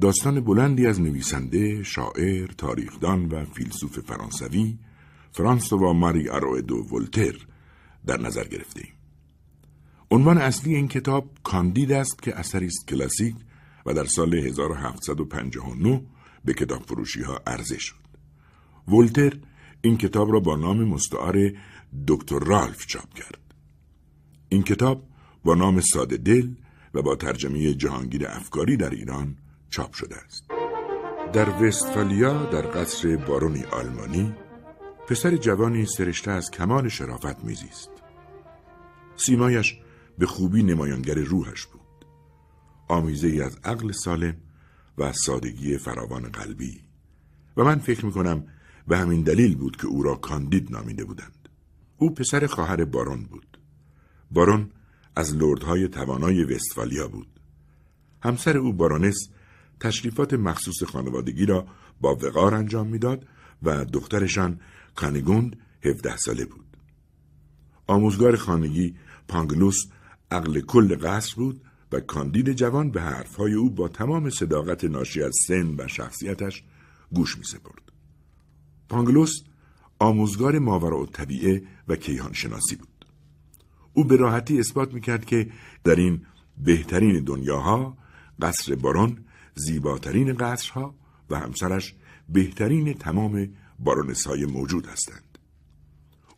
داستان بلندی از نویسنده، شاعر، تاریخدان و فیلسوف فرانسوی فرانسوا ماری اروئدو ولتر در نظر گرفته ایم. عنوان اصلی این کتاب کاندید است که اثری است کلاسیک و در سال 1759 به کتاب فروشی ها عرضه شد. ولتر این کتاب را با نام مستعار دکتر رالف چاپ کرد. این کتاب با نام ساده دل و با ترجمه جهانگیر افکاری در ایران چاپ شده است. در وستفالیا در قصر بارونی آلمانی پسر جوانی سرشته از کمال شرافت میزیست. سیمایش به خوبی نمایانگر روحش بود. آمیزه از عقل سالم و سادگی فراوان قلبی و من فکر می‌کنم به همین دلیل بود که او را کاندید نامیده بودند. او پسر خواهر بارون بود. بارون از لردهای توانای وستفالیا بود. همسر او بارونس تشریفات مخصوص خانوادگی را با وقار انجام می‌داد و دخترشان کانیگوند 17 ساله بود. آموزگار خانگی پانگلوس عقل کل قصر بود و کاندید جوان به حرفهای او با تمام صداقت ناشی از سن و شخصیتش گوش می سپرد. پانگلوس آموزگار ماورا و طبیعه و کیهان شناسی بود. او به راحتی اثبات می کرد که در این بهترین دنیاها قصر بارون زیباترین قصرها و همسرش بهترین تمام بارونس های موجود هستند.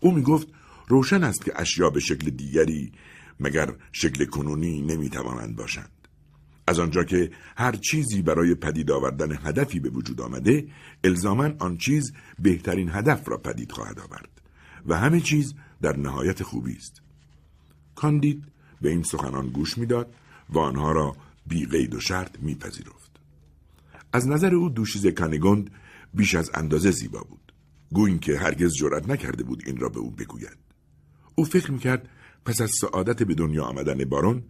او می گفت روشن است که اشیا به شکل دیگری مگر شکل کنونی نمی توانند باشند. از آنجا که هر چیزی برای پدید آوردن هدفی به وجود آمده الزاما آن چیز بهترین هدف را پدید خواهد آورد و همه چیز در نهایت خوبی است کاندید به این سخنان گوش می‌داد و آنها را بی قید و شرط میپذیرفت از نظر او دوشیز کنگوند بیش از اندازه زیبا بود. گوین که هرگز جرأت نکرده بود این را به او بگوید. او فکر می‌کرد پس از سعادت به دنیا آمدن بارون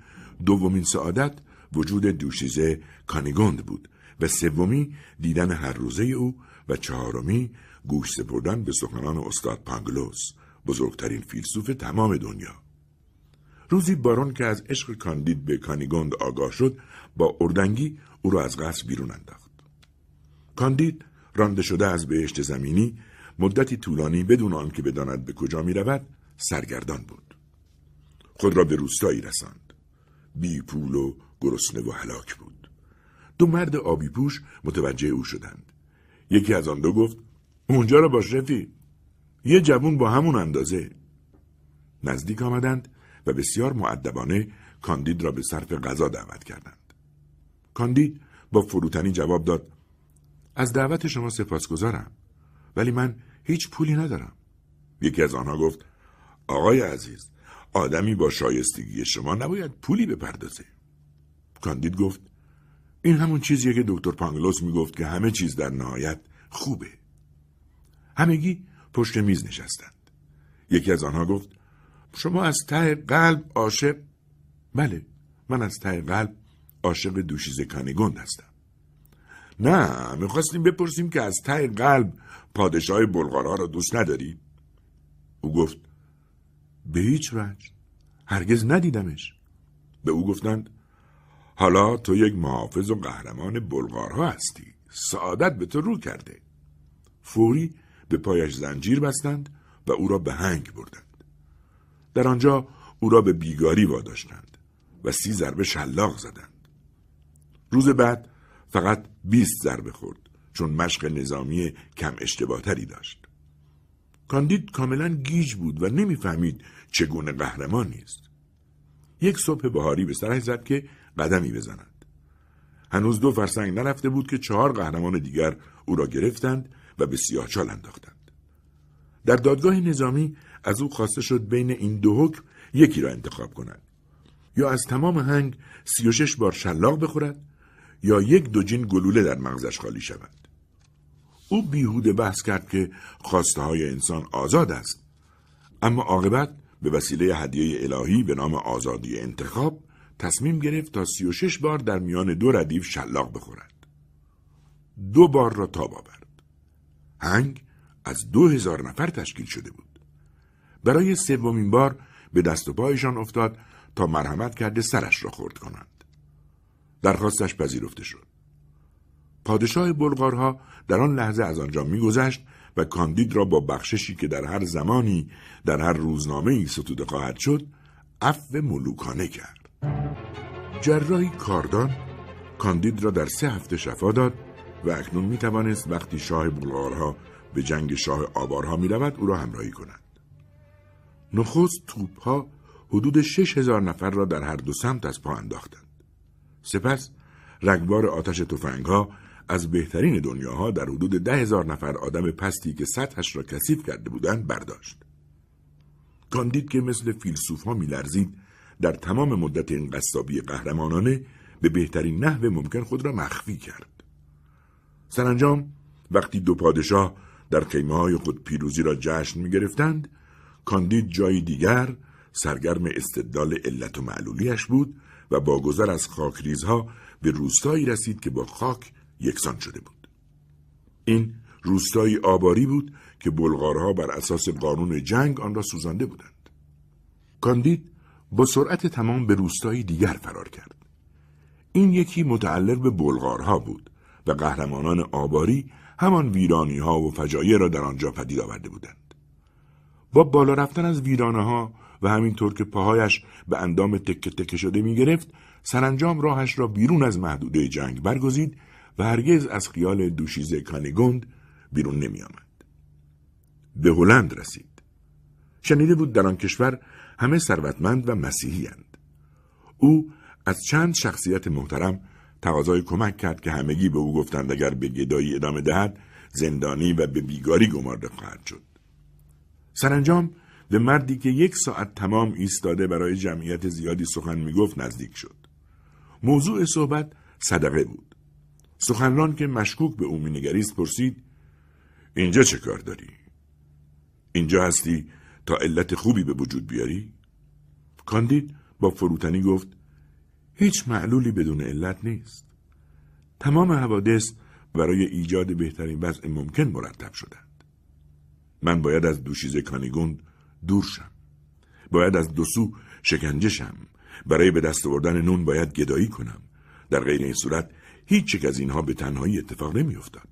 دومین سعادت وجود دوشیزه کانیگوند بود و سومی دیدن هر روزه او و چهارمی گوش سپردن به سخنان استاد پانگلوس بزرگترین فیلسوف تمام دنیا. روزی بارون که از عشق کاندید به کانیگوند آگاه شد با اردنگی او را از قصر بیرون انداخت. کاندید رانده شده از بهشت زمینی مدتی طولانی بدون آنکه بداند به کجا می رود سرگردان بود. خود را به روستایی رساند. بی پول و گرسنه و هلاک بود. دو مرد آبی پوش متوجه او شدند. یکی از آن دو گفت اونجا را باش رفی. یه جوون با همون اندازه. نزدیک آمدند و بسیار معدبانه کاندید را به صرف غذا دعوت کردند. کاندید با فروتنی جواب داد از دعوت شما سپاسگزارم. ولی من هیچ پولی ندارم. یکی از آنها گفت آقای عزیز آدمی با شایستگی شما نباید پولی بپردازه. کاندید گفت این همون چیزیه که دکتر پانگلوس می‌گفت که همه چیز در نهایت خوبه. همگی پشت میز نشستند. یکی از آنها گفت شما از ته قلب عاشق بله من از ته قلب عاشق دوشیز کانیگوند هستم. نه می‌خواستیم بپرسیم که از ته قلب پادشاه بلغارا را دوست نداری؟ او گفت به هیچ وجه. هرگز ندیدمش. به او گفتند حالا تو یک محافظ و قهرمان بلغارها هستی. سعادت به تو رو کرده. فوری به پایش زنجیر بستند و او را به هنگ بردند. در آنجا او را به بیگاری واداشتند و سی ضربه شلاق زدند. روز بعد فقط بیست ضربه خورد چون مشق نظامی کم اشتباهتری داشت. کاندید کاملا گیج بود و نمی‌فهمید چگونه قهرمانی است یک صبح بهاری به سرش زد که قدمی بزنند هنوز دو فرسنگ نرفته بود که چهار قهرمان دیگر او را گرفتند و به سیاهچال انداختند. در دادگاه نظامی از او خواسته شد بین این دو حکم یکی را انتخاب کند. یا از تمام هنگ سی و شش بار شلاق بخورد یا یک دوجین گلوله در مغزش خالی شود او بیهوده بحث کرد که خواسته های انسان آزاد است اما عاقبت به وسیله هدیه الهی به نام آزادی انتخاب تصمیم گرفت تا سی و شش بار در میان دو ردیف شلاق بخورد. دو بار را تاب آورد. هنگ از دو هزار نفر تشکیل شده بود. برای سومین بار به دست و پایشان افتاد تا مرحمت کرده سرش را خورد کنند. درخواستش پذیرفته شد. پادشاه بلغارها در آن لحظه از آنجا میگذشت و کاندید را با بخششی که در هر زمانی در هر روزنامه ای ستوده خواهد شد عفو ملوکانه کرد جراحی کاردان کاندید را در سه هفته شفا داد و اکنون می توانست وقتی شاه بلغارها به جنگ شاه آوارها می رود او را همراهی کند. نخست توپها حدود شش هزار نفر را در هر دو سمت از پا انداختند. سپس رگبار آتش توفنگها از بهترین دنیاها در حدود ده هزار نفر آدم پستی که سطحش را کثیف کرده بودند برداشت. کاندید که مثل فیلسوف ها میلرزید در تمام مدت این قصابی قهرمانانه به بهترین نحو ممکن خود را مخفی کرد. سرانجام وقتی دو پادشاه در خیمه های خود پیروزی را جشن می گرفتند، کاندید جای دیگر سرگرم استدلال علت و معلولیش بود و با گذر از خاکریزها به روستایی رسید که با خاک یکسان شده بود. این روستایی آباری بود که بلغارها بر اساس قانون جنگ آن را سوزانده بودند. کاندید با سرعت تمام به روستایی دیگر فرار کرد. این یکی متعلق به بلغارها بود و قهرمانان آباری همان ویرانی ها و فجایع را در آنجا پدید آورده بودند. با بالا رفتن از ویرانه ها و همینطور که پاهایش به اندام تکه تکه شده می گرفت سرانجام راهش را بیرون از محدوده جنگ برگزید و هرگز از خیال دوشیزه کانیگوند بیرون نمی آمد. به هلند رسید. شنیده بود در آن کشور همه ثروتمند و مسیحی هند. او از چند شخصیت محترم تقاضای کمک کرد که همگی به او گفتند اگر به گدایی ادامه دهد زندانی و به بیگاری گمارده خواهد شد. سرانجام به مردی که یک ساعت تمام ایستاده برای جمعیت زیادی سخن می‌گفت نزدیک شد. موضوع صحبت صدقه بود. سخنران که مشکوک به او مینگریست پرسید اینجا چه کار داری؟ اینجا هستی تا علت خوبی به وجود بیاری؟ کاندید با فروتنی گفت هیچ معلولی بدون علت نیست. تمام حوادث برای ایجاد بهترین وضع ممکن مرتب شدند. من باید از دوشیزه کانیگوند دور شم. باید از دو سو شکنجه شم. برای به دست آوردن نون باید گدایی کنم. در غیر این صورت هیچ از اینها به تنهایی اتفاق نمیافتد.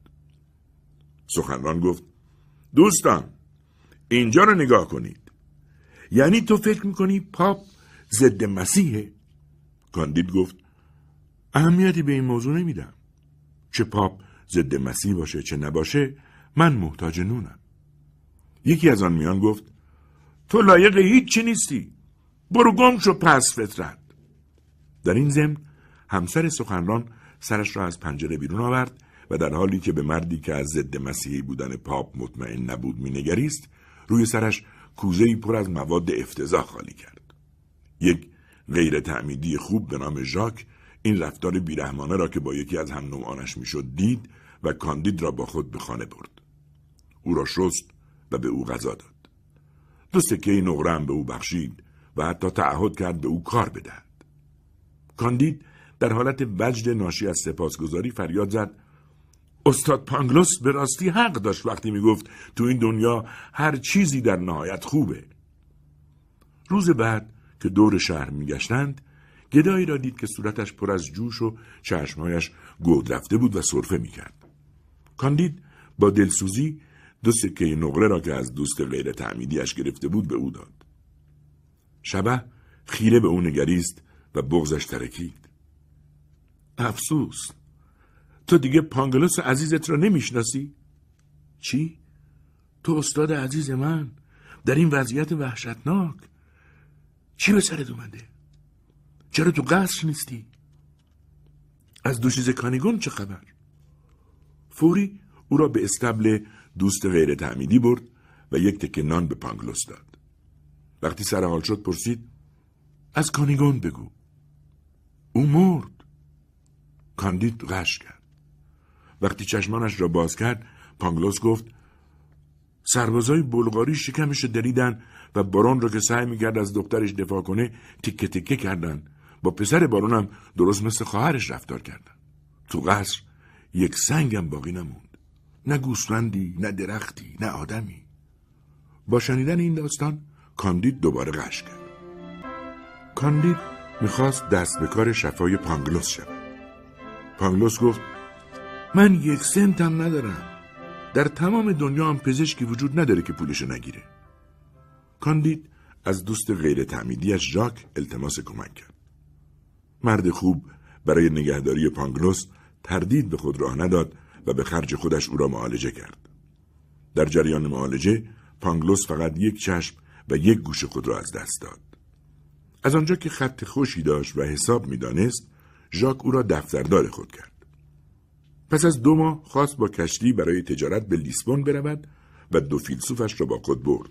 سخنران گفت دوستان اینجا رو نگاه کنید. یعنی تو فکر می‌کنی پاپ ضد مسیحه؟ کاندید گفت اهمیتی به این موضوع نمیدم. چه پاپ ضد مسیح باشه چه نباشه من محتاج نونم. یکی از آن میان گفت تو لایق هیچی نیستی. برو گم شو پس فطرت. در این ضمن همسر سخنران سرش را از پنجره بیرون آورد و در حالی که به مردی که از ضد مسیحی بودن پاپ مطمئن نبود مینگریست روی سرش کوزه پر از مواد افتضاح خالی کرد. یک غیر تعمیدی خوب به نام ژاک این رفتار بیرحمانه را که با یکی از هم نوعانش می‌شد دید و کاندید را با خود به خانه برد. او را شست و به او غذا داد. دو سکه نقره به او بخشید و حتی تعهد کرد به او کار بدهد. کاندید در حالت وجد ناشی از سپاسگزاری فریاد زد استاد پانگلوس به راستی حق داشت وقتی می‌گفت تو این دنیا هر چیزی در نهایت خوبه. روز بعد که دور شهر میگشتند گدایی را دید که صورتش پر از جوش و چشمهایش گود رفته بود و صرفه می‌کرد. کاندید با دلسوزی دو سکه نقره را که از دوست غیر تعمیدیش گرفته بود به او داد. شبه خیره به او نگریست و بغزش ترکید. افسوس تو دیگه پانگلوس عزیزت را نمی‌شناسی؟ چی؟ تو استاد عزیز من در این وضعیت وحشتناک چی به سرت اومده؟ چرا تو قصر نیستی؟ از دوشیزه کانیگوند چه خبر؟ فوری او را به اصطبل دوست غیر تعمیدی برد و یک تکه نان به پانگلوس داد. وقتی سر حال شد پرسید از کانیگوند بگو. او مرد. کاندید غش کرد. وقتی چشمانش را باز کرد پانگلوس گفت سربازای بلغاری شکمش دریدن و بارون را که سعی می‌کرد از دخترش دفاع کنه تکه تکه کردن با پسر بارونم درست مثل خواهرش رفتار کردن تو قصر یک سنگم باقی نموند نه گوسفندی نه درختی نه آدمی. با شنیدن این داستان کاندید دوباره غش کرد. کاندید می‌خواست دست به کار شفای پانگلوس شود. پانگلوس گفت من یک سنتم ندارم. در تمام دنیا هم پزشکی وجود نداره که پولشو نگیره. کاندید از دوست غیر تعمیدیش ژاک التماس کمک کرد. مرد خوب برای نگهداری پانگلوس تردید به خود راه نداد و به خرج خودش او را معالجه کرد. در جریان معالجه پانگلوس فقط یک چشم و یک گوش خود را از دست داد. از آنجا که خط خوشی داشت و حساب می‌دانست ژاک او را دفتردار خود کرد. پس از دو ماه خواست با کشتی برای تجارت به لیسبون برود و دو فیلسوفش را با خود برد.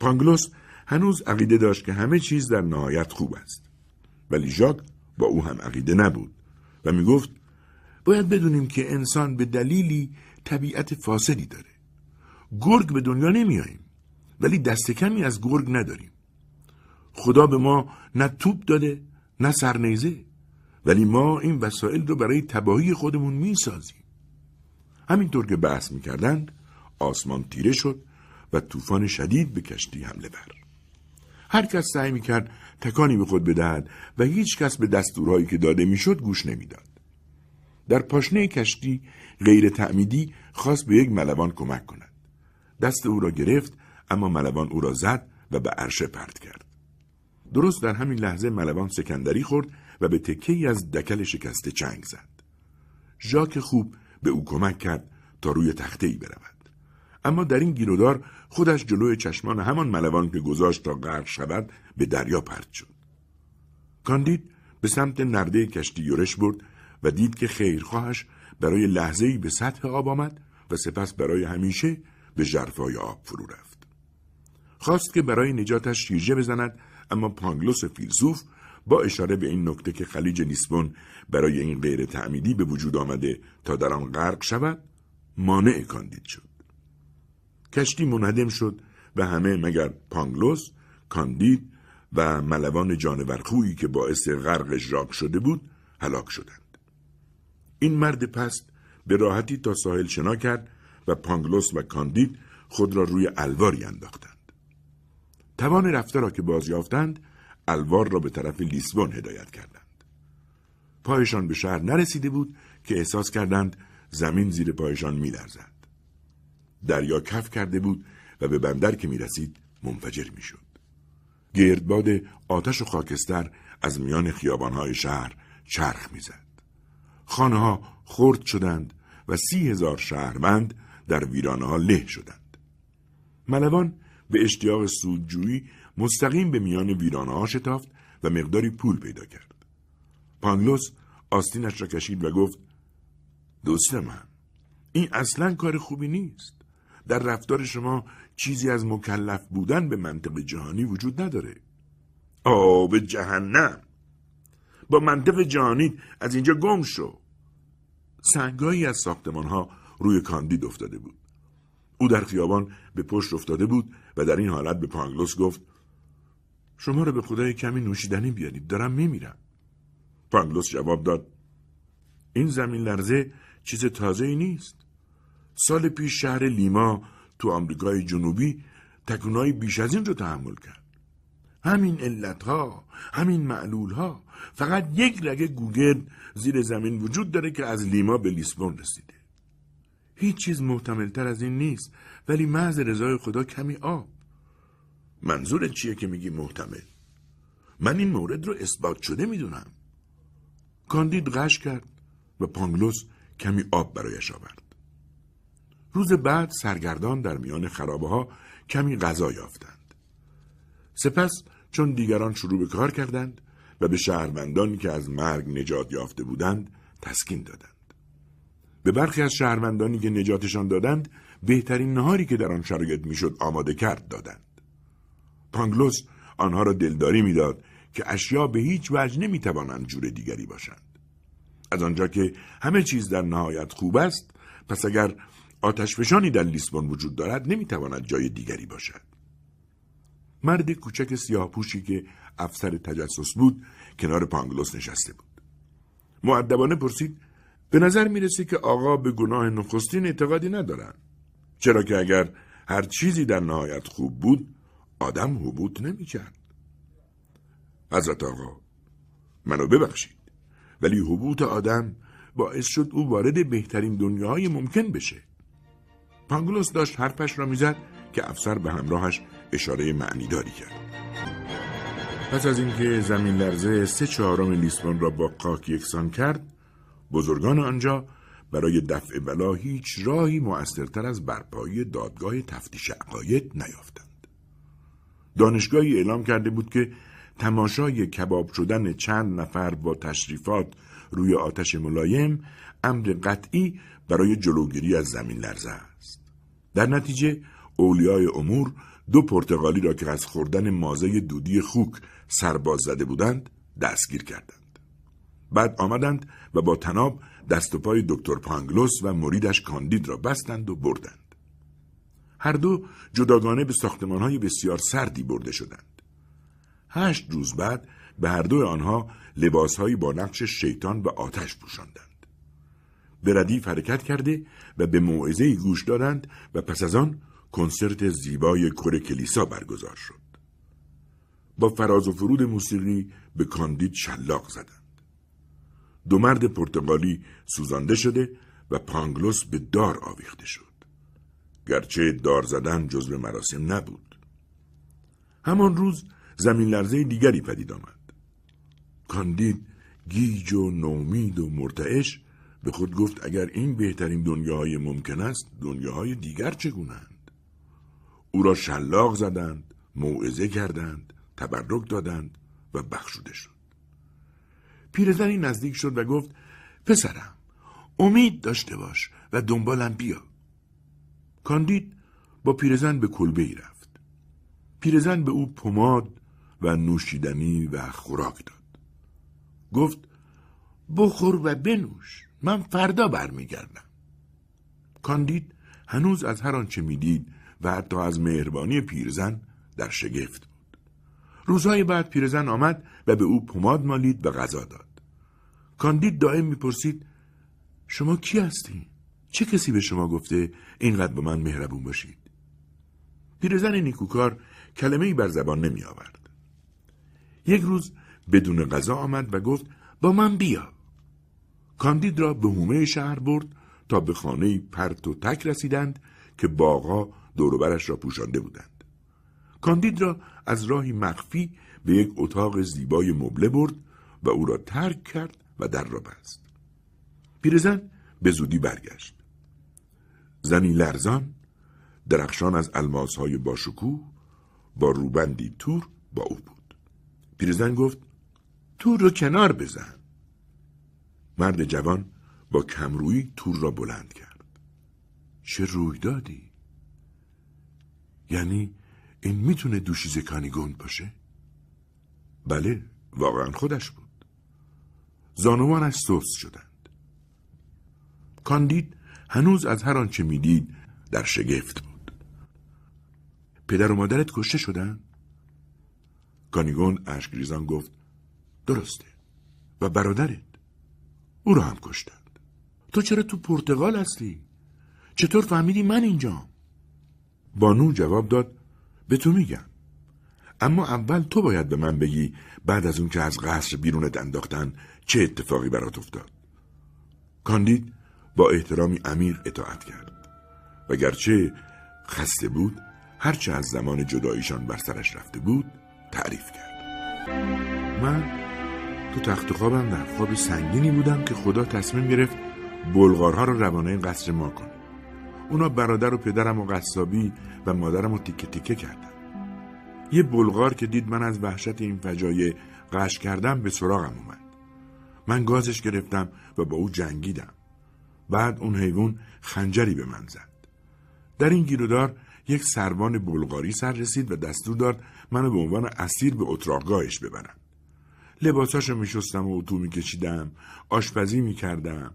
پانگلوس هنوز عقیده داشت که همه چیز در نهایت خوب است. ولی ژاک با او هم عقیده نبود و می گفت باید بدونیم که انسان به دلیلی طبیعت فاسدی داره. گرگ به دنیا نمیاییم ولی دست کمی از گرگ نداریم. خدا به ما نه توپ داده نه سرنیزه ولی ما این وسایل رو برای تباهی خودمون می‌سازیم. همینطور که بحث می‌کردند آسمان تیره شد و طوفان شدید به کشتی حمله بر. هر کس سعی می‌کرد تکانی به خود بدهد و هیچ کس به دستورهایی که داده می‌شد گوش نمی‌داد. در پاشنه کشتی غیر تعمیدی خواست به یک ملوان کمک کند. دست او را گرفت اما ملوان او را زد و به عرشه پرت کرد. درست در همین لحظه ملوان سکندری خورد و به تکه از دکل شکسته چنگ زد. ژاک خوب به او کمک کرد تا روی تخته ای برود. اما در این گیرودار خودش جلوی چشمان همان ملوان که گذاشت تا غرق شود به دریا پرت شد. کاندید به سمت نرده کشتی یورش برد و دید که خیرخواهش برای لحظه‌ای به سطح آب آمد و سپس برای همیشه به جرفای آب فرو رفت. خواست که برای نجاتش شیرجه بزند اما پانگلوس فیلسوف با اشاره به این نکته که خلیج لیسبون برای این غیر تعمیدی به وجود آمده تا در آن غرق شود مانع کاندید شد. کشتی منهدم شد و همه مگر پانگلوس کاندید و ملوان جانورخویی که باعث غرق ژاک شده بود هلاک شدند. این مرد پست به راحتی تا ساحل شنا کرد و پانگلوس و کاندید خود را روی الواری انداختند. توان رفته را که بازیافتند الوار را به طرف لیسبون هدایت کردند. پایشان به شهر نرسیده بود که احساس کردند زمین زیر پایشان میلرزد. دریا کف کرده بود و به بندر که می‌رسید منفجر می‌شد. گردباد آتش و خاکستر از میان خیابانهای شهر چرخ می‌زد. خانه ها خرد شدند و سی هزار شهروند در ویرانه ها له شدند ملوان به اشتیاق سودجویی مستقیم به میان ویرانه ها شتافت و مقداری پول پیدا کرد. پانگلوس آستینش را کشید و گفت دوست من این اصلا کار خوبی نیست. در رفتار شما چیزی از مکلف بودن به منطق جهانی وجود نداره. آب جهنم با منطق جهانی از اینجا گم شو. سنگایی از ساختمان ها روی کاندید افتاده بود. او در خیابان به پشت افتاده بود و در این حالت به پانگلوس گفت شما رو به خدای کمی نوشیدنی بیارید دارم میمیرم. پانگلوس جواب داد این زمین لرزه چیز تازه ای نیست. سال پیش شهر لیما تو آمریکای جنوبی تکونای بیش از این رو تحمل کرد. همین علت ها همین معلول ها فقط یک رگه گوگرد زیر زمین وجود داره که از لیما به لیسبون رسیده. هیچ چیز محتملتر از این نیست ولی محض رضای خدا کمی آب. منظورت چیه که میگی محتمل؟ من این مورد رو اثبات شده می‌دونم. کاندید غش کرد و پانگلوس کمی آب برایش آورد. روز بعد سرگردان در میان خرابه ها کمی غذا یافتند. سپس چون دیگران شروع به کار کردند و به شهروندانی که از مرگ نجات یافته بودند تسکین دادند. به برخی از شهروندانی که نجاتشان دادند بهترین نهاری که در آن شرایط می‌شد آماده کرد دادند. پانگلوس آنها را دلداری می‌داد که اشیا به هیچ وجه نمی‌توانند جور دیگری باشند. از آنجا که همه چیز در نهایت خوب است پس اگر آتشفشانی در لیسبون وجود دارد نمی‌تواند جای دیگری باشد. مرد کوچک سیاه پوشی که افسر تجسس بود کنار پانگلوس نشسته بود. معدبانه پرسید به نظر می‌رسه که آقا به گناه نخستین اعتقادی ندارند چرا که اگر هر چیزی در نهایت خوب بود آدم حبوط نمی کرد. حضرت آقا منو ببخشید ولی حبوط آدم باعث شد او وارد بهترین دنیاهای ممکن بشه. پانگلوس داشت حرفش را می‌زد که افسر به همراهش اشاره معنیداری کرد. پس از اینکه زمین لرزه سه چهارم لیسبون را با خاک یکسان کرد بزرگان آنجا برای دفع بلا هیچ راهی مؤثرتر از برپایی دادگاه تفتیش عقاید نیافتند. دانشگاهی اعلام کرده بود که تماشای کباب شدن چند نفر با تشریفات روی آتش ملایم امر قطعی برای جلوگیری از زمین لرزه است. در نتیجه اولیای امور دو پرتغالی را که از خوردن مازه دودی خوک سرباز زده بودند دستگیر کردند. بعد آمدند و با تناب دست و پای دکتر پانگلوس و مریدش کاندید را بستند و بردند. هر دو جداگانه به های بسیار سردی برده شدند. هشت روز بعد به هر دو آنها لباسهایی با نقش شیطان و آتش پوشاندند. به ردیف حرکت کرده و به موعظه گوش دادند و پس از آن کنسرت زیبای کره کلیسا برگزار شد. با فراز و فرود موسیقی به کاندید شلاق زدند. دو مرد پرتغالی سوزانده شده و پانگلوس به دار آویخته شد. گرچه دار زدن جزو مراسم نبود. همان روز زمین لرزه دیگری پدید آمد. کاندید گیج و نومید و مرتعش به خود گفت اگر این بهترین دنیاهای ممکن است دنیاهای دیگر چگونند؟ او را شلاق زدند موعظه کردند تبرک دادند و بخشوده شد. پیرزنی نزدیک شد و گفت پسرم امید داشته باش و دنبالم بیا. کاندید با پیرزن به کلبه ای رفت. پیرزن به او پماد و نوشیدنی و خوراک داد. گفت بخور و بنوش من فردا برمیگردم. کاندید هنوز از هر آنچه می‌دید و حتی از مهربانی پیرزن در شگفت روزهای بعد پیرزن آمد و به او پماد مالید و غذا داد کاندید دائم می‌پرسید شما کی هستی؟ چه کسی به شما گفته اینقدر با من مهربون باشید؟ پیرزن نیکوکار کلمه ای بر زبان نمی آورد. یک روز بدون غذا آمد و گفت با من بیا. کاندید را به هومه شهر برد تا به خانه پرت و تک رسیدند که باغا دوروبرش را پوشانده بودند. کاندید را از راهی مخفی به یک اتاق زیبای مبله برد و او را ترک کرد و در را بست. پیرزن به زودی برگشت. زنی لرزان درخشان از الماسهای باشکوه با روبندی تور با او بود. پیرزن گفت تور رو کنار بزن. مرد جوان با کمرویی تور را بلند کرد. چه روی دادی؟ یعنی این می‌تونه دوشیزه گند باشه؟ بله واقعا خودش بود. زانوانش سوس شدند. کاندید هنوز از هر آنچه می‌دید در شگفت بود. پدر و مادرت کشته شدن؟ کانیگون اشکریزان گفت درسته و برادرت او را هم کشتند تو چرا تو پرتغال هستی؟ چطور فهمیدی من اینجام؟ بانو جواب داد به تو میگم. اما اول تو باید به من بگی بعد از اون که از قصر بیرونت انداختن چه اتفاقی برات افتاد. کاندید با احترامی امیر اطاعت کرد. و گرچه خسته بود هرچه از زمان جداییشان بر سرش رفته بود تعریف کرد. من تو تخت خوابم در خواب سنگینی بودم که خدا تصمیم گرفت بلغارها رو روانه قصر ما کنه. اونا برادر و پدرم و قصابی و مادرم رو تیکه تیکه کردن یه بلغار که دید من از وحشت این فجایع قش کردم به سراغم اومد. من گازش گرفتم و با او جنگیدم. بعد اون حیوان خنجری به من زد. در این گیرودار یک سروان بلغاری سر رسید و دستور داد منو به عنوان اسیر به اتراقگاهش ببرن. لباساشو میشستم و اتو میکشیدم آشپزی می‌کردم.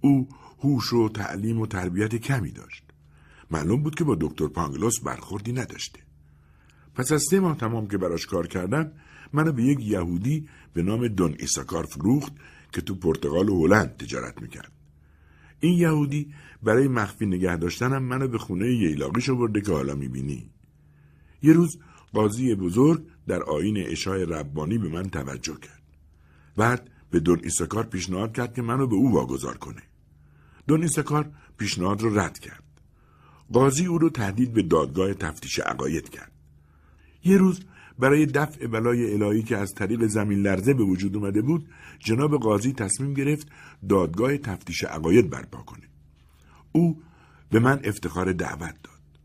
او هوش و تعلیم و تربیت کمی داشت. معلوم بود که با دکتر پانگلوس برخوردی نداشته پس از سه ماه تمام که براش کار کردم منو به یک یهودی به نام دون ایساکار فروخت که تو پرتغال و هلند تجارت می‌کرد این یهودی برای مخفی نگه داشتنم منو به خونه ییلاقیش برده که حالا می‌بینی یه روز قاضی بزرگ در آین اشای ربانی به من توجه کرد بعد به دون ایساکار پیشنهاد کرد که منو به او واگذار کنه. دون ایساکار پیشنهاد رو رد کرد. قاضی او رو تهدید به دادگاه تفتیش عقاید کرد. یه روز برای دفع بلای الهی که از طریق زمین لرزه به وجود اومده بود جناب قاضی تصمیم گرفت دادگاه تفتیش عقاید برپا کنه او به من افتخار دعوت داد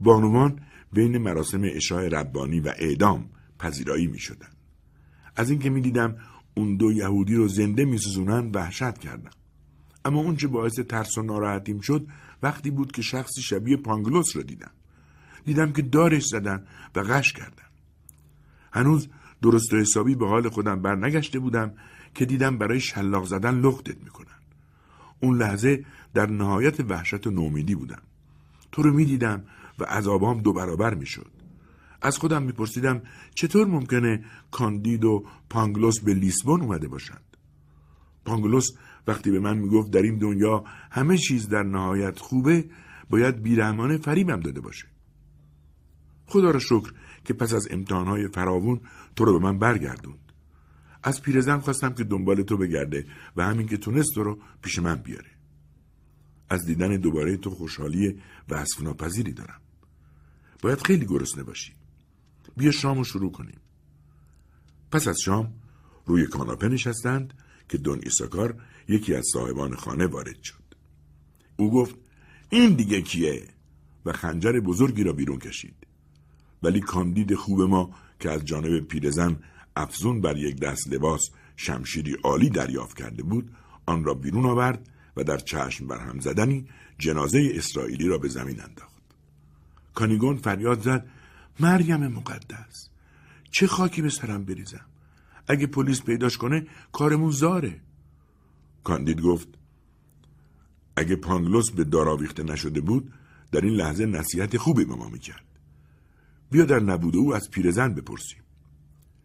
بانوان بین مراسم اشاع ربانی و اعدام پذیرایی می شدن. از اینکه می دیدم اون دو یهودی رو زنده می وحشت کردم. اما اون چه باعث ترس و ناراحتیم شد وقتی بود که شخصی شبیه پانگلوس رو دیدم. دیدم که دارش زدن و غش کردن. هنوز درست و حسابی به حال خودم برنگشته بودم که دیدم برای شلاق زدن لختت می‌کنن. اون لحظه در نهایت وحشت و نومیدی بودم. تو رو می‌دیدم و عذابام دو برابر می‌شد. از خودم میپرسیدم چطور ممکنه کاندید و پانگلوس به لیسبون اومده باشند. پانگلوس وقتی به من می‌گفت در این دنیا همه چیز در نهایت خوبه باید بیرحمانه فریبم داده باشه. خدا را شکر که پس از امتحانهای فراوون تو رو به من برگردوند. از پیرزن خواستم که دنبال تو بگرده و همین که تونست تو رو پیش من بیاره. از دیدن دوباره تو خوشحالی و ناپذیری دارم. باید خیلی گرسنه باشی. بیا شام رو شروع کنیم. پس از شام روی کاناپه نشستند که دون ایساکار یکی از صاحبان خانه وارد شد. او گفت این دیگه کیه؟ و خنجر بزرگی را بیرون کشید. ولی کاندید خوب ما که از جانب پیرزن افزون بر یک دست لباس شمشیری عالی دریافت کرده بود آن را بیرون آورد و در چشم برهم زدنی جنازه اسرائیلی را به زمین انداخت کانیگون فریاد زد مریم مقدس چه خاکی به سرم بریزم اگه پلیس پیداش کنه کارمون زاره. کاندید گفت اگه پانگلوس به داراویخته نشده بود در این لحظه نصیحت خوبی به ما می‌کرد. بیا در نبود او از پیرزن بپرسیم.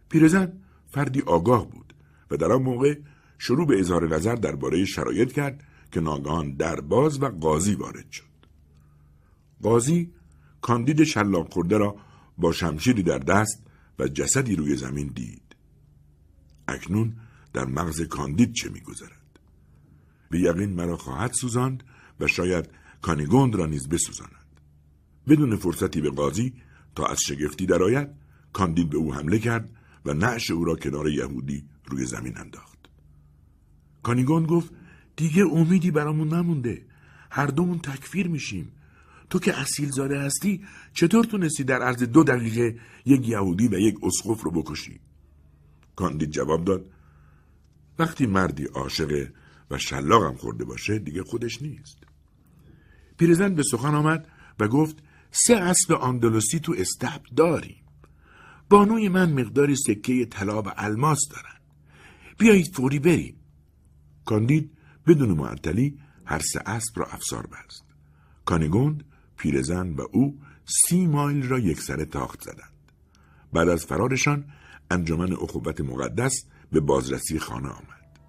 پیرزن فردی آگاه بود و در آن موقع شروع به اظهار نظر درباره شرایط کرد که ناگهان در باز و قاضی وارد شد. قاضی کاندید شلاق خورده را با شمشیری در دست و جسدی روی زمین دید. اکنون در مغز کاندید چه میگذرد؟ به یقین مرا خواهد سوزاند و شاید کانیگوند را نیز بسوزاند. بدون فرصتی به قاضی تا از شگفتی درآید کاندید به او حمله کرد و نعش او را کنار یهودی روی زمین انداخت. کانیگون گفت دیگه امیدی برامون نمونده. هر دومون تکفیر میشیم. تو که اصیل زاده هستی چطور تونستی در عرض دو دقیقه یک یهودی و یک اسقف رو بکشی؟ کاندید جواب داد. وقتی مردی عاشق و شلاقم خورده باشه دیگه خودش نیست. پیرزن به سخن آمد و گفت سه اسب آندلوسی تو استبل داریم. بانوی من مقداری سکه طلا و الماس دارن. بیایید فوری بریم. کاندید بدون معطلی هر سه اسب را افسار بست. کانگوند پیرزن و او سی مایل را یکسره تاخت زدند. بعد از فرارشان انجمن اخوت مقدس به بازرسی خانه آمد.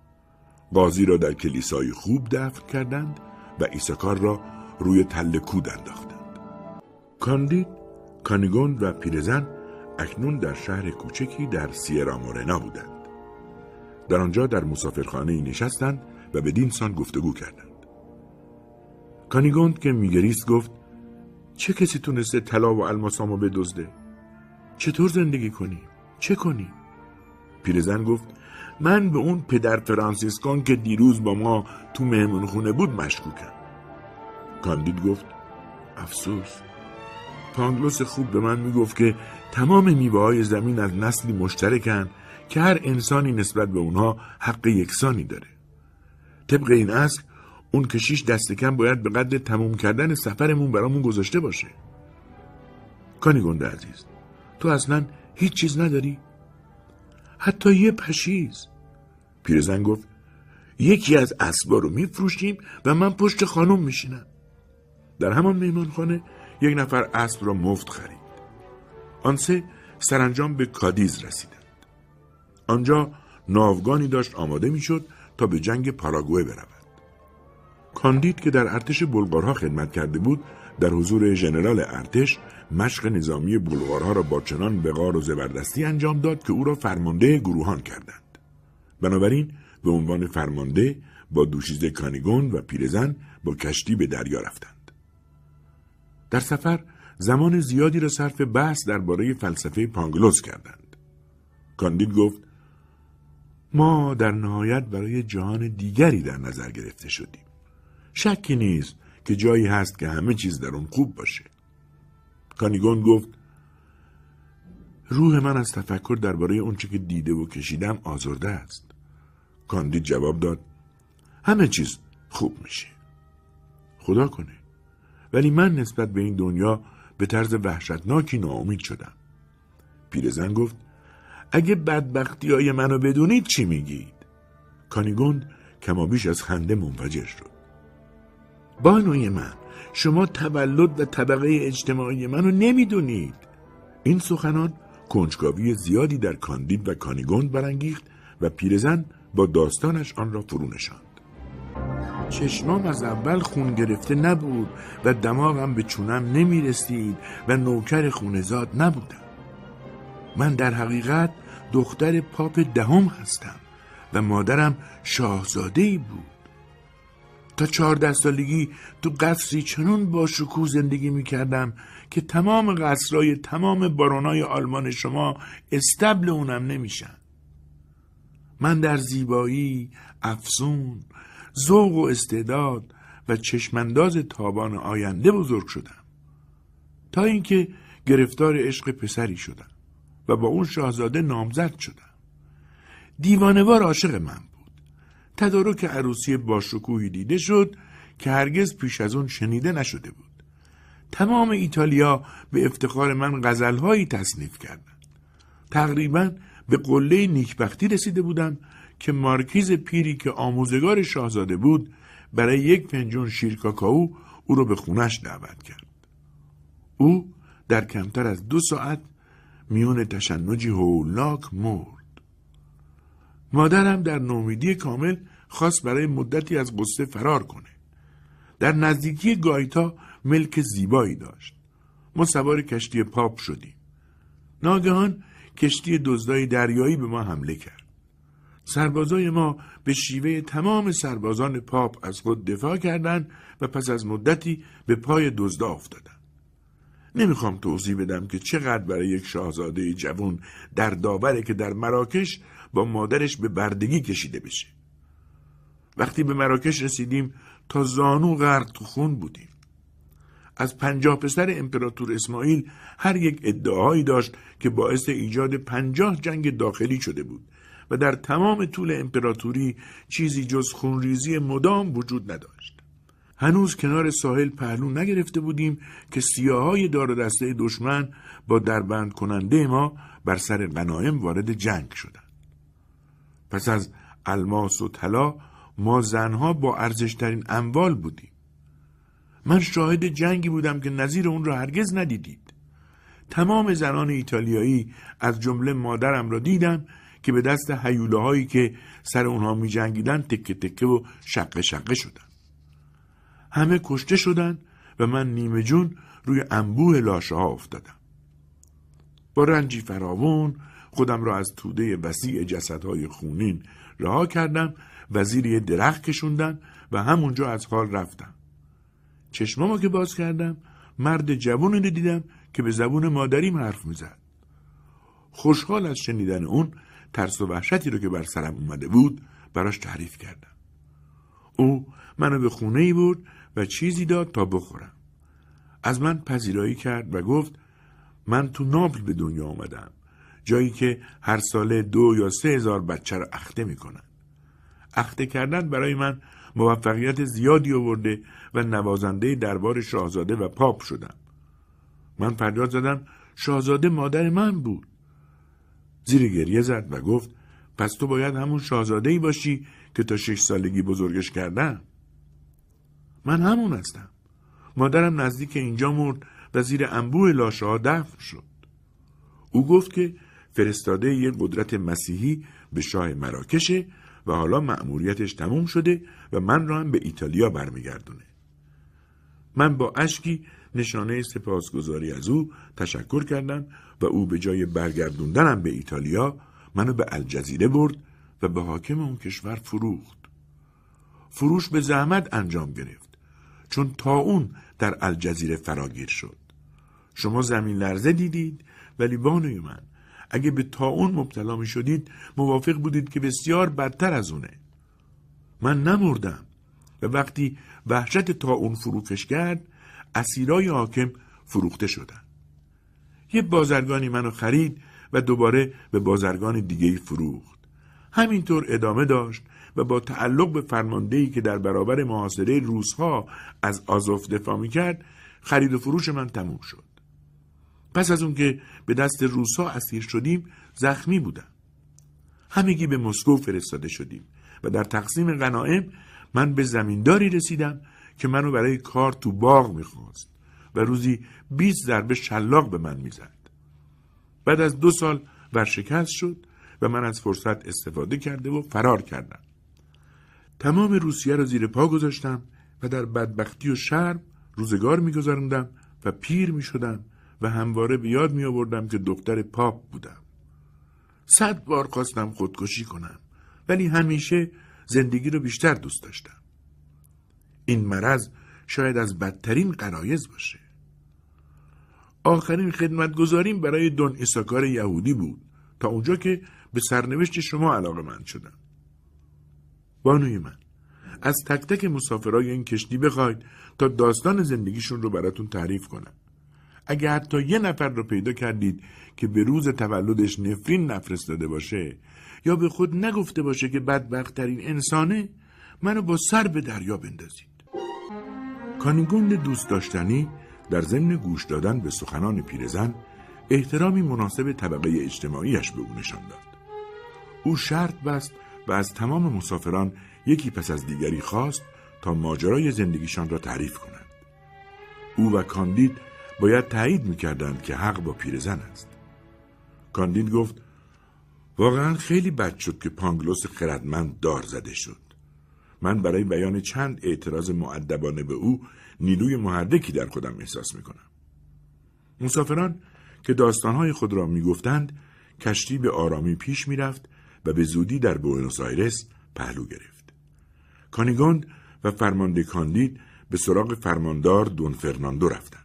قاضی را در کلیسای خوب دفن کردند و ایساکار را روی تل کود انداختند. کاندید کانیگون و پیرزن اکنون در شهر کوچکی در سیرا مورنا بودند. در آنجا در مسافرخانه نشستند و به دینسان گفتگو کردند. کانیگوند که میگریست گفت چه کسی تونسته طلا و الماسامو بدزده؟ چطور زندگی کنی چه کنی؟ پیرزن گفت من به اون پدر فرانسیسکون که دیروز با ما تو مهمون خونه بود مشکوکم. کاندید گفت افسوس. پانگلوس خوب به من می‌گفت که تمام میوه های زمین از نسلی مشترکن که هر انسانی نسبت به اونها حق یکسانی داره. طبق این اصل اون کشیش دست کم باید به قدر تموم کردن سفرمون برامون گذاشته باشه. کانی گنده عزیز تو اصلا هیچ چیز نداری؟ حتی یه پشیز. پیرزن گفت یکی از اسبا رو میفروشیم و من پشت خانم میشینم. در همان میمانخانه یک نفر اسب را مفت خرید. آن سه سرانجام به کادیز رسیدند. آنجا ناوگانی داشت آماده می‌شد تا به جنگ پاراگوه برود. کاندید که در ارتش بلغارها خدمت کرده بود در حضور ژنرال ارتش مشق نظامی بلغارها را با چنان وقار و زبردستی انجام داد که او را فرمانده گروهان کردند بنابراین به عنوان فرمانده با دوشیزه کانیگون و پیرزن با کشتی به دریا رفتند. در سفر زمان زیادی را صرف بحث درباره فلسفه پانگلوس کردند. کاندید گفت ما در نهایت برای جهان دیگری در نظر گرفته شدیم. شکی نیست که جایی هست که همه چیز در اون خوب باشه. کانیگون گفت روح من از تفکر درباره اونچه که دیده و کشیدم آزرده است. کاندید جواب داد همه چیز خوب میشه. خدا کنه. ولی من نسبت به این دنیا به طرز وحشتناکی ناامید شدم. پیرزن گفت اگه بدبختی های منو بدونید چی میگید؟ کانیگوند کمابیش از خنده منفجر شد. بانوی من شما تولد و طبقه اجتماعی منو نمی‌دونید. این سخنان کنجکاوی زیادی در کاندید و کانیگوند برانگیخت و پیرزن با داستانش آن را فرو نشاند. چشمام از اول خون گرفته نبود و دماغم به چونم نمی رسید و نوکر خونزاد نبودم. من در حقیقت دختر پاپ دهم هستم و مادرم شاهزاده بود. تا چهارده سالگی تو قصری چنون با شکوه زندگی می کردم که تمام قصرهای تمام بارونای آلمان شما استبل اونم نمیشن. من در زیبایی، افسون، ذوق و استعداد و چشمانداز تابان آینده بزرگ شدم تا اینکه گرفتار عشق پسری شدم و با اون شاهزاده نامزد شدم دیوانوار عاشق من بود تدارک عروسی باشکوهی دیده شد که هرگز پیش از اون شنیده نشده بود تمام ایتالیا به افتخار من غزلهایی تصنیف کردند تقریبا به قله نیکبختی رسیده بودم که مارکیز پیری که آموزگار شاهزاده بود برای یک پنجون شیر کاکائو او را به خونش دعوت کرد. او در کمتر از دو ساعت میون تشنجی هولناک مرد. مادرم در نومیدی کامل خواست برای مدتی از قصه فرار کنه. در نزدیکی گایتا ملک زیبایی داشت. ما سوار کشتی پاپ شدیم. ناگهان کشتی دزدای دریایی به ما حمله کرد. سربازای ما به شیوه تمام سربازان پاپ از خود دفاع کردند و پس از مدتی به پای دزدا افتادند. نمی‌خوام توضیح بدم که چقدر برای یک شاهزاده جوان در داوره که در مراکش با مادرش به بردگی کشیده بشه. وقتی به مراکش رسیدیم تا زانو غرق تو خون بودیم. از پنجاه پسر امپراتور اسماعیل هر یک ادعایی داشت که باعث ایجاد پنجاه جنگ داخلی شده بود و در تمام طول امپراتوری چیزی جز خونریزی مدام وجود نداشت. هنوز کنار ساحل پهلو نگرفته بودیم که سیاهای دار دسته دشمن با دربند کننده ما بر سر غنایم وارد جنگ شدند. پس از الماس و طلا ما زنها با ارزشترین اموال بودیم. من شاهد جنگی بودم که نظیر اون را هرگز ندیدید. تمام زنان ایتالیایی از جمله مادرم را دیدم که به دست حیوله هایی که سر اونها می جنگیدن تکه تکه و شقه شقه شدن. همه کشته شدن و من نیمه جون روی انبوه لاشه ها افتادم. با رنجی فراوون خودم را از توده وسیع جسدهای خونین رها کردم و زیر یه درخت کشوندن و همونجا از حال رفتم. چشمامو که باز کردم مرد جوانی رو دیدم که به زبون مادریم حرف می‌زد. خوشحال از شنیدن اون ترس و وحشتی رو که بر سرم اومده بود براش تعریف کردم. او منو به خونه ای برد و چیزی داد تا بخورم. از من پذیرایی کرد و گفت من تو ناپل به دنیا آمدم. جایی که هر ساله دو یا سه هزار بچه رو اخته می‌کنن. اخته کردن برای من موفقیت زیادی آورده و نوازنده دربار شاهزاده و پاپ شدم. من فریاد زدم شاهزاده مادر من بود. زیر گریه زد و گفت پس تو باید همون شاهزاده ای باشی که تا شش سالگی بزرگش کردم. من همون هستم. مادرم نزدیک اینجا مرد و زیر انبوه لاشه ها دفن شد. او گفت که فرستاده یک قدرت مسیحی به شاه مراکشه و حالا مأموریتش تموم شده و من را هم به ایتالیا برمیگردونه. من با اشکی نشانه سپاسگزاری از او تشکر کردم و او به جای برگردوندنم به ایتالیا منو به الجزیره برد و به حاکم اون کشور فروخت فروش به زحمت انجام گرفت چون تا اون در الجزیره فراگیر شد شما زمین لرزه دیدید ولی بانوی من اگه به تا اون مبتلا می شدید موافق بودید که بسیار بدتر از اونه. من نمردم و وقتی وحشت تا اون فروکش کرد اسیرای حاکم فروخته شدن. یه بازرگانی منو خرید و دوباره به بازرگان دیگه فروخت. همینطور ادامه داشت و با تعلق به فرماندهی که در برابر محاصره روزها از آزوف دفاع می‌کرد خرید و فروش من تموم شد. پس از اون که به دست روسا اسیر شدیم زخمی بودم. همگی به مسکو فرستاده شدیم و در تقسیم غنائم من به زمینداری رسیدم که منو برای کار تو باغ می‌خواست و روزی 20 ضربه شلاق به من می‌زد. بعد از دو سال ورشکست شد و من از فرصت استفاده کرده و فرار کردم. تمام روسیه را زیر پا گذاشتم و در بدبختی و شرم روزگار میگذراندم و پیر می‌شدم و همواره به یاد می آوردم که دختر پاپ بودم. صد بار خواستم خودکشی کنم ولی همیشه زندگی رو بیشتر دوست داشتم. این مرض شاید از بدترین قرایز باشه. آخرین خدمتگذاریم برای دون ایساکار یهودی بود تا اونجا که به سرنوشت شما علاقه من شدم. بانوی من از تک تک مسافرای این کشتی بخواید تا داستان زندگیشون رو براتون تعریف کنم. اگه حتی یه نفر رو پیدا کردید که به روز تولدش نفرین نفرستاده باشه یا به خود نگفته باشه که بدبختترین انسانه منو با سر به دریا بندازید. کانیگوند دوست داشتنی در ضمن گوش دادن به سخنان پیرزن احترامی مناسب طبقه اجتماعیش به او نشان داد. او شرط بست و از تمام مسافران یکی پس از دیگری خواست تا ماجرای زندگیشان را تعریف کنند او و کاندید باید تایید می‌کردند که حق با پیرزن است. کاندید گفت واقعا خیلی بد شد که پانگلوس خردمند دار زده شد. من برای بیان چند اعتراض معدبانه به او نیروی محرکی در خودم احساس می‌کنم. مسافران که داستانهای خود را می‌گفتند کشتی به آرامی پیش می‌رفت و به زودی در بوئنوس آیرس پهلو گرفت. کانیگوند و فرمانده کاندید به سراغ فرماندار دون فرناندو رفتند.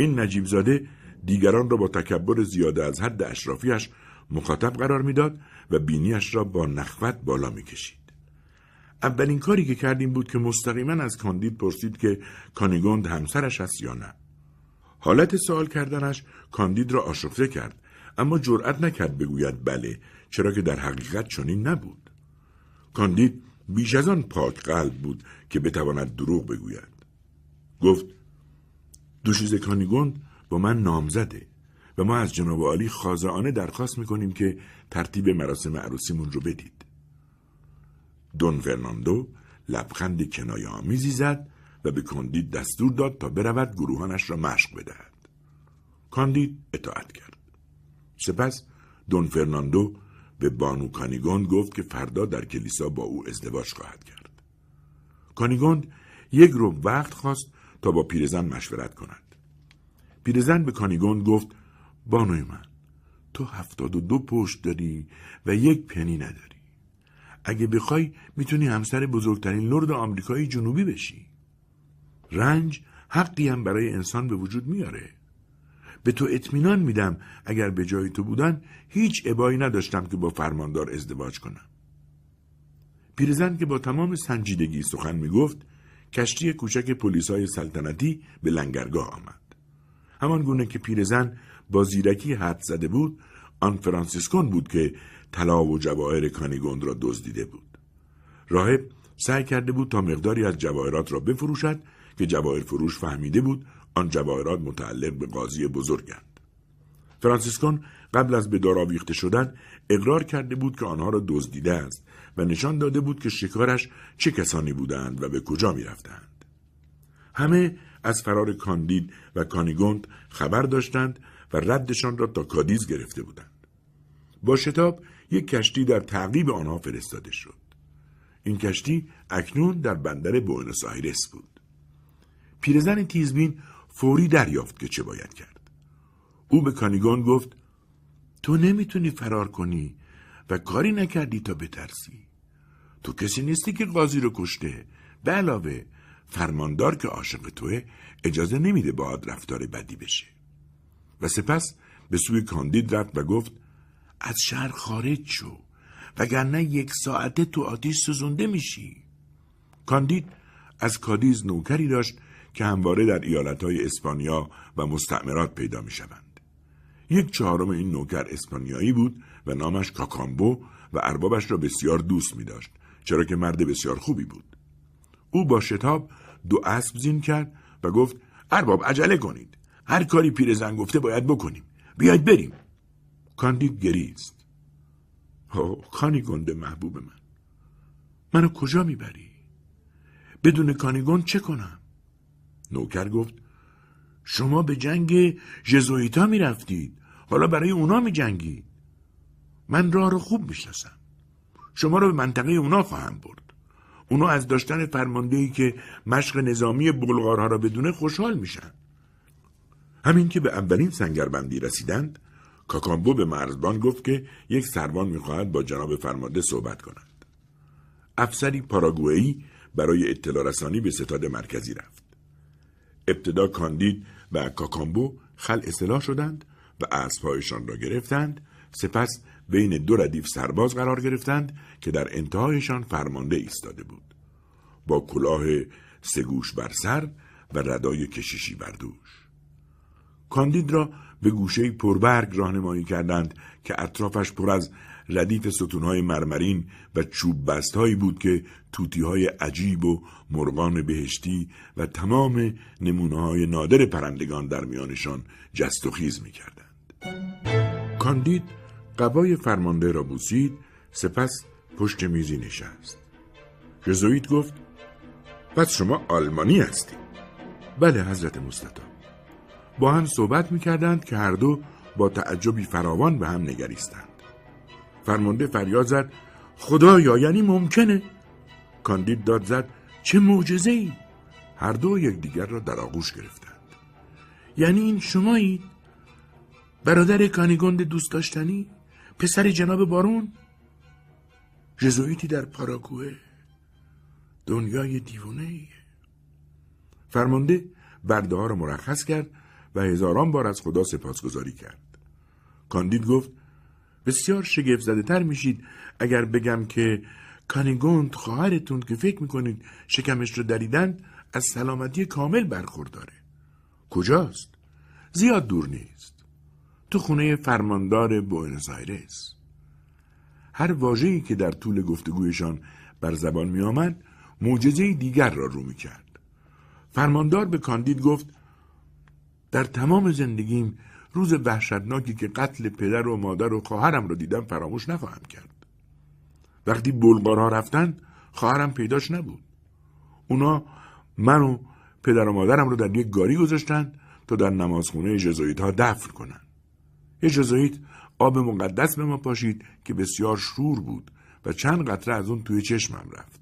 این نجیب زاده دیگران را با تکبر زیاده از حد اشرافیش مخاطب قرار می‌داد و بینیش را با نخوت بالا می‌کشید. اولین کاری که کردیم بود که مستقیما از کاندید پرسید که کانیگوند همسرش است یا نه. حالت سوال کردنش کاندید را آشفته کرد اما جرأت نکرد بگوید بله چرا که در حقیقت چنین نبود. کاندید بیش از آن پاک قلب بود که بتواند دروغ بگوید. گفت دوشیز کانیگوند با من نامزده و ما از جناب عالی خاضعانه درخواست می‌کنیم که ترتیب مراسم عروسیمون رو بدید. دون فرناندو لبخند کنایه آمیزی زد و به کاندید دستور داد تا برود گروهانش را مشق بدهد. کاندید اطاعت کرد. سپس دون فرناندو به بانو کانیگوند گفت که فردا در کلیسا با او ازدواج خواهد کرد. کانیگوند یک روز وقت خواست تا با پیرزن مشورت کند. پیرزن به کانیگوند گفت بانوی من تو هفتاد و دو پشت داری و یک پنی نداری. اگه بخوای می‌تونی همسر بزرگترین لرد آمریکایی جنوبی بشی. رنج حقی هم برای انسان به وجود میاره. به تو اطمینان میدم اگر به جای تو بودن هیچ ابایی نداشتم که با فرماندار ازدواج کنم. پیرزن که با تمام سنجیدگی سخن می‌گفت کشتی کوچک پلیسای سلطنتی به لنگرگاه آمد. همان گونه که پیرزن با زیرکی حد زده بود آن فرانسیسکون بود که طلا و جواهر کانیگوند را دزدیده بود. راهب سعی کرده بود تا مقداری از جواهرات را بفروشد که جواهر فروش فهمیده بود آن جواهرات متعلق به قاضی بزرگند. فرانسیسکون قبل از به دار آویخته شدن اقرار کرده بود که آنها را دزدیده است و نشان داده بود که شکارش چه کسانی بودند و به کجا می رفتند. همه از فرار کاندید و کانیگوند خبر داشتند و ردشان را تا کادیز گرفته بودند. با شتاب یک کشتی در تعقیب آنها فرستاده شد. این کشتی اکنون در بندر بوئنوس آیرس بود. پیرزن تیزبین فوری دریافت که چه باید کرد. او به کانیگون گفت تو نمی‌تونی فرار کنی و کاری نکردی تا بترسی تو کسی نیستی که قاضی رو کشته. به علاوه فرماندار که عاشق توه اجازه نمیده باهات رفتار بدی بشه. و سپس به سوی کاندید رفت و گفت از شهر خارج شو وگرنه یک ساعته تو آتیش سوزونده میشی. کاندید از کادیز نوکری داشت که همواره در ایالتهای اسپانیا و مستعمرات پیدا می شوند. یک چهارم این نوکر اسپانیایی بود و نامش کاکامبو و اربابش را بسیار دوست می داشت چرا که مرد بسیار خوبی بود. او با شتاب دو اسب زین کرد و گفت ارباب عجله کنید. هر کاری پیرزن گفته باید بکنیم. بیاید بریم. کاندید گریست. کانی گنده محبوب من. منو کجا می‌بری؟ بدون کانیگون چه کنم؟ نوکر گفت شما به جنگ جزویتا می رفتید حالا برای اونا می جنگید من راه رو خوب می‌شناسم شما رو به منطقه اونا خواهم برد. اونا از داشتن فرماندهی که مشق نظامی بلغارها را بدونه خوشحال میشن. همین که به اولین سنگربندی رسیدند کاکامبو به مرزبان گفت که یک سروان می‌خواهد با جناب فرمانده صحبت کند. افسری پاراگوئی برای اطلاع رسانی به ستاد مرکزی رفت. ابتدا کاندید و کاکامبو خل اصلاح شدند و اسبهایشان را گرفتند سپس بین دو ردیف سرباز قرار گرفتند که در انتهایشان فرمانده ایستاده بود با کلاه سگوش بر سر و ردای کشیشی بر دوش کاندید را به گوشه پربرگ راهنمایی کردند که اطرافش پر از ردیف ستونهای مرمرین و چوب بستهایی بود که توتیهای عجیب و مرغان بهشتی و تمام نمونه های نادر پرندگان در میانشان جست و خیز می کردند. کاندید قبای فرمانده را بوسید سپس پشت میزی نشست. جزویت گفت پس شما آلمانی هستید. بله حضرت مستطا. با هم صحبت می کردند که هر دو با تعجبی فراوان به هم نگریستند. فرمانده فریاد زد خدایا یعنی ممکنه کاندید داد زد چه معجزه ای هر دو یکدیگر را در آغوش گرفتند یعنی این شمایید برادر کانیگوند دوست داشتنی پسر جناب بارون. جزویتی در پاراگوه. دنیای دیوونه ایه. فرمانده برده ها را مرخص کرد و هزاران بار از خدا سپاسگزاری کرد. کاندید گفت بسیار شگفت زده تر میشید اگر بگم که کانیگوند خواهرتون که فکر می‌کنید شکمش رو دریدن از سلامتی کامل برخورداره. کجاست؟ زیاد دور نیست. تو خونه فرماندار بوئنوس آیرس. هر واژه‌ای که در طول گفتگویشان بر زبان می آمد معجزه دیگر را رو می کرد. فرماندار به کاندید گفت در تمام زندگیم روز وحشتناکی که قتل پدر و مادر و خواهرم رو دیدم فراموش نخواهم کرد. وقتی بلغارها رفتن خواهرم پیداش نبود. اونا من و پدر و مادرم رو در یک گاری گذاشتن تا در نمازخونه جزویت ها دفن کنن یه آب مقدس به ما پاشید که بسیار شور بود و چند قطره از اون توی چشمم رفت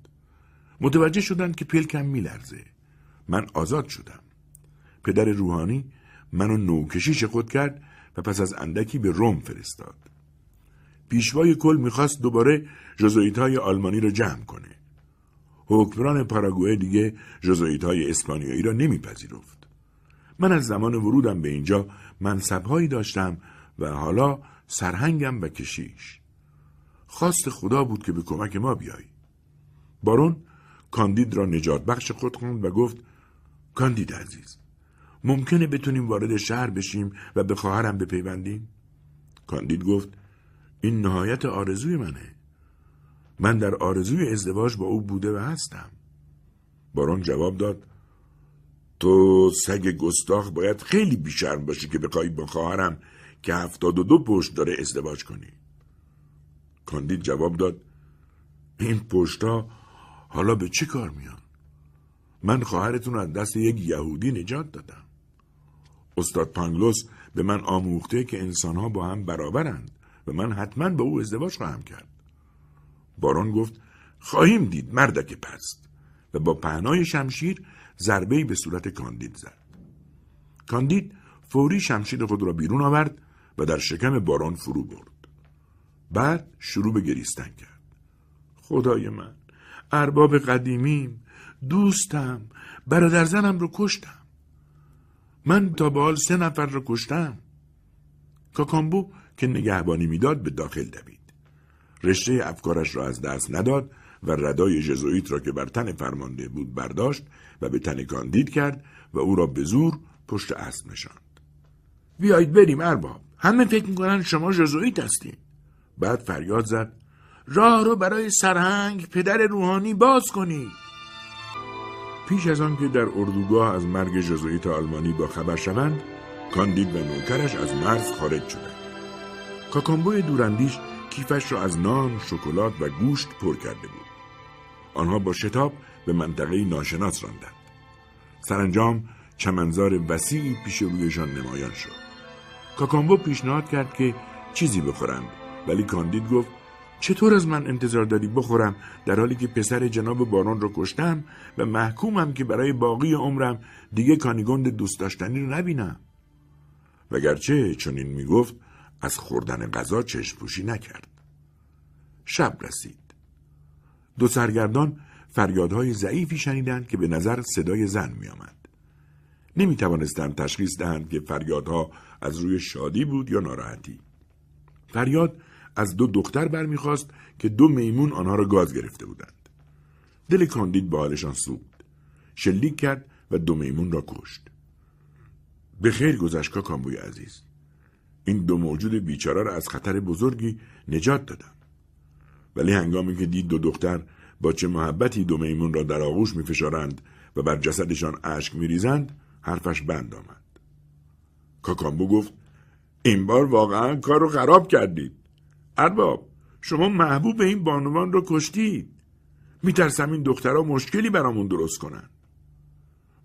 متوجه شدند که پلکم میلرزه من آزاد شدم پدر روحانی منو نوکشیش خود کرد و پس از اندکی به روم فرستاد. پیشوای کل می‌خواست دوباره جزویت های آلمانی را جمع کنه. حکمران پاراگوئه دیگه جزویت های اسپانیایی را نمیپذیرفت. من از زمان ورودم به اینجا منصبهایی داشتم و حالا سرهنگم و کشیش. خواست خدا بود که به کمک ما بیای. بارون کاندید را نجات بخش خود خوند و گفت کاندید عزیز ممکنه بتونیم وارد شهر بشیم و به خواهرم بپیوندیم؟ کاندید گفت این نهایت آرزوی منه. من در آرزوی ازدواج با او بوده و هستم. بارون جواب داد تو سگ گستاخ باید خیلی بیشرم باشی که بخوای با خواهرم که هفتاد و دو پشت داره ازدواج کنی. کاندید جواب داد این پشتا حالا به چه کار میان؟ من خواهرتون رو از دست یک یهودی نجات دادم. استاد پانگلوس به من آموخته که انسانها با هم برابرند و من حتما با او ازدواج خواهم کرد. بارون گفت خواهیم دید مردک پست و با پهنای شمشیر ضربه‌ای به صورت کاندید زد. کاندید فوری شمشیر خود را بیرون آورد و در شکم بارون فرو برد. بعد شروع به گریستن کرد. خدای من ارباب قدیمیم دوستم برادر زنم رو کشتم. من تا به حال سه نفر رو کشتم. کاکامبو که نگهبانی می‌داد به داخل دوید. رشته افکارش را از دست نداد و ردای جزویت را که بر تن فرمانده بود برداشت و به تن کاندید کرد و او را به زور پشت اسب نشاند. بیایید بریم ارباب. همه فکر می‌کنن شما جزویت هستین بعد فریاد زد راه رو برای سرهنگ پدر روحانی باز کنید پیش از آن که در اردوگاه از مرگ جزویت آلمانی با خبر شوند کاندید و نوکرش از مرز خارج شدند کاکامبوی دوراندیش کیفش را از نان، شکلات و گوشت پر کرده بود. آنها با شتاب به منطقه ناشناس راندند. سرانجام چمنزار وسیعی پیش رویشان نمایان شد. کاکامبو پیشنهاد کرد که چیزی بخورند ولی کاندید گفت چطور از من انتظار داری بخورم؟ در حالی که پسر جناب بارون رو کشتم و محکومم که برای باقی عمرم دیگه کانیگوند دوست داشتنی رو نبینم. وگرچه چنین می‌گفت از خوردن غذا چشم پوشی نکرد. شب رسید. دو سرگردان فریادهای ضعیفی شنیدند که به نظر صدای زن میآمد. نمی توانستند تشخیص دهند که فریادها از روی شادی بود یا ناراحتی. فریاد از دو دختر برمیخواست که دو میمون آنها را گاز گرفته بودند. دل کاندید با حالشان سوخت. شلیک کرد و دو میمون را کشت. به خیر گذشت کامبوی عزیز. این دو موجود بیچاره را از خطر بزرگی نجات دادم. ولی هنگامی که دید دو دختر با چه محبتی دو میمون را در آغوش میفشارند و بر جسدشان اشک میریزند حرفش بند آمد. کاکامبو گفت این بار واقعا کار رو خراب کردید. ارباب شما محبوب این بانوان رو کشتید. میترسم این دخترها مشکلی برامون درست کنند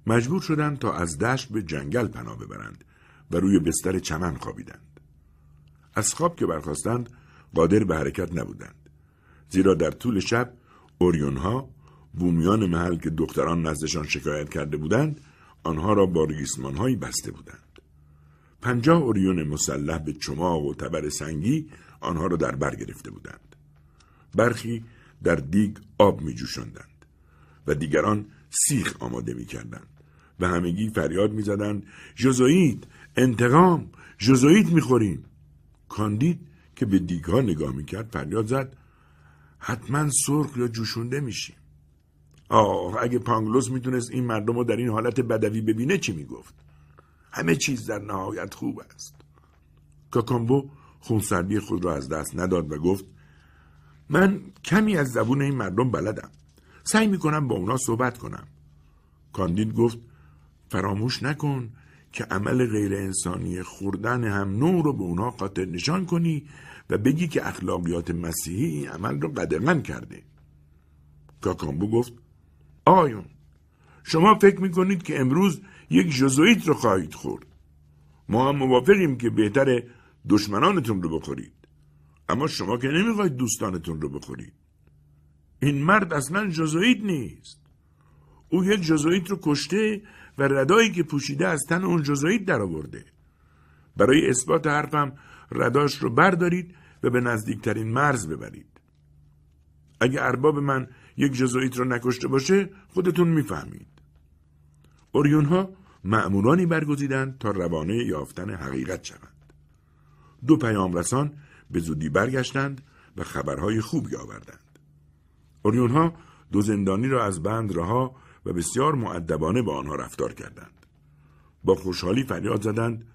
مجبور شدند تا از دشت به جنگل پناه ببرند و روی بستر چمن خوابیدند. از خواب که برخواستند قادر به حرکت نبودند. زیرا در طول شب اوریونها بومیان محل که دختران نزدشان شکایت کرده بودند آنها را با ریسمانهایی بسته بودند. پنجاه اوریون مسلح به چماق و تبر سنگی آنها را در بر گرفته بودند. برخی در دیگ آب می جوشندند و دیگران سیخ آماده می کردند و همگی فریاد می زدند جزویت انتقام جزویت می خوریم کاندید که به دیگ ها نگاه می کرد فریاد زد حتما سرخ یا جوشونده میشیم. آه اگه پانگلوس می‌تونست این مردم رو در این حالت بدوی ببینه چی می‌گفت؟ همه چیز در نهایت خوب است. کاکامبو خونسردی خود را از دست نداد و گفت من کمی از زبون این مردم بلدم. سعی می‌کنم با اونا صحبت کنم. کاندید گفت فراموش نکن که عمل غیر انسانی خوردن هم نور رو به اونا قاطر نشان کنی و بگی که اخلاقیات مسیحی این عمل رو قدغن کرده. کاکامبو گفت آیون شما فکر می‌کنید که امروز یک جزویت رو خواهید خورد. ما هم موافقیم که بهتر دشمنانتون رو بخورید. اما شما که نمی‌خواید دوستانتون رو بخورید. این مرد اصلا جزویت نیست. او یک جزویت رو کشته و ردایی که پوشیده از تن اون جزویت درآورده. برای اثبات حرفم رداش رو بردارید و به نزدیکترین مرز ببرید. اگه ارباب من یک جزویت رو نکشته باشه خودتون می‌فهمید. اوریون ها معمورانی برگزیدند تا روانه یافتن حقیقت شوند. دو پیام رسان به زودی برگشتند و خبرهای خوبی آوردند. اوریون ها دو زندانی را از بند رها و بسیار معدبانه با آنها رفتار کردند. با خوشحالی فریاد زدند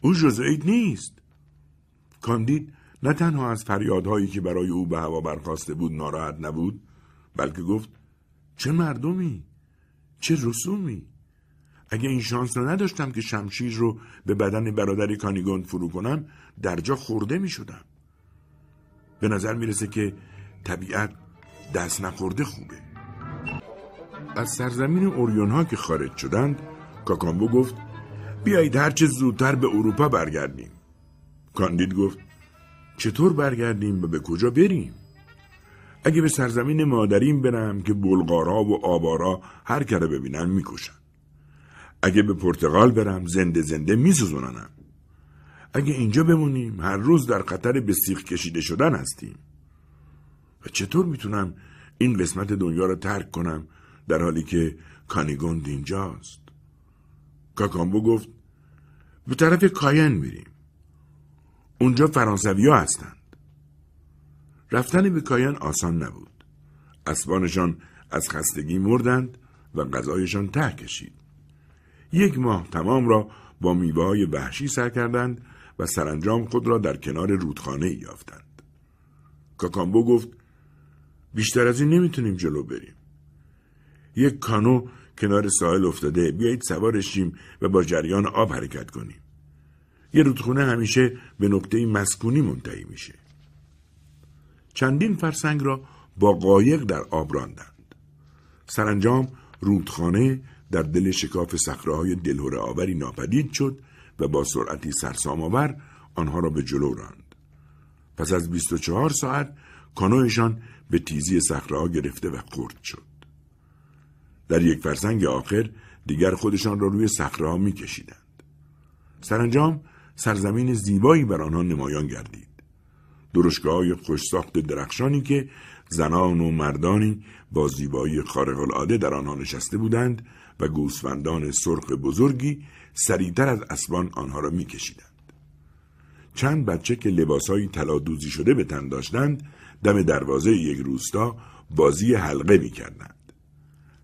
او جزئیت نیست. کاندید نه تنها از فریادهایی که برای او به هوا برخواسته بود ناراحت نبود بلکه گفت چه مردمی؟ چه رسومی؟ اگه این شانس رو نداشتم که شمشیر رو به بدن برادری کانیگوند فرو کنم در جا خورده می شدم به نظر می‌رسه که طبیعت دست نخورده خوبه. از سرزمین اوریون ها که خارج شدند کاکامبو گفت بیایید هرچه زودتر به اروپا برگردیم. کاندید گفت چطور برگردیم و به کجا بریم؟ اگه به سرزمین مادریم برم که بلغارا و آبارا هر کره ببینن می‌کشن. اگه به پرتغال برم زنده زنده میسوزوننم. اگه اینجا بمونیم هر روز در خطر به سیخ کشیده شدن هستیم. و چطور می‌تونم این قسمت دنیا را ترک کنم در حالی که کانیگوند اینجاست؟ کاکامبو گفت به طرف کاین میریم. اونجا فرانسوی ها هستند. رفتن به کاین آسان نبود. اسبانشان از خستگی مردند و غذایشان ته کشید. یک ماه تمام را با میوه های وحشی سر کردند و سرانجام خود را در کنار رودخانه یافتند. کاکامبو گفت بیشتر از این نمی‌تونیم جلو بریم. یک کانو کنار ساحل افتاده بیایید سوارش شیم و با جریان آب حرکت کنیم. یه رودخونه همیشه به نقطه مسکونی منتهی میشه. چندین فرسنگ را با قایق در آب راندند. سرانجام رودخانه در دل شکاف صخره دلهوره آوری ناپدید شد و با سرعتی سرسام آور آنها را به جلو راند. پس از 24 ساعت کانویشان به تیزی صخره گرفته و خرد شد. در یک فرسنگ آخر دیگر خودشان را روی صخره ها می کشیدند. سرانجام سرزمین زیبایی بر آنها نمایان گردید. درشگاه های خوشساخت درخشانی که زنان و مردانی با زیبایی خارق العاده در آنها نشسته بودند و گوسفندان سرخ بزرگی سریعتر از اسبان آنها را میکشیدند. چند بچه که لباسهایی طلا دوزی شده به تن داشتند دم دروازه یک روستا بازی حلقه می‌کردند.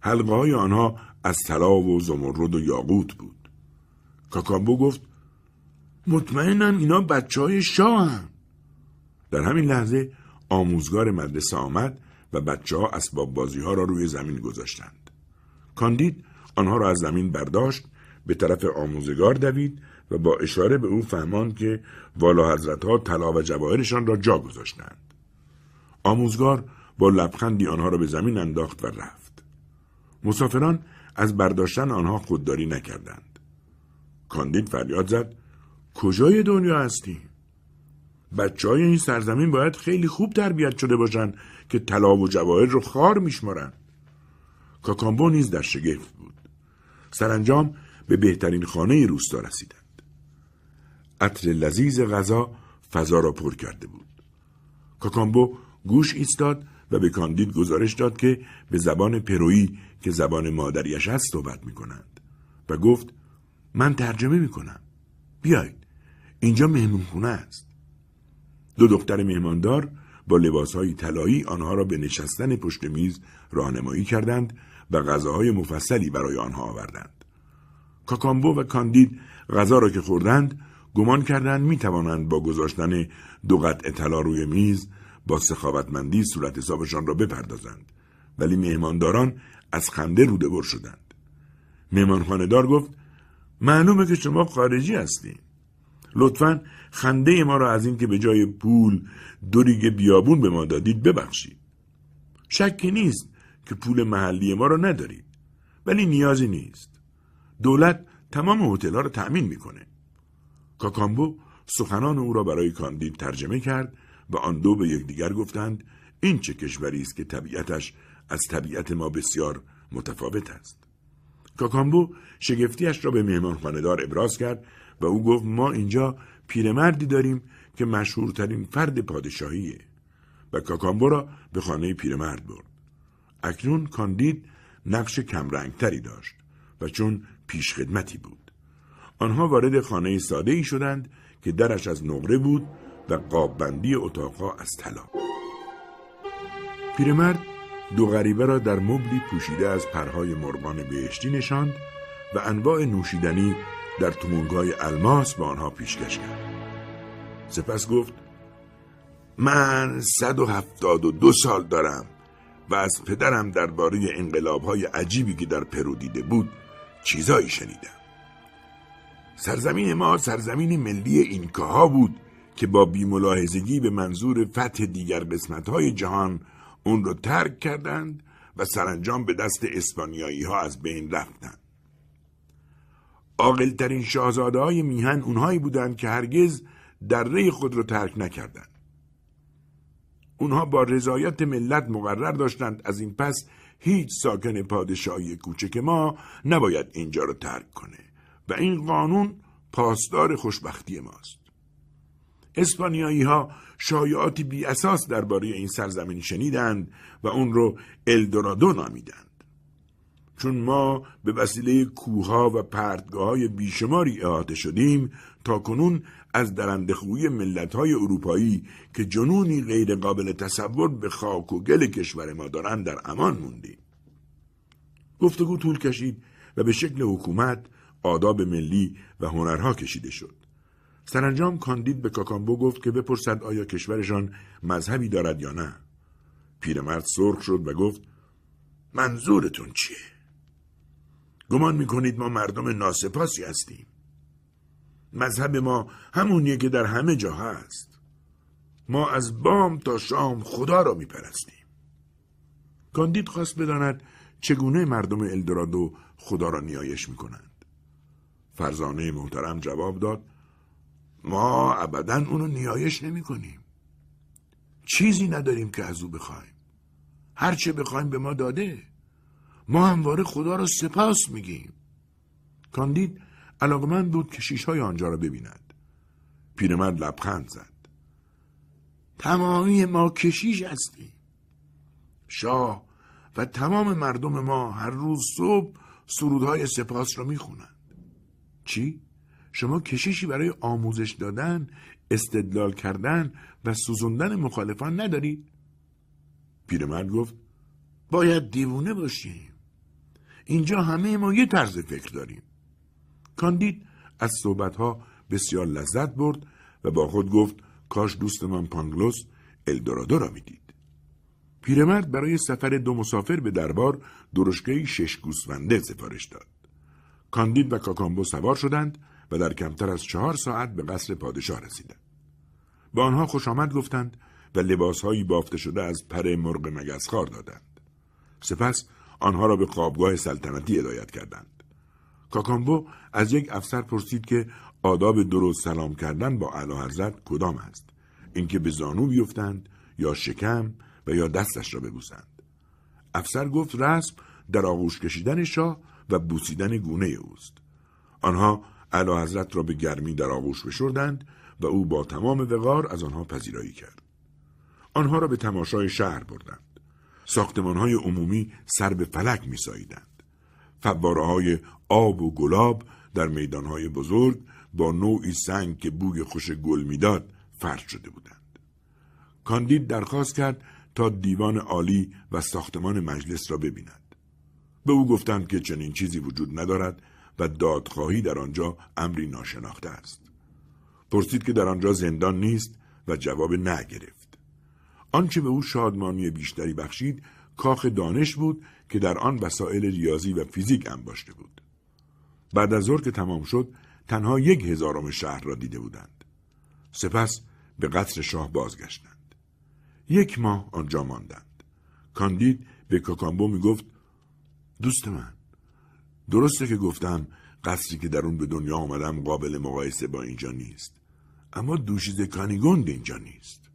حلقه های آنها از طلا و زمرد و یاقوت بود. کاکامبو گفت مطمئنم اینا بچه های شاه هم. در همین لحظه آموزگار مدرسه آمد و بچه ها اسباب بازی ها را روی زمین گذاشتند. کاندید آنها را از زمین برداشت به طرف آموزگار دوید و با اشاره به او فهمان که والا حضرت ها طلا و جواهرشان را جا گذاشتند. آموزگار با لبخندی آنها را به زمین انداخت و رفت. مسافران از برداشتن آنها خودداری نکردند. کاندید فریاد زد کجای دنیا هستیم؟ بچه های این سرزمین باید خیلی خوب تربیت شده باشند که طلا و جواهر رو خار میشمارند. کاکامبو نیز در شگفت. سرانجام به بهترین خانه روستا رسیدند. عطر لذیذ غذا فضا را پر کرده بود. کاکامبو گوش ایستاد و به کاندید گزارش داد که به زبان پرویی که زبان مادریش است صحبت می کنند و گفت من ترجمه می کنم. بیایید. اینجا مهمون خونه است. دو دختر مهماندار با لباسهای طلایی آنها را به نشستن پشت میز راهنمایی کردند و غذاهای مفصلی برای آنها آوردند. کاکامبو و کاندید غذا را که خوردند گمان کردند می توانند با گذاشتن دو قطع طلا روی میز با سخاوتمندی صورت حسابشان را بپردازند. ولی مهمانداران از خنده روده بر شدند. مهمانخانهدار گفت معلومه که شما خارجی هستین. لطفا خنده ما را از اینکه به جای پول دو بیابون به ما دادید ببخشید. شکی نیست. که پول محلی ما را ندارید ولی نیازی نیست. دولت تمام هتل ها را تأمین می‌کنه. کاکامبو سخنان او را برای کاندید ترجمه کرد و آن دو به یکدیگر گفتند این چه کشوری است که طبیعتش از طبیعت ما بسیار متفاوت است. کاکامبو شگفتیش را به مهمانخانهدار ابراز کرد و او گفت ما اینجا پیرمردی داریم که مشهورترین فرد پادشاهیه. و کاکامبو را به خانه پیرمرد برد. اکنون کاندید نقش کمرنگتری داشت و چون پیشخدمتی بود. آنها وارد خانه ساده ای شدند که درش از نقره بود و قاببندی اتاقها از طلا. پیرمرد دو غریبه را در مبلی پوشیده از پرهای مرغان بهشتی نشاند و انواع نوشیدنی در تومونگای الماس به آنها پیشکش کرد. سپس گفت من صد و هفتاد و دو سال دارم. و از پدرم درباره های عجیبی که در پرو دیده بود چیزایی شنیدم سرزمین ما سرزمین ملی اینکاها بود که با بیملاحظگی به منظور فتح دیگر های جهان اون رو ترک کردند و سرانجام به دست اسپانیایی ها از بین رفتند. عاقلترین شاهزاده های میهن اونهایی بودند که هرگز دره خود را ترک نکردند. اونها با رضایت ملت مقرر داشتند از این پس هیچ ساکن پادشاهی کوچک ما نباید اینجا را ترک کنه و این قانون پاسدار خوشبختی ماست. اسپانیایی ها شایعاتی بی اساس درباره این سرزمین شنیدند و اون رو الدورادو نامیدند. چون ما به وسیله کوها و پرتگاه های بیشماری احاطه شدیم تا کنون از درندخوی ملت های اروپایی که جنونی غیر قابل تصور به خاک و گل کشور ما دارند در امان موندیم. گفتگو طول کشید و به شکل حکومت آداب ملی و هنرها کشیده شد. سرانجام کاندید به کاکامبو گفت که بپرسد آیا کشورشان مذهبی دارد یا نه. پیرمرد سرخ شد و گفت منظورتون چیه؟ گمان می‌کنید ما مردم ناسپاسی هستیم. مذهب ما همونیه که در همه جا هست. ما از بام تا شام خدا را میپرستیم. کاندید خواست بداند چگونه مردم الدرادو خدا را نیایش می‌کنند. فرزانه محترم جواب داد ما ابدا اونو نیایش نمی کنیم. چیزی نداریم که از او بخوایم. هرچه بخوایم به ما داده. ما همواره خدا را سپاس میگیم. کاندید علاقمند بود کشیش های آنجا را ببیند. پیرمرد لبخند زد. تمامی ما کشیش هستیم. شاه و تمام مردم ما هر روز صبح سرودهای سپاس را می‌خونند. چی؟ شما کشیشی برای آموزش دادن، استدلال کردن و سوزوندن مخالفان ندارید؟ پیرمرد گفت باید دیوونه باشیم. اینجا همه ما یه طرز فکر داریم. کاندید از صحبتها بسیار لذت برد و با خود گفت کاش دوستمان پانگلوس الدورادو را می‌دید. پیرمرد برای سفر دو مسافر به دربار درشگه شش گوسفنده سفارش داد. کاندید و کاکامبو سوار شدند و در کمتر از چهار ساعت به قصر پادشاه رسیدند. به آنها خوش آمد گفتند و لباسهایی بافته شده از پر مرغ مگسخار دادند. سپس آنها را به خوابگاه سلطنتی هدایت کردند. کاکامبو از یک افسر پرسید که آداب درست سلام کردن با اعلی حضرت کدام است؟ اینکه به زانو بیفتند یا شکم و یا دستش را ببوسند. افسر گفت رسم در آغوش کشیدن شاه و بوسیدن گونه اوست. آنها اعلی حضرت را به گرمی در آغوش بشردند و او با تمام وقار از آنها پذیرایی کرد. آنها را به تماشای شهر بردند. ساختمانهای عمومی سر به فلک میساییدند. فواره های آب و گلاب در میدانهای بزرگ با نوعی سنگ که بوی خوش گل می‌داد فرش شده بودند. کاندید درخواست کرد تا دیوان عالی و ساختمان مجلس را ببیند. به او گفتند که چنین چیزی وجود ندارد و دادخواهی در آنجا امری ناشناخته است. پرسید که در آنجا زندان نیست و جواب نه گرفت. آنچه به او شادمانی بیشتری بخشید کاخ دانش بود که در آن وسایل ریاضی و فیزیک انباشته بود. بعد از ظهر که تمام شد تنها یک هزارم شهر را دیده بودند. سپس به قصر شاه بازگشتند. یک ماه آنجا ماندند. کاندید به کاکامبو می گفت دوست من درسته که گفتم قصری که در اون به دنیا آمدم قابل مقایسه با اینجا نیست. اما دوشیز کانیگوند اینجا نیست.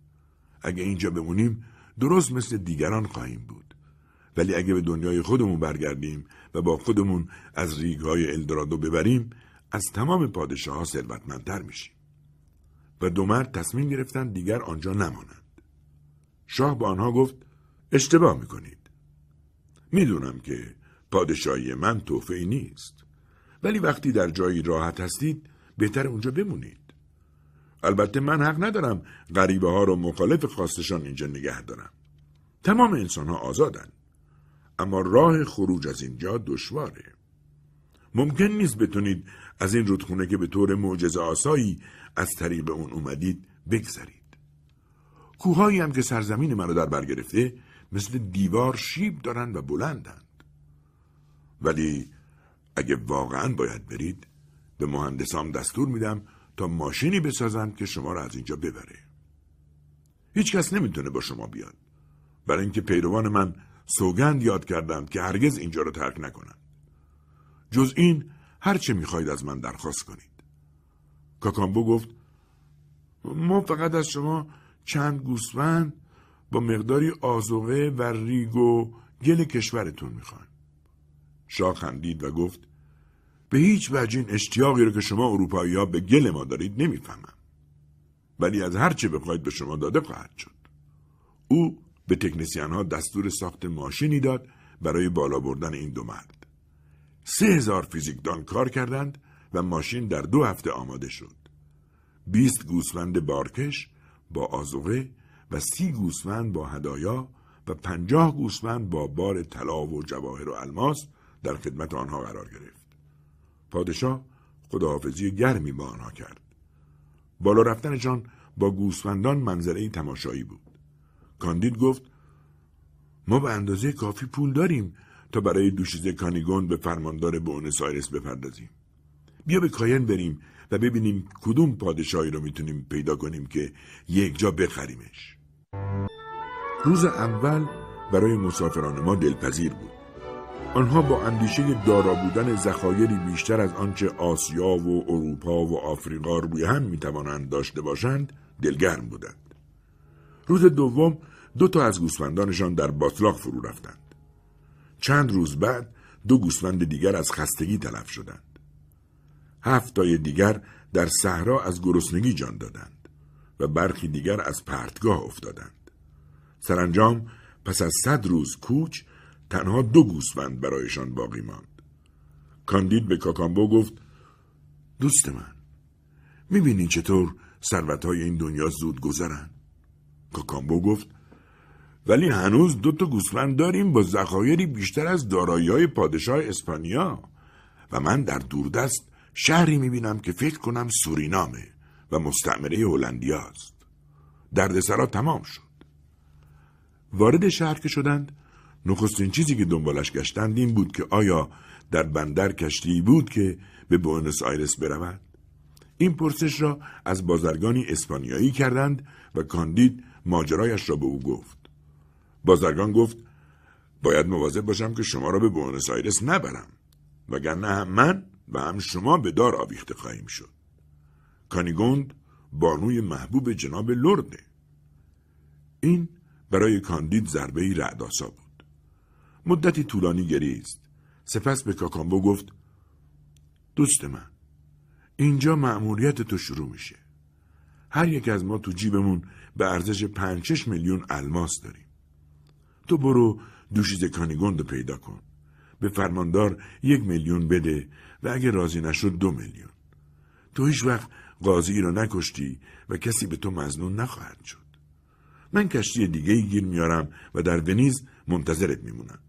اگه اینجا بمونیم درست مثل دیگران خواهیم بود. ولی اگه به دنیای خودمون برگردیم و با خودمون از ریگ های الدرادو ببریم از تمام پادشاه ها ثروتمندتر میشیم. و دو مرد تصمیم گرفتن دیگر آنجا نمانند. شاه با آنها گفت اشتباه می‌کنید. می‌دونم که پادشاهی من توفه ای نیست. ولی وقتی در جایی راحت هستید بهتر اونجا بمونید. البته من حق ندارم غریبه ها رو مخالف خواستشان اینجا نگه دارم. تمام انسان ها آزادن اما راه خروج از اینجا دشواره. ممکن نیست بتونید از این رودخونه که به طور معجزه آسایی از طریق اون اومدید بگذرید. کوههایی هم که سرزمین منو در بر گرفته مثل دیوار شیب دارن و بلندند. ولی اگه واقعا باید برید به مهندسام دستور میدم تا ماشینی بسازن که شما را از اینجا ببره. هیچ کس نمی‌تونه با شما بیاد. برای اینکه پیروان من سوگند یاد کردند که هرگز اینجا رو ترک نکنند جز این هر چه می‌خواهید از من درخواست کنید. کاکامبو گفت ما فقط از شما چند گوسفند با مقداری آزوغه و ریگ و گل کشورتون می‌خوایم شاه خندید و گفت به هیچ وجه این اشتیاقی رو که شما اروپایی ها به گل ما دارید نمی‌فهمم. ولی از هر چه بخواید به شما داده خواهد شد. او به تکنسیان ها دستور ساخت ماشینی داد برای بالا بردن این دو مرد سه هزار فیزیکدان کار کردند و ماشین در دو هفته آماده شد بیست گوسفند بارکش با آزوغه و سی گوسفند با هدایا و پنجاه گوسفند با بار طلا و جواهر و الماس در خدمت آنها قرار گرفت. پادشاه خداحافظی گرمی با آنها کرد. بالا رفتنشان با گوسفندان منظره تماشایی بود. کاندید گفت ما به اندازه کافی پول داریم تا برای دوشیزه کانیگون به فرماندار بونس آیرس بپردازیم. بیا به کاین بریم و ببینیم کدوم پادشاهی رو می‌تونیم پیدا کنیم که یک جا بخریمش. روز اول برای مسافران ما دلپذیر بود. آنها با اندیشه دارا بودن ذخایری بیشتر از آنچه آسیا و اروپا و آفریقا روی هم می‌توانند داشته باشند دلگرم بودند. روز دوم دو تا از گوسفندانشان در باطلاق فرو رفتند. چند روز بعد دو گوسفند دیگر از خستگی تلف شدند. هفتای دیگر در صحرا از گرسنگی جان دادند و برخی دیگر از پرتگاه افتادند. سرانجام پس از صد روز کوچ تنها دو گوسفند برایشان باقی ماند. کاندید به کاکامبو گفت دوست من می‌بینی چطور ثروتهای این دنیا زود گذرن؟ کاکامبو گفت ولی هنوز دو تا گوسفند داریم با ذخایری بیشتر از دارایی های پادشاه اسپانیا و من در دوردست شهری می‌بینم که فکر کنم سورینامه و مستعمره هلندیاست. دردسرا تمام شد. وارد شهر که شدند نخستین چیزی که دنبالش گشتند این بود که آیا در بندر کشتی بود که به بوئنوس آیرس برود این پرسش را از بازرگانی اسپانیایی کردند و کاندید ماجرایش را به او گفت بازرگان گفت باید مواظب باشم که شما را به بوئنوس آیرس نبرم وگرنه هم من و هم شما به دار آویخته خواهیم شد. کانیگوند بانوی محبوب جناب لرده. این برای کاندید ضربه ای رعداسا بود. مدتی طولانی گریست. سپس به کاکامبو گفت دوست من اینجا مأموریت تو شروع میشه. هر یک از ما تو جیبمون به ارزش پنج میلیون الماس داریم. تو برو دوشیز کانیگوند پیدا کن. به فرماندار یک میلیون بده و اگه راضی نشد دو میلیون. تو هیچ وقت قاضی رو نکشتی و کسی به تو مزنون نخواهد شد. من کشتی دیگه ای گیر میارم و در ونیز منتظرت میمونم.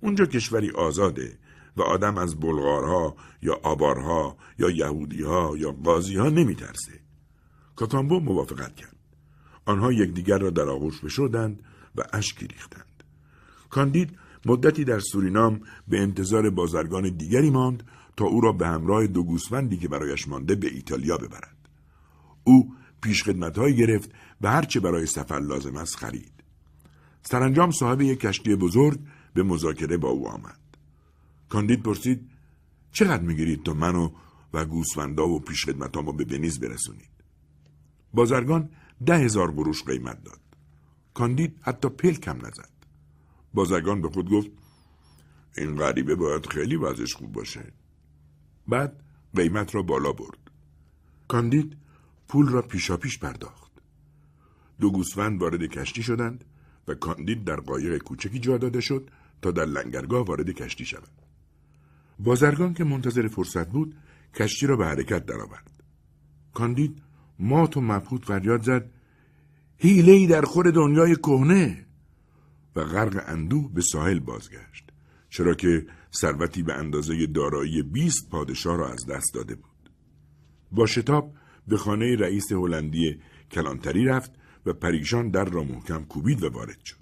اونجا کشوری آزاده و آدم از بلغارها یا آبارها یا یهودیها یا قاضیها نمیترسه. کاکامبو موافقت کرد. آنها یکدیگر را در آغوش بشدند و اشکی ریختند. کاندید مدتی در سورینام به انتظار بازرگان دیگری ماند تا او را به همراه دو گوسفندی که برایش مانده به ایتالیا ببرد. او پیشخدمتهایی گرفت و هرچه برای سفر لازم است خرید. سرانجام صاحب یک کشتی بزرگ به مذاکره با او آمد. کاندید پرسید چقدر می‌گیرید تا منو و گوسفندا و پیشخدمتامو به ونیز برسونید؟ بازرگان ده هزار قروش قیمت داد. کاندید حتی پل کم نزد. بازرگان به خود گفت این غریبه باید خیلی وضعش خوب باشه. بعد قیمت را بالا برد. کاندید پول را پیشا پیش پرداخت. دو گوسفند وارد کشتی شدند و کاندید در قایق کوچکی جا داده شد تا در لنگرگاه وارد کشتی شود. بازرگان که منتظر فرصت بود کشتی را به حرکت درآورد. کاندید مات و مبهوت فریاد زد هیله در خور دنیای کهنه و غرق اندوه به ساحل بازگشت چرا که ثروتی به اندازه دارایی 20 پادشاه را از دست داده بود. با شتاب به خانه رئیس هلندی کلانتری رفت و پریشان در را محکم کوبید و وارد شد.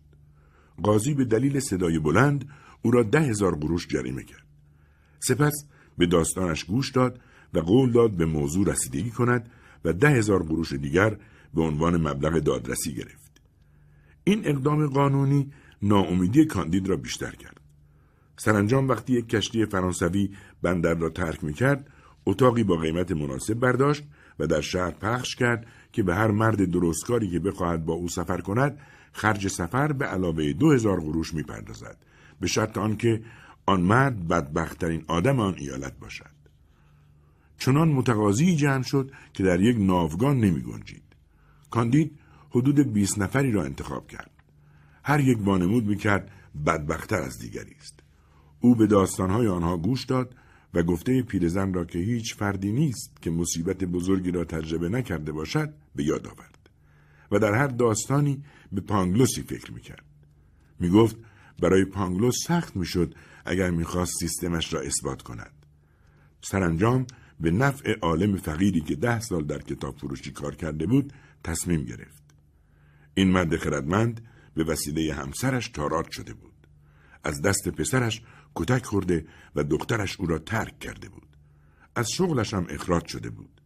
قاضی به دلیل صدای بلند او را ده هزار قروش جریمه کرد. سپس به داستانش گوش داد و قول داد به موضوع رسیدگی کند و ده هزار قروش دیگر به عنوان مبلغ دادرسی گرفت. این اقدام قانونی ناامیدی کاندید را بیشتر کرد. سرانجام وقتی یک کشتی فرانسوی بندر را ترک می کرد اتاقی با قیمت مناسب برداشت و در شهر پخش کرد که به هر مرد درستکاری که بخواهد با او سفر کند خرج سفر به علاوه دو هزار قروش می پردازد به شرط آنکه آن مرد بدبختترین آدم آن ایالت باشد چنان متقاضی جمع شد که در یک ناوگان نمی گنجید. کاندید حدود 20 نفری را انتخاب کرد. هر یک وانمود می‌کرد بدبختتر از دیگری است. او به داستانهای آنها گوش داد و گفته پیرزن را که هیچ فردی نیست که مصیبت بزرگی را تجربه نکرده باشد به یاد آورد و در هر داستانی به پانگلوسی فکر می‌کرد. می‌گفت برای پانگلوس سخت می‌شد اگر می‌خواست سیستمش را اثبات کند. سرانجام به نفع عالم فقیری که ده سال در کتاب فروشی کار کرده بود تصمیم گرفت. این مرد خردمند به وسیله همسرش تارات شده بود. از دست پسرش کتک خورده و دخترش او را ترک کرده بود. از شغلش هم اخراج شده بود.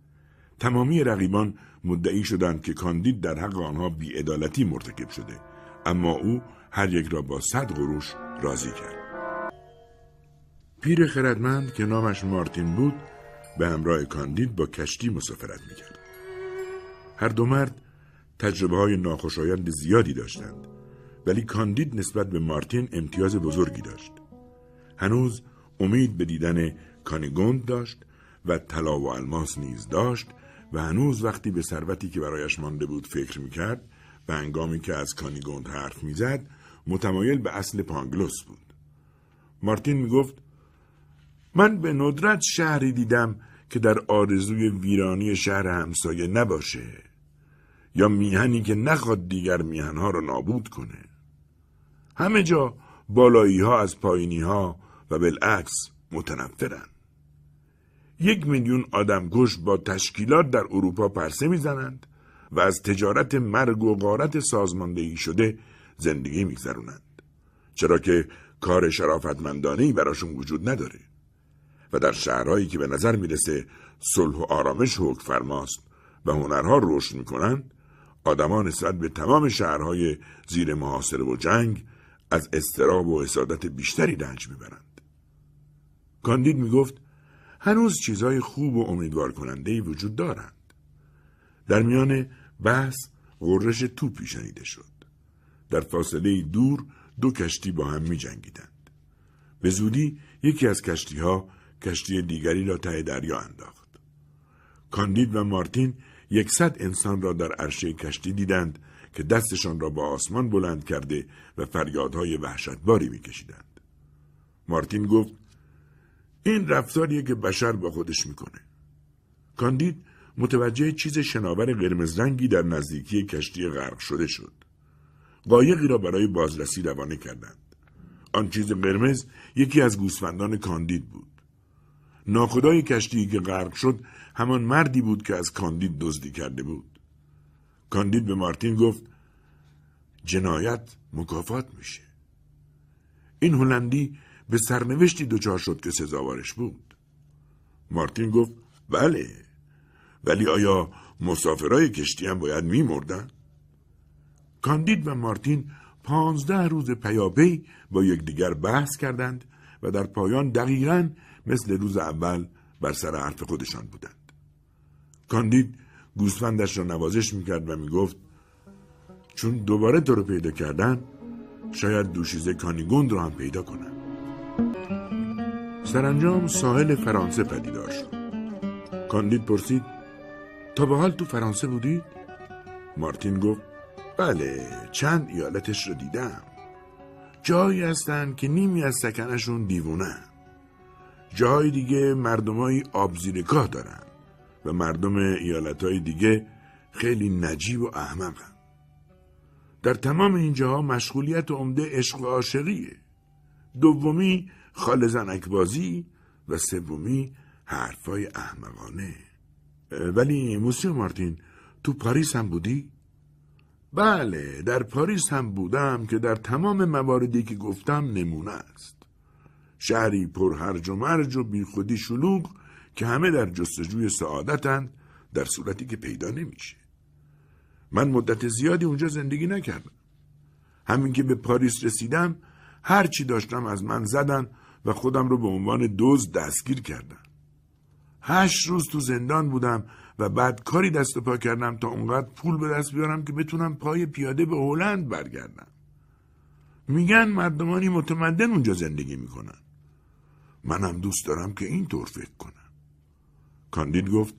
تمامی رقیبان مدعی شدند که کاندید در حق آنها بیعدالتی مرتکب شده اما او هر یک را با صد قروش راضی کرد. پیر خردمند که نامش مارتین بود به همراه کاندید با کشتی مسافرت می‌کرد. هر دو مرد تجربه های ناخوشایند زیادی داشتند ولی کاندید نسبت به مارتین امتیاز بزرگی داشت. هنوز امید به دیدن کانیگوند داشت و طلا و الماس نیز داشت و هنوز وقتی به ثروتی که برایش مانده بود فکر می‌کرد و انگامی که از کانیگوند حرف می‌زد متمایل به اصل پانگلوس بود. مارتین می‌گفت من به ندرت شهری دیدم که در آرزوی ویرانی شهر همسایه نباشه یا میهنی که نخواد دیگر میهنها را نابود کنه. همه جا بالایی ها از پایینی ها و بالعکس متنفرن. یک میلیون آدم کش با تشکیلات در اروپا پرسه می‌زنند و از تجارت مرگ و غارت سازماندهی شده زندگی میگذرونند. چرا که کار شرافتمندانه براشون وجود نداره و در شهرهایی که به نظر می‌رسه صلح و آرامش حکم فرماست و هنرها رشد می‌کنند آدمان نسبت به تمام شهرهای زیر محاصره و جنگ از استراب و حسادت بیشتری رنج می‌برند. کاندید می‌گفت هنوز چیزهای خوب و امیدوار کننده وجود دارند. در میان بحث غرش توپی شنیده شد. در فاصله دور دو کشتی با هم می جنگیدند. به زودی یکی از کشتی ها کشتی دیگری را ته دریا انداخت. کاندید و مارتین یکصد انسان را در عرشه کشتی دیدند که دستشان را با آسمان بلند کرده و فریادهای وحشتباری میکشیدند. مارتین گفت این رفتاریه که بشر با خودش می‌کنه. کاندید متوجه چیز شناور قرمز رنگی در نزدیکی کشتی غرق شده شد. قایقی را برای بازرسی روانه کردند. آن چیز قرمز یکی از گوسفندان کاندید بود. ناخدای کشتی که غرق شد همان مردی بود که از کاندید دزدی کرده بود. کاندید به مارتین گفت جنایت مکافات میشه. این هلندی به سرنوشتی دچار شد که سزاوارش بود. مارتین گفت بله ولی آیا مسافرای کشتی هم باید میمردن؟ کاندید و مارتین پانزده روز پیاپی با یکدیگر بحث کردند و در پایان دقیقا مثل روز اول بر سر حرف خودشان بودند. کاندید گوسفندش را نوازش می‌کرد و می‌گفت چون دوباره تو رو پیدا کردن شاید دوشیزه کانیگوند رو هم پیدا کنن. سرانجام ساحل فرانسه پدیدار شد. کاندید پرسید تا به حال تو فرانسه بودید؟ مارتین گفت بله چند ایالتش رو دیدم. جایی هستن که نیمی از سکنشون دیوونه جای دیگه مردمای آبزیرگاه دارن و مردم ایالتهای دیگه خیلی نجیب و احمقن. در تمام اینجاها مشغولیت عمده عشق و عاشقیه. دومی خال زنک بازی و سومی حرفای احمقانه. ولی موسی مارتین تو پاریس هم بودی؟ بله در پاریس هم بودم که در تمام مواردی که گفتم نمونه است. شهری پر هرج و مرج و بیخودی شلوغ که همه در جستجوی سعادتند در صورتی که پیدا نمیشه. من مدت زیادی اونجا زندگی نکردم. همین که به پاریس رسیدم هر چی داشتم از من زدن و خودم رو به عنوان دوز دستگیر کردم. هشت روز تو زندان بودم و بعد کاری دست پا کردم تا اونقدر پول به دست بیارم که بتونم پای پیاده به هلند برگردم. میگن مردمانی متمدن اونجا زندگی می‌کنن. منم دوست دارم که اینطور فکر کنم. کاندید گفت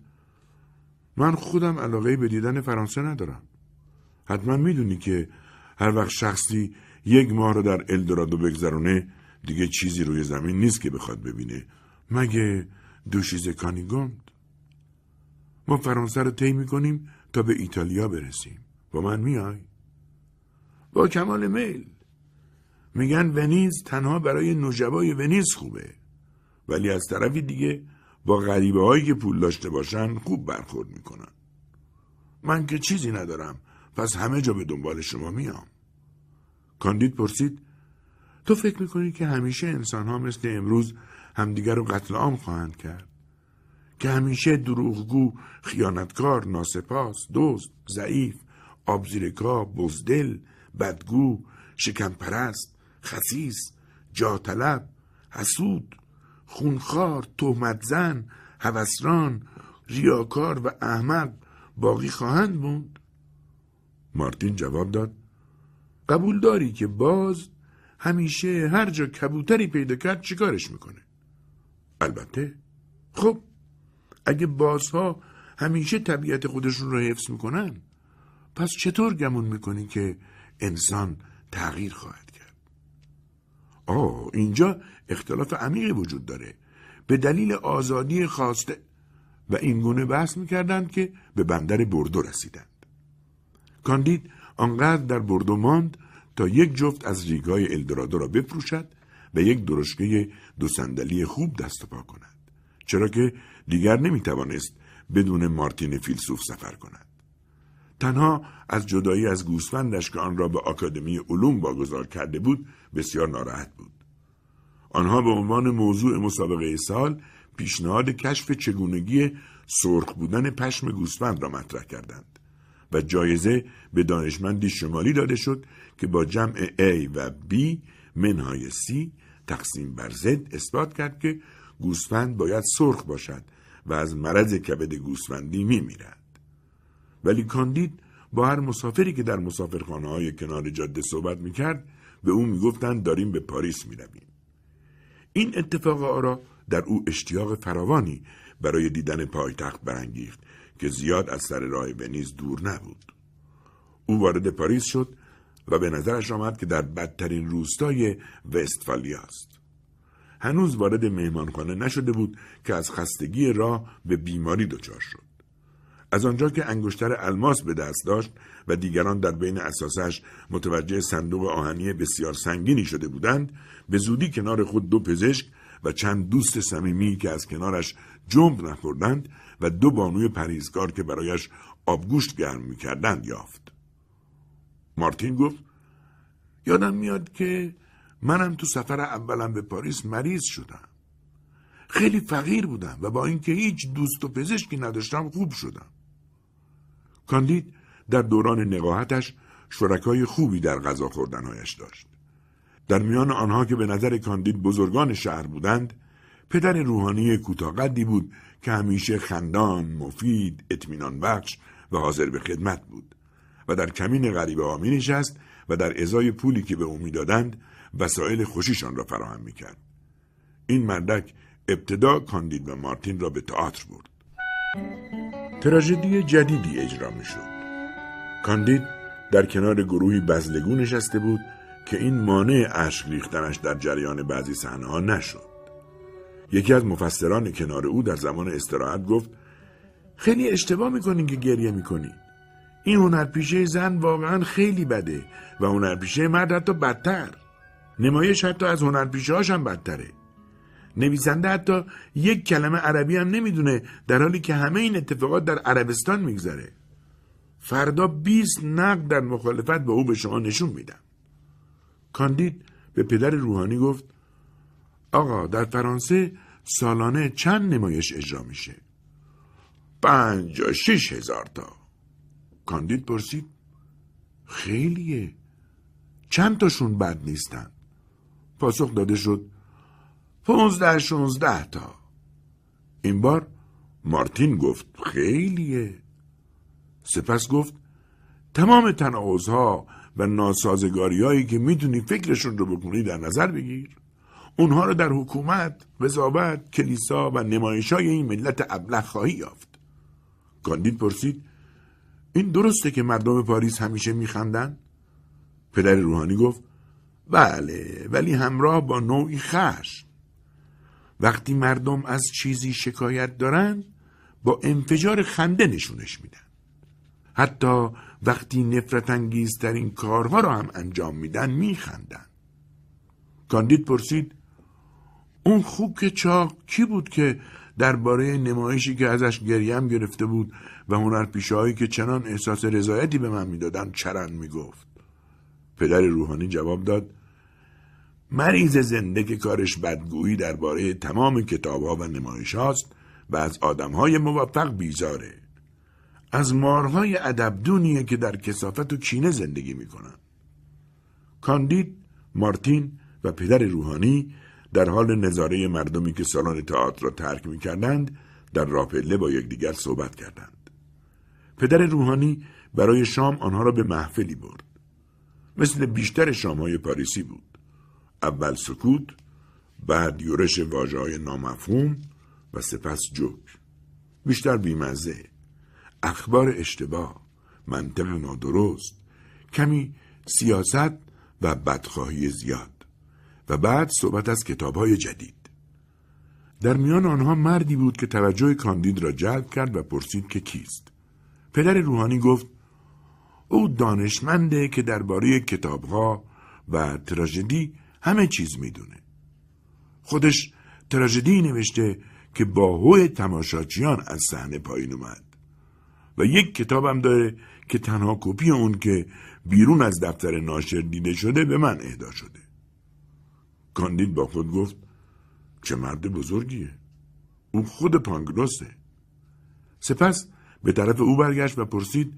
من خودم علاقه به دیدن فرانسه ندارم. حتما می‌دونی که هر وقت شخصی یک ماه رو در الدورادو بگذرونه دیگه چیزی روی زمین نیست که بخواد ببینه. مگه دوشیز کانیگوند ما فرانسه رو طی می‌کنیم تا به ایتالیا برسیم. با من میای؟ با کمال میل. میگن ونیز تنها برای نوجبای ونیز خوبه. ولی از طرفی دیگه با غریبه هایی که پول داشته باشن خوب برخورد می‌کنن. من که چیزی ندارم پس همه جا به دنبال شما میام. کاندید پرسید تو فکر می‌کنی که همیشه انسان ها مثل امروز همدیگر رو قتل عام خواهند کرد؟ که همیشه دروغگو خیانتکار ناسپاس دزد ضعیف آبزیرکا بزدل بدگو شکمپرست خسیس جاطلب حسود خونخوار تهمت زن هوسران ریاکار و احمق باقی خواهند بود مارتین جواب داد قبول داری که باز همیشه هر جا کبوتری پیدا کرد چیکارش می‌کنه؟ البته. خب اگه بازها همیشه طبیعت خودشون رو حفظ می‌کنن پس چطور گمون می‌کنی که انسان تغییر خواهد؟ آه اینجا اختلاف عمیقی وجود داره. به دلیل آزادی خواسته و این گونه بحث می‌کردند که به بندر بردو رسیدند. کاندید آنقدر در بردو ماند تا یک جفت از ریگای الدرادو را بفروشد و یک درشکه دو صندلی خوب دست پا کند چرا که دیگر نمی‌توانست بدون مارتین فیلسوف سفر کند. تنها از جدایی از گوسفندش که آن را به آکادمی علوم واگذار کرده بود بسیار ناراحت بود آنها به عنوان موضوع مسابقه سال پیشنهاد کشف چگونگی سرخ بودن پشم گوسفند را مطرح کردند و جایزه به دانشمندی شمالی داده شد که با جمع A و B منهای C تقسیم بر Z اثبات کرد که گوسفند باید سرخ باشد و از مرض کبد گوسفندی می میرد. ولی کاندید با هر مسافری که در مسافرخانه های کنار جاده صحبت می کرد به او می گفتند داریم به پاریس می رویم. این اتفاق آرا در او اشتیاق فراوانی برای دیدن پایتخت برانگیخت که زیاد از سر راه ونیز دور نبود. او وارد پاریس شد و به نظرش آمد که در بدترین روستای وستفالیا است. هنوز وارد مهمانخانه نشده بود که از خستگی راه به بیماری دچار شد. از آنجا که انگشتر الماس به دست داشت و دیگران در بین اساسش متوجه صندوق آهنی بسیار سنگینی شده بودند به زودی کنار خود دو پزشک و چند دوست صمیمی که از کنارش جنب نخوردند و دو بانوی پریزکار که برایش آبگوشت گرم می‌کردند یافت. مارتین گفت یادم میاد که منم تو سفر اولم به پاریس مریض شدم. خیلی فقیر بودم و با اینکه هیچ دوست و پزشکی نداشتم خوب شدم. کاندید در دوران نقاهتش شرکای خوبی در غذا خوردنهایش داشت. در میان آنها که به نظر کاندید بزرگان شهر بودند پدر روحانی کوتاقدی بود که همیشه خندان، مفید، اطمینان بخش و حاضر به خدمت بود و در کمین غریبه ها می نشست و در ازای پولی که به او می‌دادند وسایل خوشیشان را فراهم می‌کرد. این مردک ابتدا کاندید و مارتین را به تئاتر برد. تراژدی جدیدی اجرا می‌شد. کاندید در کنار گروهی بزلگو نشسته بود که این مانع اشک ریختنش در جریان بعضی صحنه ها نشد. یکی از مفسران کنار او در زمان استراحت گفت خیلی اشتباه می‌کنین که گریه می‌کنین. این هنرپیشه زن واقعا خیلی بده و هنرپیشه مرد حتی بدتر. نمایش حتی از هنرپیشه هم بدتره. نویسنده حتی یک کلمه عربی هم نمی‌دونه در حالی که همه این اتفاقات در عربستان میگذره. فردا 20 نقد در مخالفت با او به شما نشون میدم. کاندید به پدر روحانی گفت آقا در فرانسه سالانه چند نمایش اجرا میشه؟ پنج شش هزار تا. کاندید پرسید خیلیه. چند تاشون بد نیستن؟ پاسخ داده شد پونزده شونزده تا. این بار مارتین گفت خیلیه. سپس گفت تمام تناقضها و ناسازگاری هایی که می‌تونی فکرشون رو بکنی در نظر بگیر. اونها رو در حکومت، قضاوت، کلیسا و نمایش های این ملت ابله خواهی یافت. کاندید پرسید این درسته که مردم پاریس همیشه میخندن؟ پدر روحانی گفت بله ولی همراه با نوعی خشم. وقتی مردم از چیزی شکایت دارن با انفجار خنده نشونش میدن. حتی وقتی نفرت انگیزترین کارها را هم انجام میدن میخندن. کاندید پرسید اون خوک چاق کی بود که درباره نمایشی که ازش گریم گرفته بود و هنرپیشههایی که چنان احساس رضایتی به من می‌دادن چرند می‌گفت؟ پدر روحانی جواب داد مریض زنده که کارش بدگویی درباره تمام کتابها و نمایش هاست و از آدمهای موفق بیزاره. از مارهای ادبدونیه که در کسافت و کینه زندگی می‌کنن. کاندید مارتین و پدر روحانی در حال نظاره مردمی که سالن تئاتر را ترک می‌کردند در راپله با یکدیگر صحبت کردند. پدر روحانی برای شام آنها را به محفلی برد. مثل بیشتر شامهای پاریسی بود. اول سکوت بعد یورش واجه های نامفهوم و سپس جوک. بیشتر بیمزه. اخبار اشتباه منطق نادرست کمی سیاست و بدخواهی زیاد. و بعد صحبت از کتاب های جدید. در میان آنها مردی بود که توجه کاندید را جلب کرد و پرسید که کیست. پدر روحانی گفت او دانشمنده که درباره کتابها و تراژدی همه چیز می‌دونه. خودش تراژدی نوشته که با هوی تماشاچیان از صحنه پایین اومد. و یک کتابم داره که تنها کپی اون که بیرون از دفتر ناشر دیده شده به من اهدا شده. کاندید با خود گفت چه مرد بزرگیه. او خود پانگلوسه سپس به طرف او برگشت و پرسید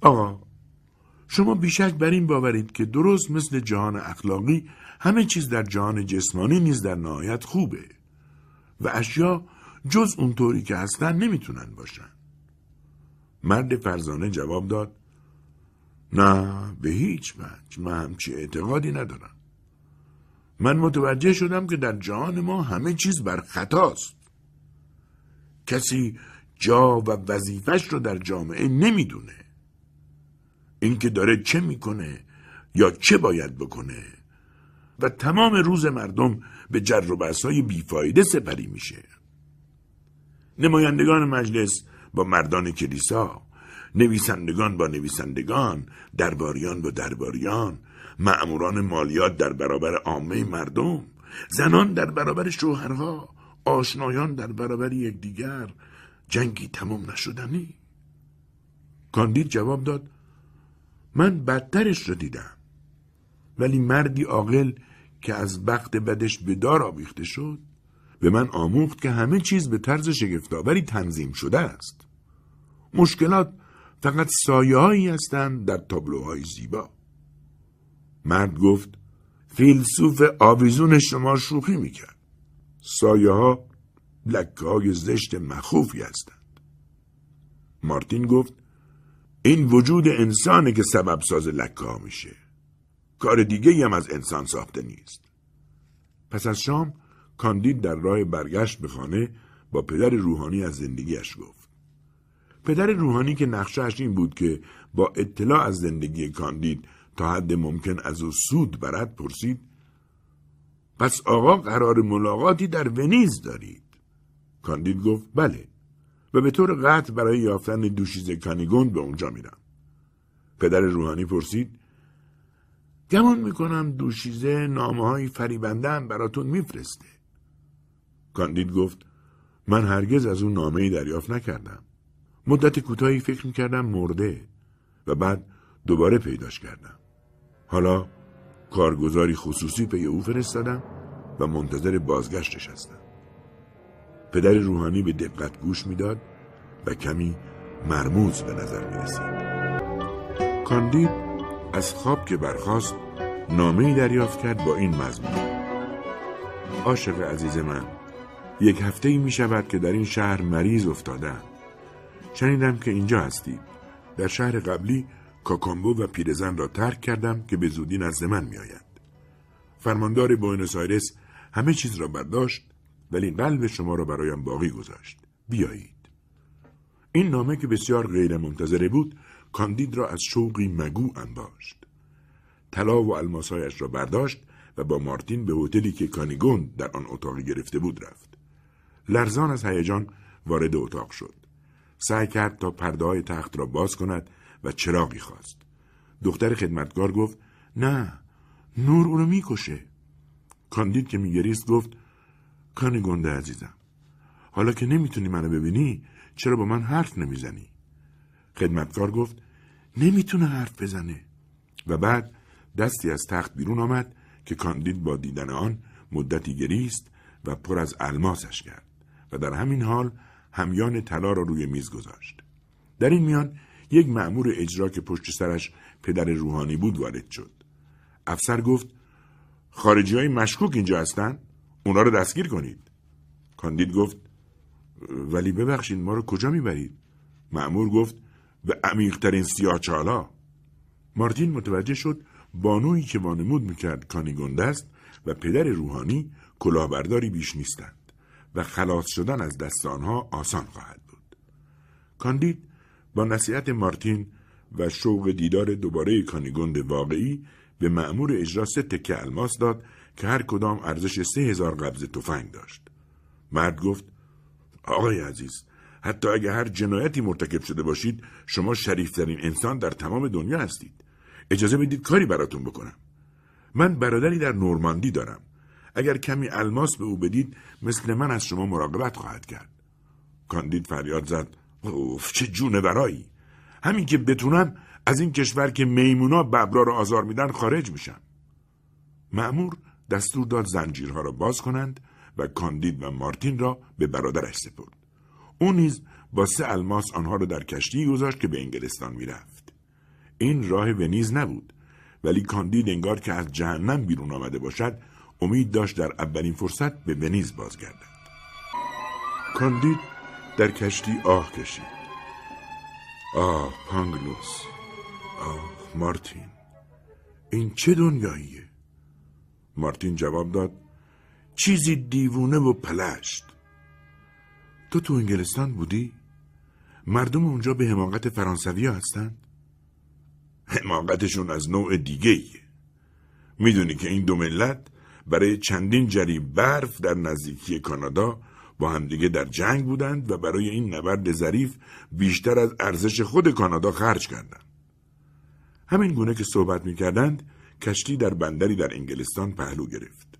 آقا شما بیشک بر این باورید که درست مثل جهان اخلاقی همه چیز در جهان جسمانی نیز در نهایت خوبه. و اشیا جز اونطوری که هستن نمی‌تونن باشن. مرد فرزانه جواب داد نه به هیچ وجه. من همچی اعتقادی ندارم. من متوجه شدم که در جهان ما همه چیز بر خطاست کسی جا و وظیفش رو در جامعه نمی‌دونه. اینکه داره چه می‌کنه یا چه باید بکنه و تمام روز مردم به جر و بحثای بیفایده سپری میشه. نمایندگان مجلس با مردان کلیسا نویسندگان با نویسندگان درباریان با درباریان معموران مالیات در برابر عامه مردم زنان در برابر شوهرها آشنایان در برابر یکدیگر جنگی تمام نشدنی. کاندید جواب داد من بدترش را دیدم ولی مردی عاقل که از بخت بدش به دار آویخته شد به من آموخت که همه چیز به طرز شگفتآوری تنظیم شده است. مشکلات فقط سایه هایی هستند در تابلوهای زیبا. مرد گفت فیلسوف آویزون شما شوخی می‌کرد. سایه ها لکه های زشت مخوفی هستند. مارتین گفت این وجود انسانه که سبب ساز لکه ها میشه. کار دیگه هم از انسان ساخته نیست. پس از شام کاندید در راه برگشت به خانه با پدر روحانی از زندگیش گفت. پدر روحانی که نقشهش این بود که با اطلاع از زندگی کاندید تا حد ممکن از او سود برد پرسید پس آقا قرار ملاقاتی در ونیز دارید؟ کاندید گفت بله و به طور قطع برای یافتن دوشیزه کانیگوند به اونجا میرم. پدر روحانی پرسید گمان می‌کنم دوشیزه نامه های فریبنده هم براتون میفرسته. کاندید گفت من هرگز از اون نامه ای دریافت نکردم. مدت کوتاهی فکر می‌کردم مرده و بعد دوباره پیداش کردم. حالا کارگزاری خصوصی پی او فرستادم و منتظر بازگشتش هستم. پدر روحانی به دقت گوش می‌داد و کمی مرموز به نظر می رسید. کاندید از خواب که برخاست نامه دریافت کرد با این مضمون. عاشق عزیز من یک هفته ای می شود که در این شهر مریض افتادم شنیدم که اینجا هستید در شهر قبلی کاکامبو و پیرزن را ترک کردم که به زودی نزد من می آید. فرماندار بوینس آیرس همه چیز را برداشت ولی قلب شما را برایم باقی گذاشت. بیایید. این نامه که بسیار غیر منتظره بود کاندید را از شوقی مگو انباشت. طلا و الماسایش را برداشت و با مارتین به هتلی که کانیگوند در آن اتاق گرفته بود رفت. لرزان از هیجان وارد اتاق شد. سعی کرد تا پرده های تخت را باز کند و چراغی خواست. دختر خدمتکار گفت نه نور او رو می‌کشه. کاندید که میگریست گفت کانیگونده عزیزم حالا که نمی‌تونی منو ببینی چرا با من حرف نمی‌زنی؟ خدمتکار گفت نمی‌تونه حرف بزنه. و بعد دستی از تخت بیرون آمد که کاندید با دیدن آن مدتی گریست و پر از الماسش کرد و در همین حال همیان طلا را روی میز گذاشت. در این میان یک مأمور اجرا که پشت سرش پدر روحانی بود وارد شد. افسر گفت خارجی های مشکوک اینجا هستن؟ اونا رو دستگیر کنید. کاندید گفت ولی ببخشید ما رو کجا می‌برید؟ مأمور گفت به عمیقترین سیاه چالا مارتین متوجه شد بانویی که وانمود می‌کرد کانیگونده است و پدر روحانی کلاهبرداری بیش نیستند و خلاص شدن از دست آنها آسان خواهد بود. کاندید با نصیحت مارتین و شوق دیدار دوباره کانیگوند واقعی به مأمور اجرا سه تکه الماس داد که هر کدام ارزش سه هزار قبض تفنگ داشت. مرد گفت آقای عزیز حتی اگر هر جنایتی مرتکب شده باشید شما شریفترین انسان در تمام دنیا هستید. اجازه بدید کاری براتون بکنم. من برادری در نورماندی دارم. اگر کمی الماس به او بدید مثل من از شما مراقبت خواهد کرد. کاندید فریاد زد. اوف چه جونه برایی همین که بتونم از این کشور که میمونا ببرا رو آزار میدن خارج میشم. معمور دستور داد زنجیرها را باز کنند و کاندید و مارتین را به برادرش سپرد. او نیز با سه الماس آنها را در کشتی گذاشت که به انگلستان می‌رفت. این راه ونیز نبود ولی کاندید انگار که از جهنم بیرون آمده باشد امید داشت در اولین فرصت به ونیز بازگردد. کاندید در کشتی آه کشید. آه پانگلوس. آه مارتین. این چه دنیاییه؟ مارتین جواب داد چیزی دیوونه و پلشت. تو تو انگلستان بودی؟ مردم اونجا به حماقت فرانسوی هستن؟ حماقتشون از نوع دیگه ایه. می‌دونی که این دو ملت برای چندین جری برف در نزدیکی کانادا با همدیگه در جنگ بودند و برای این نبرد ظریف بیشتر از ارزش خود کانادا خرج کردند. همین گونه که صحبت می‌کردند کشتی در بندری در انگلستان پهلو گرفت.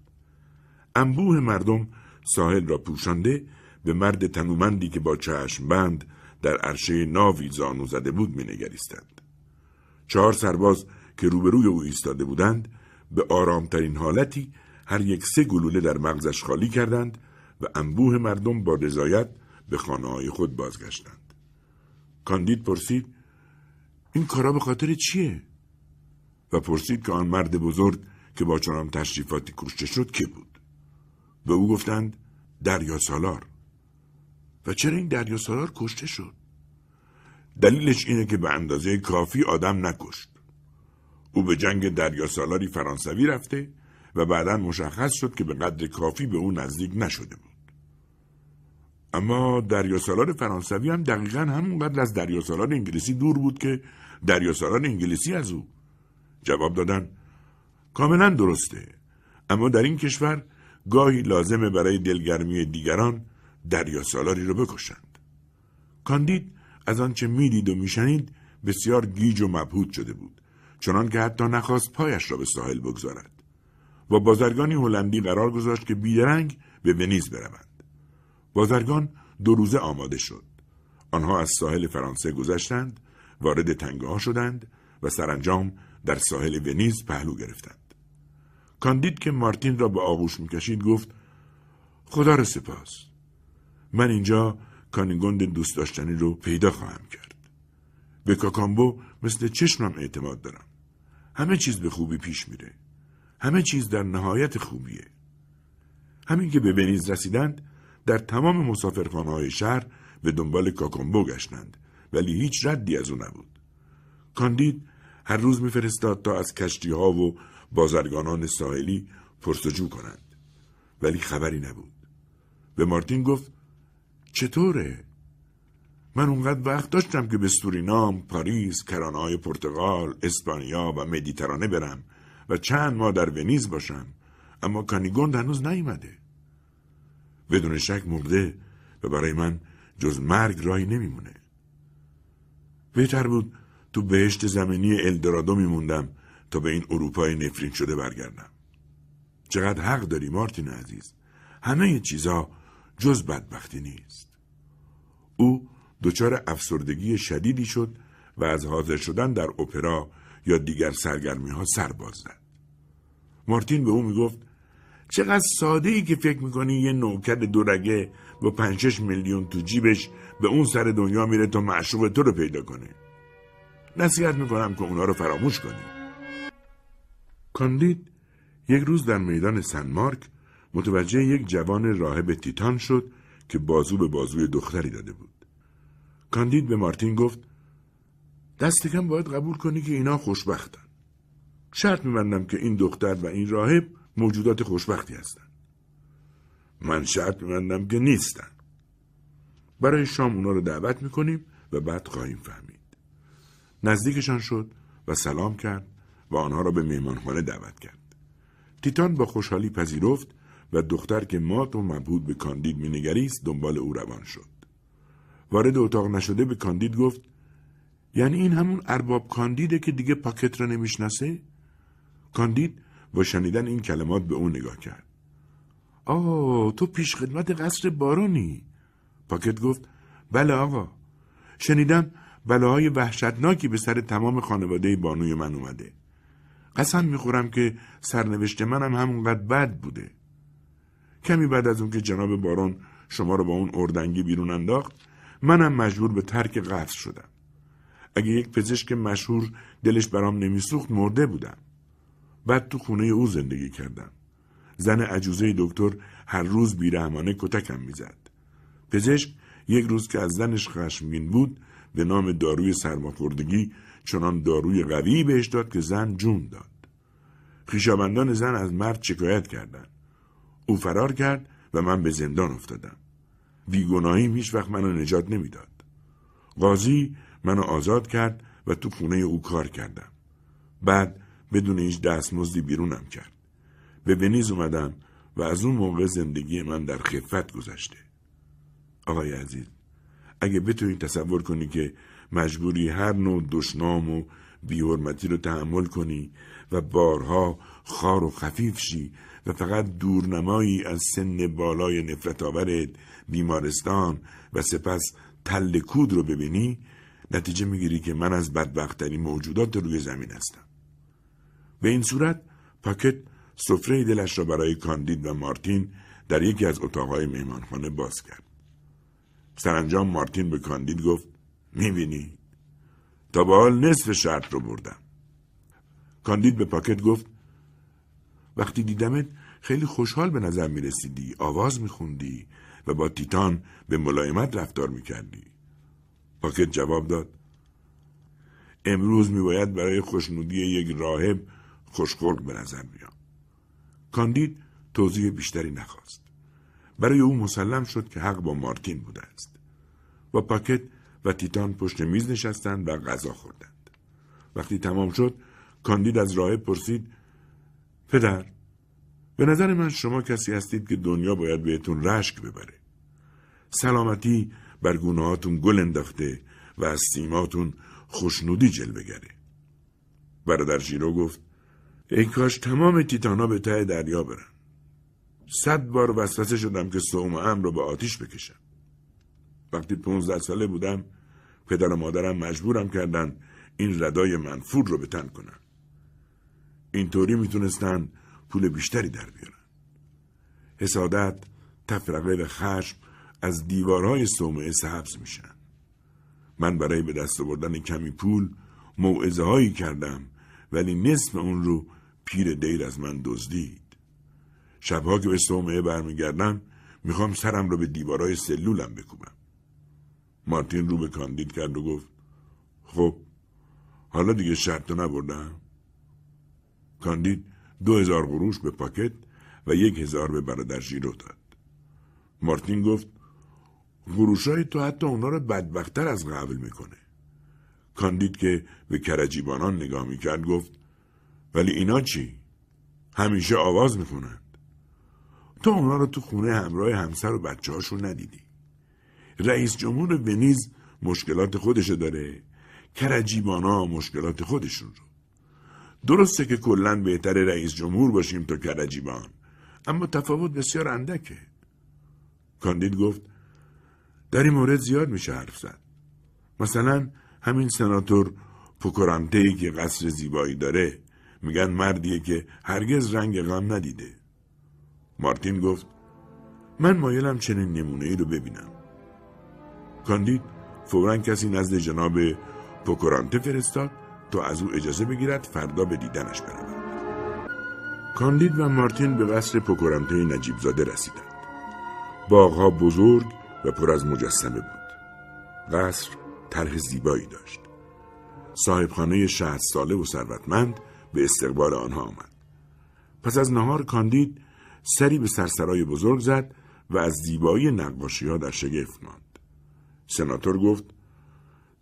انبوه مردم ساحل را پوشانده به مرد تنومندی که با چشم بند در عرشه ناوی زانو زده بود مینگریستند. چهار سرباز که روبروی او ایستاده بودند به آرامترین حالتی هر یک سه گلوله در مغزش خالی کردند و انبوه مردم با رضایت به خانه های خود بازگشتند. کاندید پرسید این کارا به خاطر چیه؟ و پرسید که آن مرد بزرگ که با چنان تشریفاتی کشته شد که بود؟ به او گفتند دریا سالار. و چرا این دریا سالار کشته شد؟ دلیلش اینه که به اندازه کافی آدم نکشت. او به جنگ دریا سالاری فرانسوی رفته و بعدا مشخص شد که به قدر کافی به او نزدیک نشده بود. اما دریاسالار فرانسوی هم دقیقا همونقدر از دریاسالار انگلیسی دور بود که دریاسالار انگلیسی از او جواب دادن کاملا درسته اما در این کشور گاهی لازمه برای دلگرمی دیگران دریاسالاری رو بکشند کاندید از آنچه می‌دید و میشنید بسیار گیج و مبهوت شده بود چنان که حتی نخواست پایش را به ساحل بگذارد و بازرگانی هلندی قرار گذاشت که بیدرنگ به ونیز بروند بازرگان دو روزه آماده شد. آنها از ساحل فرانسه گذشتند، وارد تنگه ها شدند و سرانجام در ساحل ونیز پهلو گرفتند. کاندید که مارتین را به آغوش می‌کشید گفت خدا را سپاس. من اینجا کانیگوند دوست داشتنی رو پیدا خواهم کرد. به کاکامبو مثل چشمم اعتماد دارم. همه چیز به خوبی پیش میره. همه چیز در نهایت خوبیه. همین که به ونیز رسیدند در تمام مسافرخانه های شهر به دنبال کاکامبو گشتند ولی هیچ ردی از او نبود. کاندید هر روز میفرستاد تا از کشتی ها و بازرگانان ساحلی پرسجو کنند ولی خبری نبود. به مارتین گفت چطوره؟ من اونقدر وقت داشتم که به سورینام، پاریس، کرانهای پرتغال، اسپانیا و مدیترانه برم و چند ماه در ونیز باشم. اما کانیگوند هنوز نیومده. بدون شک مرده و برای من جز مرگ راهی نمیمونه. بهتر بود تو بهشت زمینی الدرادو میموندم تا به این اروپای نفرین شده برگردم. چقدر حق داری مارتین عزیز؟ همه چیزا جز بدبختی نیست او دچار افسردگی شدیدی شد و از حاضر شدن در اپرا یا دیگر سرگرمی ها سر باز زد. مارتین به او می‌گفت چقدر ساده ای که فکر می‌کنی یه نوکر دورگه با پنجش میلیون تو جیبش به اون سر دنیا میره تا معشوق تو رو پیدا کنه. نصیحت می‌کنم که اونا رو فراموش کنی. کاندید یک روز در میدان سن مارک متوجه یک جوان راهب تیتان شد که بازو به بازوی دختری داده بود. کاندید به مارتین گفت دست کم باید قبول کنی که اینا خوشبختن. شرط میبندم که این دختر و این راهب موجودات خوشبختی هستن. من شرط میبندم که نیستن. برای شام اونا رو دعوت می‌کنیم و بعد خواهیم فهمید. نزدیکشان شد و سلام کرد و آنها را به مهمانخانه دعوت کرد. تیتان با خوشحالی پذیرفت و دختر که مات و مبهود به کاندید مینگریست دنبال او روان شد. وارد اتاق نشده به کاندید گفت یعنی این همون ارباب کاندیده که دیگه پاکت را نمی‌شناسه؟ کاندید با شنیدن این کلمات به او نگاه کرد. آه تو پیش خدمت قصر بارونی پاکت گفت بله آقا شنیدم بلاهای وحشتناکی به سر تمام خانواده بانوی من اومده قسم می‌خورم که سرنوشت منم همونقدر بد بوده کمی بعد از اون که جناب بارون شما رو با اون اردنگی بیرون انداخت منم مجبور به ترک قصر شدم. اگه یک پزشک مشهور دلش برام نمیسوخت مرده بودم. بعد تو خونه او زندگی کردم. زن عجوزه دکتر هر روز بیرحمانه کتکم می‌زد. پزشک یک روز که از زنش خشمگین بود به نام داروی سرماخوردگی چنان داروی قوی بهش داد که زن جون داد. خیشابندان زن از مرد شکایت کردند. او فرار کرد و من به زندان افتادم. بیگناهی هیچ وقت منو نجات نمی‌داد. قاضی منو آزاد کرد و تو خونه او کار کردم. بعد بدون هیچ دستمزدی بیرونم کرد. به ونیز اومدم و از اون موقع زندگی من در خفت گذشته. آقای عزیز اگه بتونی تصور کنی که مجبوری هر نوع دشنام و بیحرمتی رو تحمل کنی و بارها خار و خفیف شی و فقط دورنمایی از سن بالای نفرت آورت بیمارستان و سپس تل کود رو ببینی نتیجه می‌گیری که من از بدبختترین موجودات روی زمین هستم. به این صورت پاکت سفره دلش را برای کاندید و مارتین در یکی از اتاقهای مهمانخانه باز کرد. سرانجام مارتین به کاندید گفت می‌بینی؟ تا به حال نصف شرط رو بردم. کاندید به پاکت گفت وقتی دیدمت خیلی خوشحال به نظر می رسیدی آواز می خوندی و با تیتان به ملایمت رفتار می کردی پاکت جواب داد. امروز می باید برای خوشنودی یک راهب خوشخلق به نظر بیام. کاندید توضیح بیشتری نخواست. برای او مسلم شد که حق با مارتین بوده است. با پاکت و تیتان پشت میز نشستند و غذا خوردند. وقتی تمام شد کاندید از راهب پرسید پدر به نظر من شما کسی هستید که دنیا باید بهتون رشک ببره. سلامتی بر گناهاتون گل انداخته و از سیماتون خوشنودی جلوه گره. برادر شیرو گفت ای کاش تمام تیتانا به ته دریا برن. صد بار وسوسه شدم که سوم ام رو به آتیش بکشم. وقتی پونزده ساله بودم پدر و مادرم مجبورم کردن این ردای منفور رو به تن کنن. اینطوری می‌تونستن پول بیشتری در بیارن. حسادت تفرقه و خشم از دیوارهای صومعه سبز میشن. من برای به دست آوردن کمی پول موعظه هایی کردم ولی نصف اون رو پیر دیر از من دزدید. شبها که به صومعه برمیگردم می‌خوام سرم رو به دیوارهای سلولم بکوبم. مارتین رو به کاندید کرد و گفت خب حالا دیگه شرط نبردم؟ کاندید دو هزار قروش به پاکت و یک هزار به برادر ژیرو داد. مارتین گفت غروشای تو حتی اونا رو بدبختتر از قبل می‌کنه. کاندید که به کرجیبانان نگاه می‌کرد گفت ولی اینا چی؟ همیشه آواز می‌خونند تو اونا رو تو خونه همراه همسر و بچه هاشون ندیدی. رئیس جمهور ونیز مشکلات خودشو داره. کرجیبانا مشکلات خودشون رو. درسته که کلا بهتر رئیس جمهور باشیم تا کرجیبان اما تفاوت بسیار اندکه. کاندید گفت در این مورد زیاد میشه حرف زد. مثلا همین سناتور پوکورانته ای که قصر زیبایی داره میگن مردیه که هرگز رنگ غم ندیده. مارتین گفت من مایلم چنین نمونه ای رو ببینم. کاندید فورا کسی نزد جناب پوکورانته فرستاد تا از او اجازه بگیرد فردا به دیدنش برود کاندید و مارتین به قصر پوکورانته نجیب زاده رسیدند. باغها بزرگ و پر از مجسمه بود. قصر طرح زیبایی داشت. صاحبخانه شهر ساله و ثروتمند به استقبال آنها آمد. پس از نهار کاندید سری به سرسرای بزرگ زد و از زیبایی نقاشی ها در شگفت ماند. سناتور گفت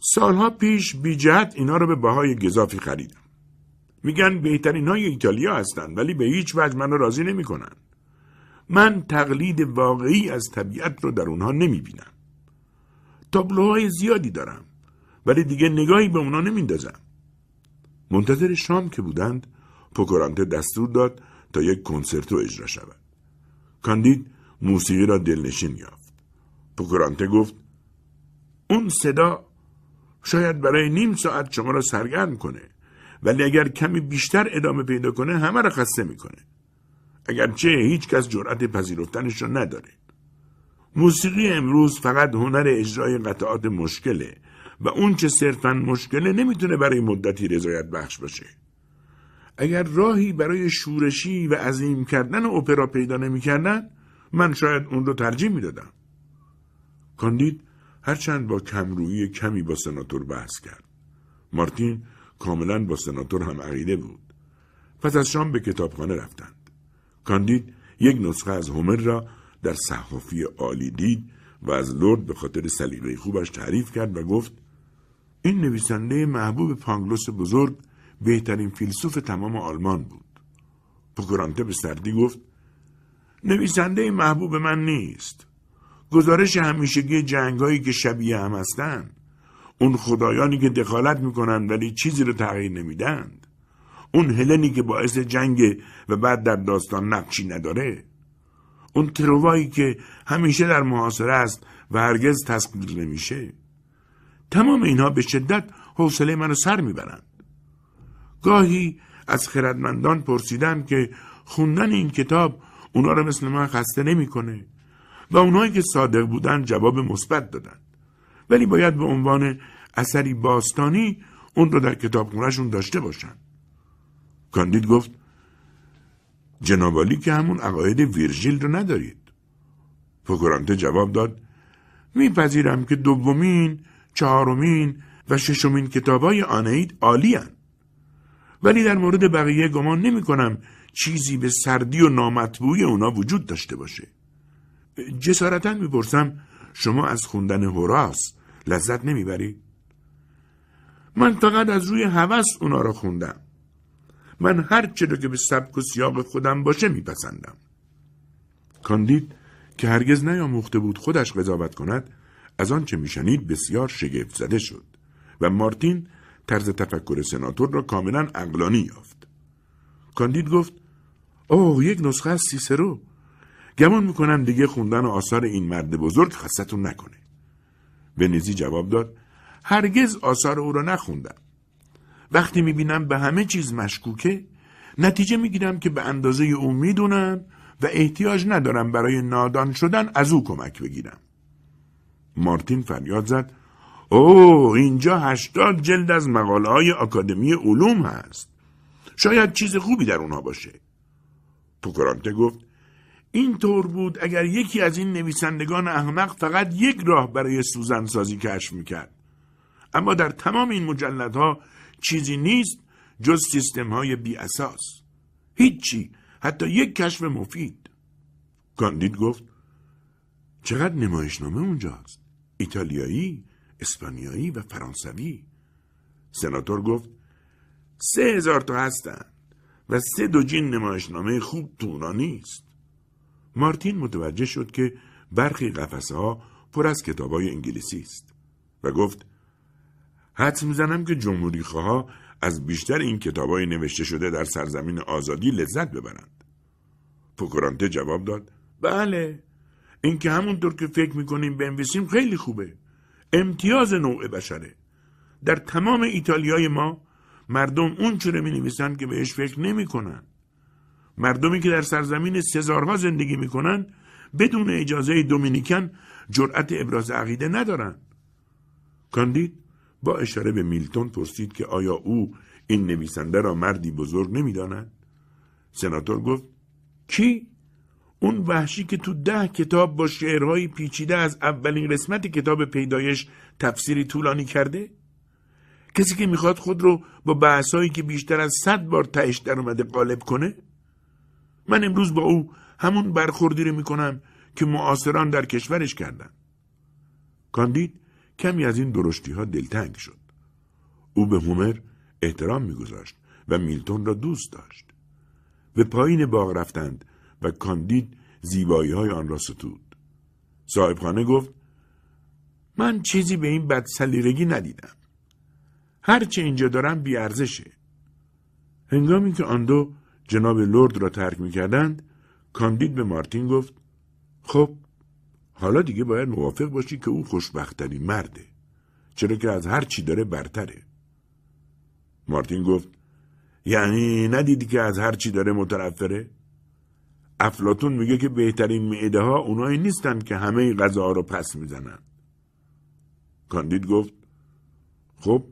سالها پیش بی جهت اینا رو به بهای گذافی خریدم میگن بهترین های ایتالیا هستند ولی به هیچ وجه منو راضی نمی‌کنن. من تقلید واقعی از طبیعت رو در اونها نمی‌بینم. تابلوهای زیادی دارم ولی دیگه نگاهی به اونا نمیندازم منتظر شام که بودند پوکورانته دستور داد تا یک کنسرتو اجرا شود. کاندید موسیقی را دلنشین یافت. پوکورانته گفت اون صدا شاید برای نیم ساعت شما را سرگرم کنه. ولی اگر کمی بیشتر ادامه پیدا کنه همه را خسته می‌کنه. اگرچه هیچ کس جرأت پذیرفتنش را نداره. موسیقی امروز فقط هنر اجرای قطعات مشکله و اون چه صرفا مشکله نمی‌تونه برای مدتی رضایت بخش باشه. اگر راهی برای شورشی و عظیم کردن اپرا پیدا نمی‌کردن من شاید اون رو ترجیح می‌دادم. کاندید هرچند با کمرویی کمی با سناتور بحث کرد. مارتین کاملا با سناتور هم عقیده بود. پس از شام به کتابخانه رفتند. کاندید یک نسخه از هومر را در صحافی عالی دید و از لرد به خاطر سلیقه خوبش تعریف کرد و گفت این نویسنده محبوب پانگلوس بزرگ بهترین فیلسوف تمام آلمان بود. پوکورانته به سردی گفت نویسنده محبوب من نیست. گزارش همیشگی جنگهایی که شبیه هم هستند اون خدایانی که دخالت می‌کنند ولی چیزی رو تغییر نمیدند اون هلنی که باعث جنگ و بعد در داستان نقشی نداره. اون تروایی که همیشه در محاصره است و هرگز تسخیر نمیشه. تمام اینها به شدت حوصله منو سر می‌برند. گاهی از خردمندان پرسیدم که خوندن این کتاب اونا رو مثل من خسته نمی‌کنه. و اونایی که صادق بودن جواب مثبت دادن. ولی باید به عنوان اثری باستانی اون رو در کتابخونهشون داشته باشن. کاندید گفت جنابالی که همون عقاید ویرژیل رو ندارید. فکرانته جواب داد میپذیرم که دومین چهارمین و ششمین کتاب های آنید عالی ولی در مورد بقیه گمان نمی کنم چیزی به سردی و نامطبوعی اونا وجود داشته باشه. جسارتا می‌پرسم شما از خوندن هوراس لذت نمی‌بری؟ من فقط از روی هوس اونا را خوندم. من هر چه که به سبک و سیاق خودم باشه میپسندم. کاندید که هرگز نیاموخته بود خودش قضاوت کند از آنچه میشنید بسیار شگفت زده شد و مارتین طرز تفکر سناتور را کاملا اقلانی یافت. کاندید گفت اوه یک نسخه از سیسرو. گمان می‌کنم دیگه خوندن آثار این مرد بزرگ خستتون نکنه. ونیزی جواب داد هرگز آثار او را نخوندم. وقتی می‌بینم به همه چیز مشکوکه نتیجه می‌گیرم که به اندازه او می‌دونم و احتیاج ندارم برای نادان شدن از او کمک بگیرم. مارتین فریاد زد اوه اینجا هشتاد جلد از مقاله های اکادمی علوم هست. شاید چیز خوبی در اونها باشه. پوکرانته گفت این طور بود اگر یکی از این نویسندگان احمق فقط یک راه برای سوزن سازی کشف می‌کرد. اما در تمام این مجلدها چیزی نیست جز سیستم های بی اساس. هیچی حتی یک کشف مفید. کاندید گفت چقدر نمایشنامه اونجاست؟ ایتالیایی اسپانیایی و فرانسوی. سناتور گفت سه هزار تا هستن و سه دو جین نمایشنامه خوب تو نیست. مارتین متوجه شد که برخی قفسه ها پر از کتاب های انگلیسی است و گفت حد می‌زنم که جمهوری ها از بیشتر این کتاب های نوشته شده در سرزمین آزادی لذت ببرند. پوکرانته جواب داد بله این که همونطور که فکر می‌کنیم بنویسیم خیلی خوبه امتیاز نوع بشره در تمام ایتالیای ما مردم اون چوره می نویسند که بهش فکر نمی کنن. مردمی که در سرزمین سزارها زندگی می‌کنن بدون اجازه دومینیکن جرأت ابراز عقیده ندارن. کاندید با اشاره به میلتون پرسید که آیا او این نویسنده را مردی بزرگ نمی‌داند؟ سناتور گفت کی؟ اون وحشی که تو ده کتاب با شعرهای پیچیده از اولین قسمت کتاب پیدایش تفسیری طولانی کرده؟ کسی که می‌خواد خود رو با بحثایی که بیشتر از صد بار تهش در اومده قالب کنه؟ من امروز با او همون برخوردی رو می‌کنم که معاصران در کشورش کردن. کاندید کمی از این درشتی ها دلتنگ شد. او به هومر احترام میگذاشت و میلتون را دوست داشت. به پایین باغ رفتند و کاندید زیبایی های آن را ستود. صاحبخانه گفت من چیزی به این بدسلیقگی ندیدم. هرچه اینجا دارم بیارزشه. هنگامی که آن دو جناب لرد را ترک می‌کردند. کاندید به مارتین گفت خب حالا دیگه باید موافق باشی که او خوشبختترین مرده. چرا که از هر چی داره برتره. مارتین گفت یعنی ندیدی که از هر چی داره مترفره؟ افلاتون میگه که بهترین معده ها اونایی نیستن که همه غذا رو پس می‌زنن. کاندید گفت خب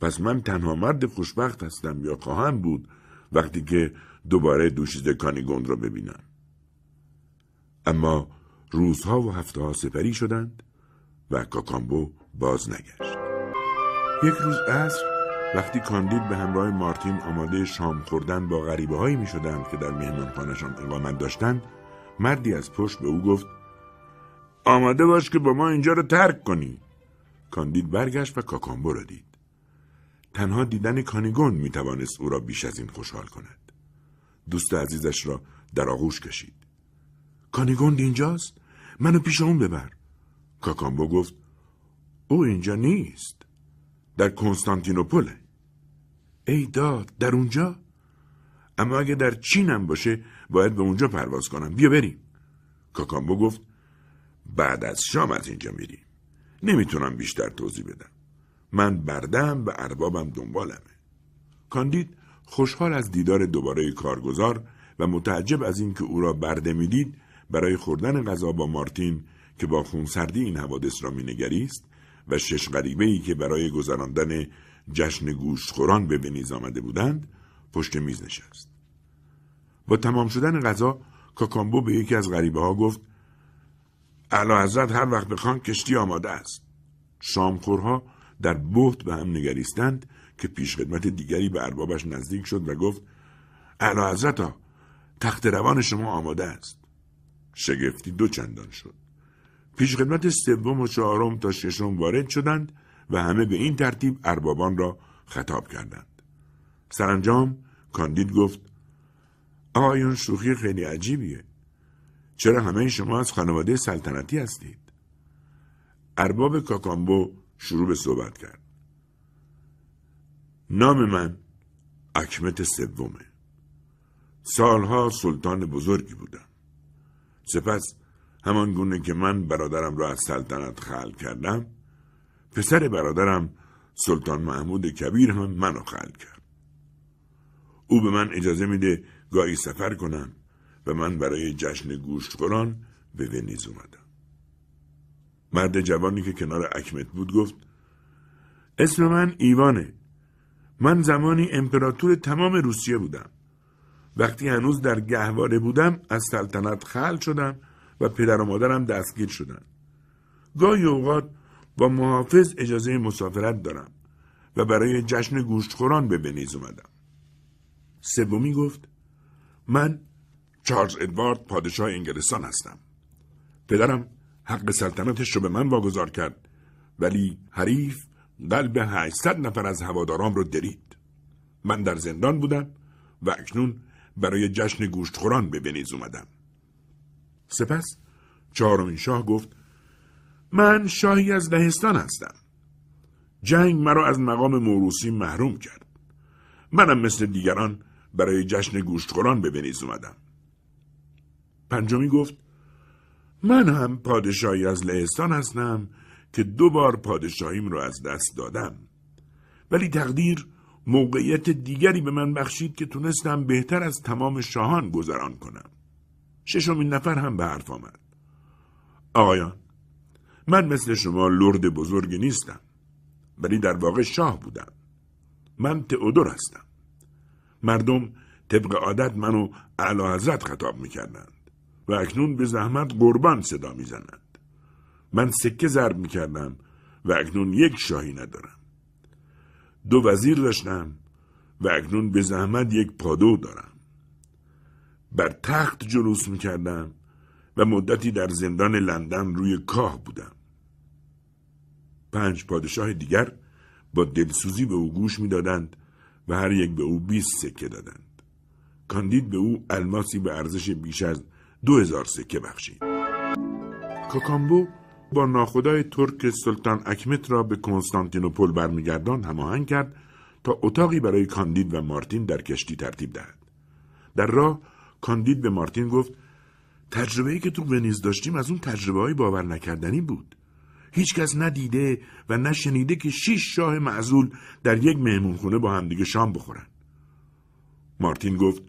پس من تنها مرد خوشبخت هستم یا خواهم بود وقتی که دوباره دوشیزه کانیگوند را ببینم اما روزها و هفته ها سپری شدند و کاکامبو باز نگشت. یک روز عصر وقتی کاندید به همراه مارتین آماده شام خوردن با غریبه هایی می شدند که در مهمانخانهشان اقامت داشتند مردی از پشت به او گفت آماده باش که با ما اینجا رو ترک کنی. کاندید برگشت و کاکامبو را دید. تنها دیدن کانیگون می توانست او را بیش از این خوشحال کند. دوست عزیزش را در آغوش کشید. کانیگوند اینجاست؟ منو پیش اون ببر. کاکامبو گفت او اینجا نیست. در کنستانتینوپله ای داد در اونجا؟ اما اگه در چینم باشه باید به اونجا پرواز کنم. بیا بریم. کاکامبو گفت بعد از شام از اینجا میریم. نمی‌تونم بیشتر توضیح بدم. من بردم و اربابم دنبالمه. کاندید خوشحال از دیدار دوباره کارگزار و متعجب از اینکه او را برده می‌دید برای خوردن غذا با مارتین که با خونسردی این حوادث را مینگریست و شش غریبه ای که برای گذراندن جشن گوشتخوران به ونیز آمده بودند پشت میز نشست. با تمام شدن غذا کاکامبو به یکی از غریبه ها گفت اعلی حضرت هر وقت بخوان کشتی آماده است. شامخورها در بهت به هم نگریستند که پیشخدمت دیگری به اربابش نزدیک شد و گفت اعلی حضرت ها تخت روان شما آماده است. شگفتی دو چندان شد. پیشخدمت سوم و چهارم تا ششم وارد شدند و همه به این ترتیب اربابان را خطاب کردند. سرانجام کاندید گفت آقایان شوخی خیلی عجیبیه. چرا همه شما از خانواده سلطنتی هستید؟ ارباب کاکامبو شروع به صحبت کرد. نام من اکمت سومه. سالها سلطان بزرگی بودم. سپس همان گونه که من برادرم را از سلطنت خلق کردم پسر برادرم سلطان محمود کبیر هم منو خلق کرد. او به من اجازه میده گاهی سفر کنم و من برای جشن گوشت به ونیز اومدم. مرد جوانی که کنار اکمت بود گفت اسم من ایوانه. من زمانی امپراتور تمام روسیه بودم. وقتی هنوز در گهواره بودم از سلطنت خل شدم و پدر و مادرم دستگیر شدن. گاهی اوقات با محافظ اجازه مسافرت دارم و برای جشن گوشتخوران به ونیز اومدم. سومی گفت من چارلز ادوارد پادشاه انگلستان هستم. پدرم حق سلطنتش رو به من واگذار کرد. ولی حریف قلب 800 نفر از هوادارام رو درید. من در زندان بودم و اکنون برای جشن گوشتخوران به ونیز اومدم. سپس چهارمین شاه گفت من شاهی از لهستان هستم. جنگ مرا از مقام موروسی محروم کرد. منم مثل دیگران برای جشن گوشتخوران به ونیز اومدم. پنجمی گفت من هم پادشاهی از لهستان هستم که دو بار پادشاهیم را از دست دادم. ولی تقدیر موقعیت دیگری به من بخشید که تونستم بهتر از تمام شاهان گذران کنم. ششمین نفر هم به حرف آمد. آقایان من مثل شما لرد بزرگی نیستم ولی در واقع شاه بودم. من تئودور هستم. مردم طبق عادت منو اعلی حضرت خطاب می‌کردند. و اکنون به زحمت قربان صدا می‌زنند من سکه ضرب می‌کردم و اکنون یک شاهی ندارم. دو وزیر داشتم و اکنون به زحمت یک پادو دارم. بر تخت جلوس می‌کردم و مدتی در زندان لندن روی کاه بودم. پنج پادشاه دیگر با دلسوزی به او گوش می‌دادند و هر یک به او بیست سکه دادند. کاندید به او الماسی به ارزش بیش از دو هزار سکه بخشید کاکامبو با ناخدای ترک سلطان اکمت را به کنستانتینوپل برمیگردان هماهنگ کرد تا اتاقی برای کاندید و مارتین در کشتی ترتیب دهد. در راه کاندید به مارتین گفت تجربه که تو ونیز داشتیم از اون تجربه های باور نکردنی بود هیچکس ندیده و نشنیده که شیش شاه معزول در یک مهمونخونه با همدیگه شام بخورن. مارتین گفت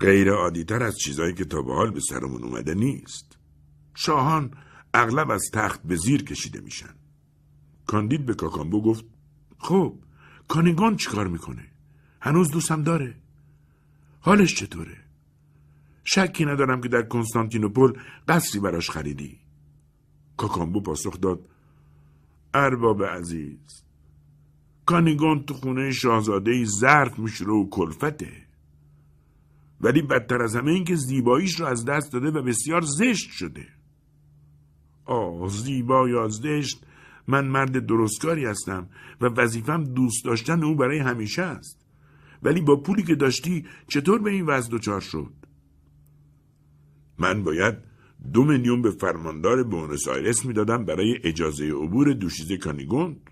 غیر عادیتر از چیزایی که تا به حال به سرمون اومده نیست. شاهان اغلب از تخت به زیر کشیده میشن. کاندید به کاکامبو گفت خب کانیگان چیکار می‌کنه؟ هنوز دوستم داره. حالش چطوره؟ شکی ندارم که در کنستانتینوپل قصری براش خریدی. کاکامبو پاسخ داد ارباب عزیز کانیگون تو خونه شاهزاده ظرف میشوره و کلفته. ولی بدتر از همه این که زیباییش رو از دست داده و بسیار زشت شده. آه زیبا یا زشت من مرد درستکاری هستم و وظیفم دوست داشتن او برای همیشه است. ولی با پولی که داشتی چطور به این وضع دچار شد؟ من باید دو میلیون به فرماندار بونس آیرس می‌دادم برای اجازه عبور دوشیزه کانیگوند.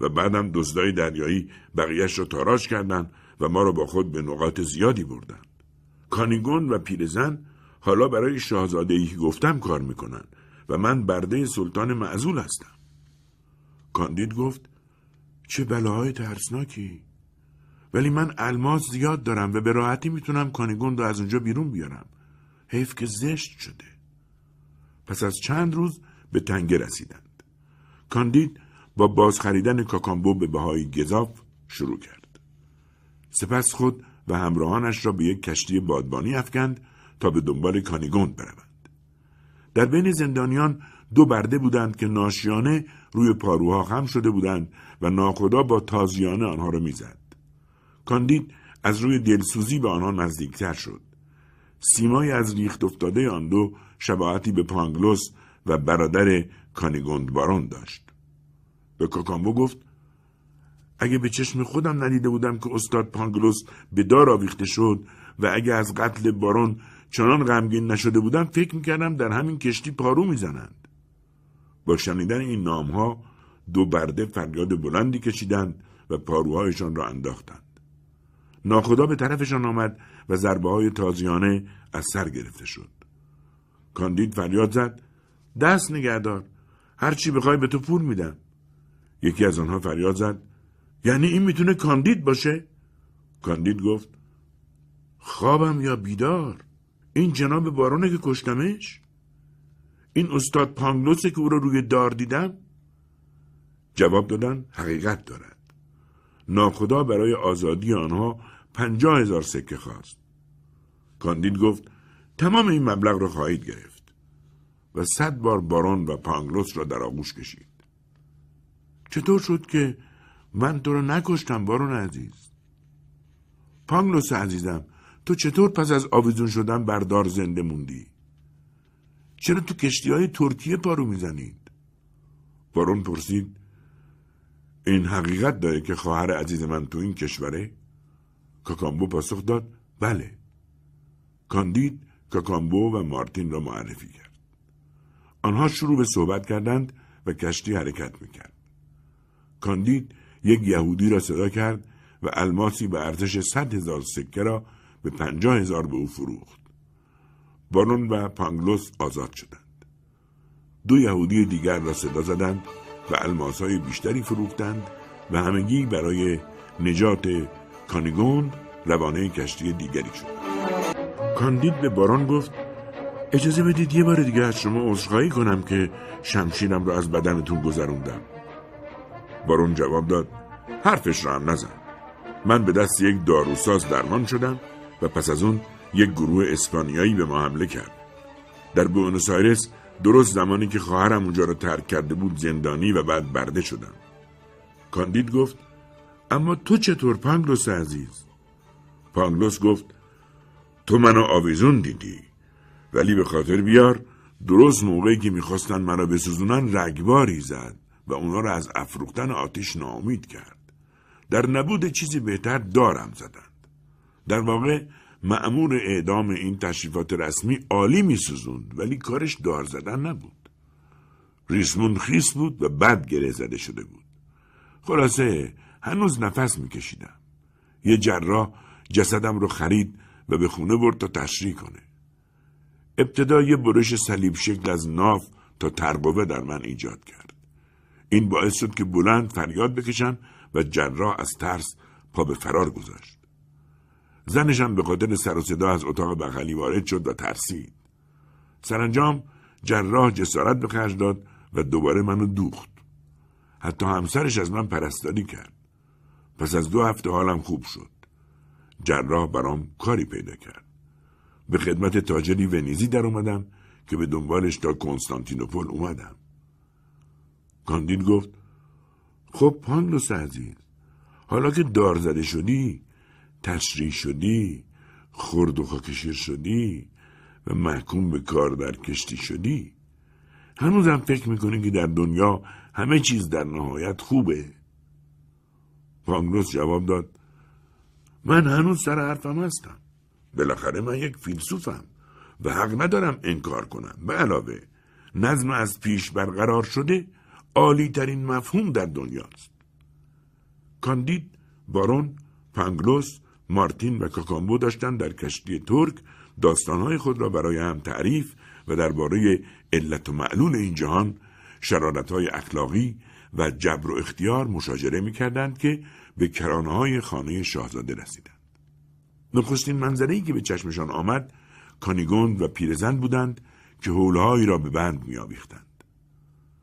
و بعدم دزدای دریایی بقیهش را تاراج کردند و ما را با خود به نقاط زیادی بردن. کانیگون و پیرزن حالا برای شاهزاده ای که گفتم کار می‌کنن و من برده سلطان معزول هستم. کاندید گفت چه بلاهای ترسناکی. ولی من الماس زیاد دارم و به راحتی می‌تونم کانیگون رو از اونجا بیرون بیارم. حیف که زشت شده. پس از چند روز به تنگه رسیدند. کاندید با باز خریدن کاکامبو به بهای گذاف شروع کرد. سپس خود و همراهانش را به یک کشتی بادبانی افکند تا به دنبال کانیگوند بروند. در بین زندانیان دو برده بودند که ناشیانه روی پاروها خم شده بودند و ناخدا با تازیانه آنها را می‌زد. کاندید از روی دلسوزی به آنها نزدیکتر شد. سیمای از ریخت افتاده آن دو شباهتی به پانگلوس و برادر کانیگوند بارون داشت. به کاکامبو گفت اگه به چشم خودم ندیده بودم که استاد پانگلوس به دار آویخته شد و اگه از قتل بارون چنان غمگین نشده بودم فکر می‌کردم در همین کشتی پارو می‌زنند. با شنیدن این نامها دو برده فریاد بلندی کشیدند و پاروهایشان را انداختند. ناخدا به طرفشان آمد و ضربه های تازیانه از سر گرفته شد. کاندید فریاد زد دست نگهدار هرچی بخوای به تو پول میدم. یکی از آنها فریاد زد یعنی این می‌تونه کاندید باشه؟ کاندید گفت خوابم یا بیدار؟ این جناب بارونه که کشتمش؟ این استاد پانگلوسه که او را روی دار دیدم؟ جواب دادن حقیقت دارد. ناخدا برای آزادی آنها پنجاه هزار سکه خواست. کاندید گفت تمام این مبلغ را خواهید گرفت و صد بار بارون و پانگلوس را در آغوش کشید. چطور شد که من تو را نکشتم بارون عزیز. پانگلوس عزیزم تو چطور پس از آویزون شدن بردار زنده موندی؟ چرا تو کشتی های ترکیه پارو می‌زنید؟ بارون پرسید این حقیقت داره که خواهر عزیز من تو این کشوره؟ کاکامبو پاسخ داد بله. کاندید کاکامبو و مارتین را معرفی کرد. آنها شروع به صحبت کردند و کشتی حرکت می‌کرد. کاندید یک یهودی را صدا کرد و الماسی به ارزش صد هزار سکه را به پنجاه هزار به او فروخت. بارون و پانگلوس آزاد شدند. دو یهودی دیگر را صدا زدند و الماسهای بیشتری فروختند و همگی برای نجات کانیگوند روانه کشتی دیگری شد. کاندید به باران گفت اجازه بدید یه بار دیگه از شما عذرخواهی کنم که شمشیرم را از بدنتون گذروندم. بارون جواب داد. حرفش را هم نزن. من به دست یک داروساز درمان شدم و پس از اون یک گروه اسپانیایی به ما حمله کرد. در بوئنوس آیرس درست زمانی که خواهرم اونجا را ترک کرده بود زندانی و بعد برده شدم. کاندید گفت اما تو چطور پانگلوس عزیز؟ پانگلوس گفت تو منو آویزون دیدی ولی به خاطر بیار درست موقعی که می‌خواستن مرا بسوزونن رگباری زد. و اونا را از افروختن آتیش ناامید کرد. در نبود چیزی بهتر دارم زدند. در واقع معمور اعدام این تشریفات رسمی عالی میسوزوند ولی کارش دار زدن نبود. ریسمون خیس بود و بد گره زده شده بود. خلاصه هنوز نفس میکشیدم. یه جراح جسدم رو خرید و به خونه برد تا تشریح کنه. ابتدا یه برش صلیب شکل از ناف تا ترقوه در من ایجاد کرد. این باعث شد که بلند فریاد بکشم و جراح از ترس پا به فرار گذاشت. زنشم به خاطر سر و صدا از اتاق بغلی وارد شد و ترسید. سرانجام جراح جسارت به خرج داد و دوباره منو دوخت. حتی همسرش از من پرستاری کرد. پس از دو هفته حالم خوب شد. جراح برام کاری پیدا کرد. به خدمت تاجری ونیزی در اومدم که به دنبالش تا کنستانتینوپل اومدم. کاندید گفت خب پانلوس عزیز حالا که دار زده شدی تشریح شدی خرد و خاکشیر شدی و محکوم به کار در کشتی شدی. هنوزم فکر می‌کنی که در دنیا همه چیز در نهایت خوبه؟ پانگلوس جواب داد من هنوز سر حرفم هستم. بالاخره من یک فیلسوفم و حق ندارم انکار کنم. به علاوه نظم از پیش برقرار شده عالی ترین مفهوم در دنیاست کاندید بارون پانگلوس مارتین و کاکامبو داشتند در کشتی ترک داستانهای خود را برای هم تعریف و درباره علت و معلول این جهان شرارتهای اخلاقی و جبر و اختیار مشاجره می کردند که به کرانه های خانه شاهزاده رسیدند. نخستین منظری که به چشمشان آمد کانیگوند و پیرزن بودند که حولهایی را به بند می آویختند.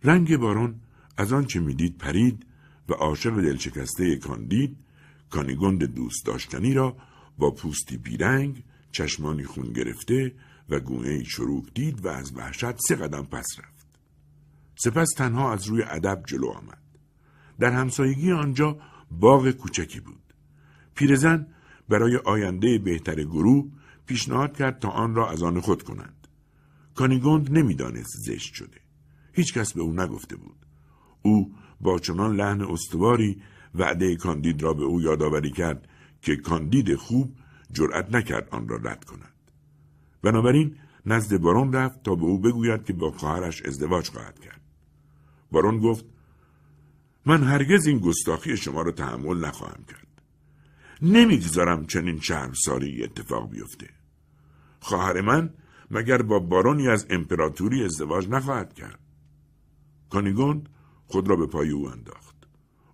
رنگ بارون از آنچه می‌دید پرید و عاشق دلشکسته کاندید کانیگوند دوست داشتنی را با پوستی بیرنگ چشمانی خون گرفته و گونه چروک دید و از وحشت سه قدم پس رفت. سپس تنها از روی ادب جلو آمد. در همسایگی آنجا باغ کوچکی بود. پیرزن برای آینده بهتر گروه پیشنهاد کرد تا آن را از آن خود کنند. کانیگوند نمی‌دانست زشت شده. هیچ کس به او نگفته بود. او با چنان لحن استواری وعده کاندید را به او یادآوری کرد که کاندید خوب جرأت نکرد آن را رد کند. بنابراین نزد بارون رفت تا به او بگوید که با خواهرش ازدواج خواهد کرد. بارون گفت من هرگز این گستاخی شما را تحمل نخواهم کرد. نمی‌گذارم چنین سالی اتفاق بیفته. خواهر من مگر با بارونی از امپراتوری ازدواج نخواهد کرد. کانیگوند خود را به پای او انداخت.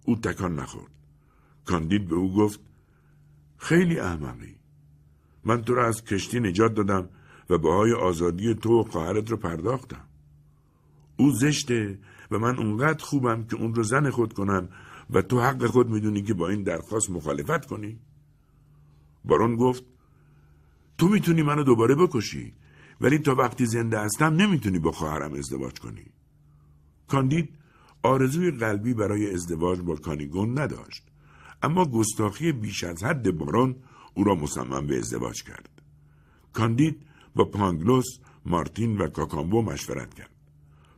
او تکان نخورد. کاندید به او گفت خیلی احمقی. من تو را از کشتی نجات دادم و بهای آزادی تو و خواهرت رو پرداختم. او زشته و من اونقدر خوبم که اون رو زن خود کنم و تو حق خود می‌دونی که با این درخواست مخالفت کنی؟ بارون گفت تو می‌تونی منو دوباره بکشی ولی تا وقتی زنده هستم نمی‌تونی با خواهرم ازدواج کنی. کاندید آرزوی قلبی برای ازدواج با کانیگون نداشت اما گستاخی بیش از حد بارون او را مصمم به ازدواج کرد. کاندید با پانگلوس، مارتین و کاکامبو مشورت کرد.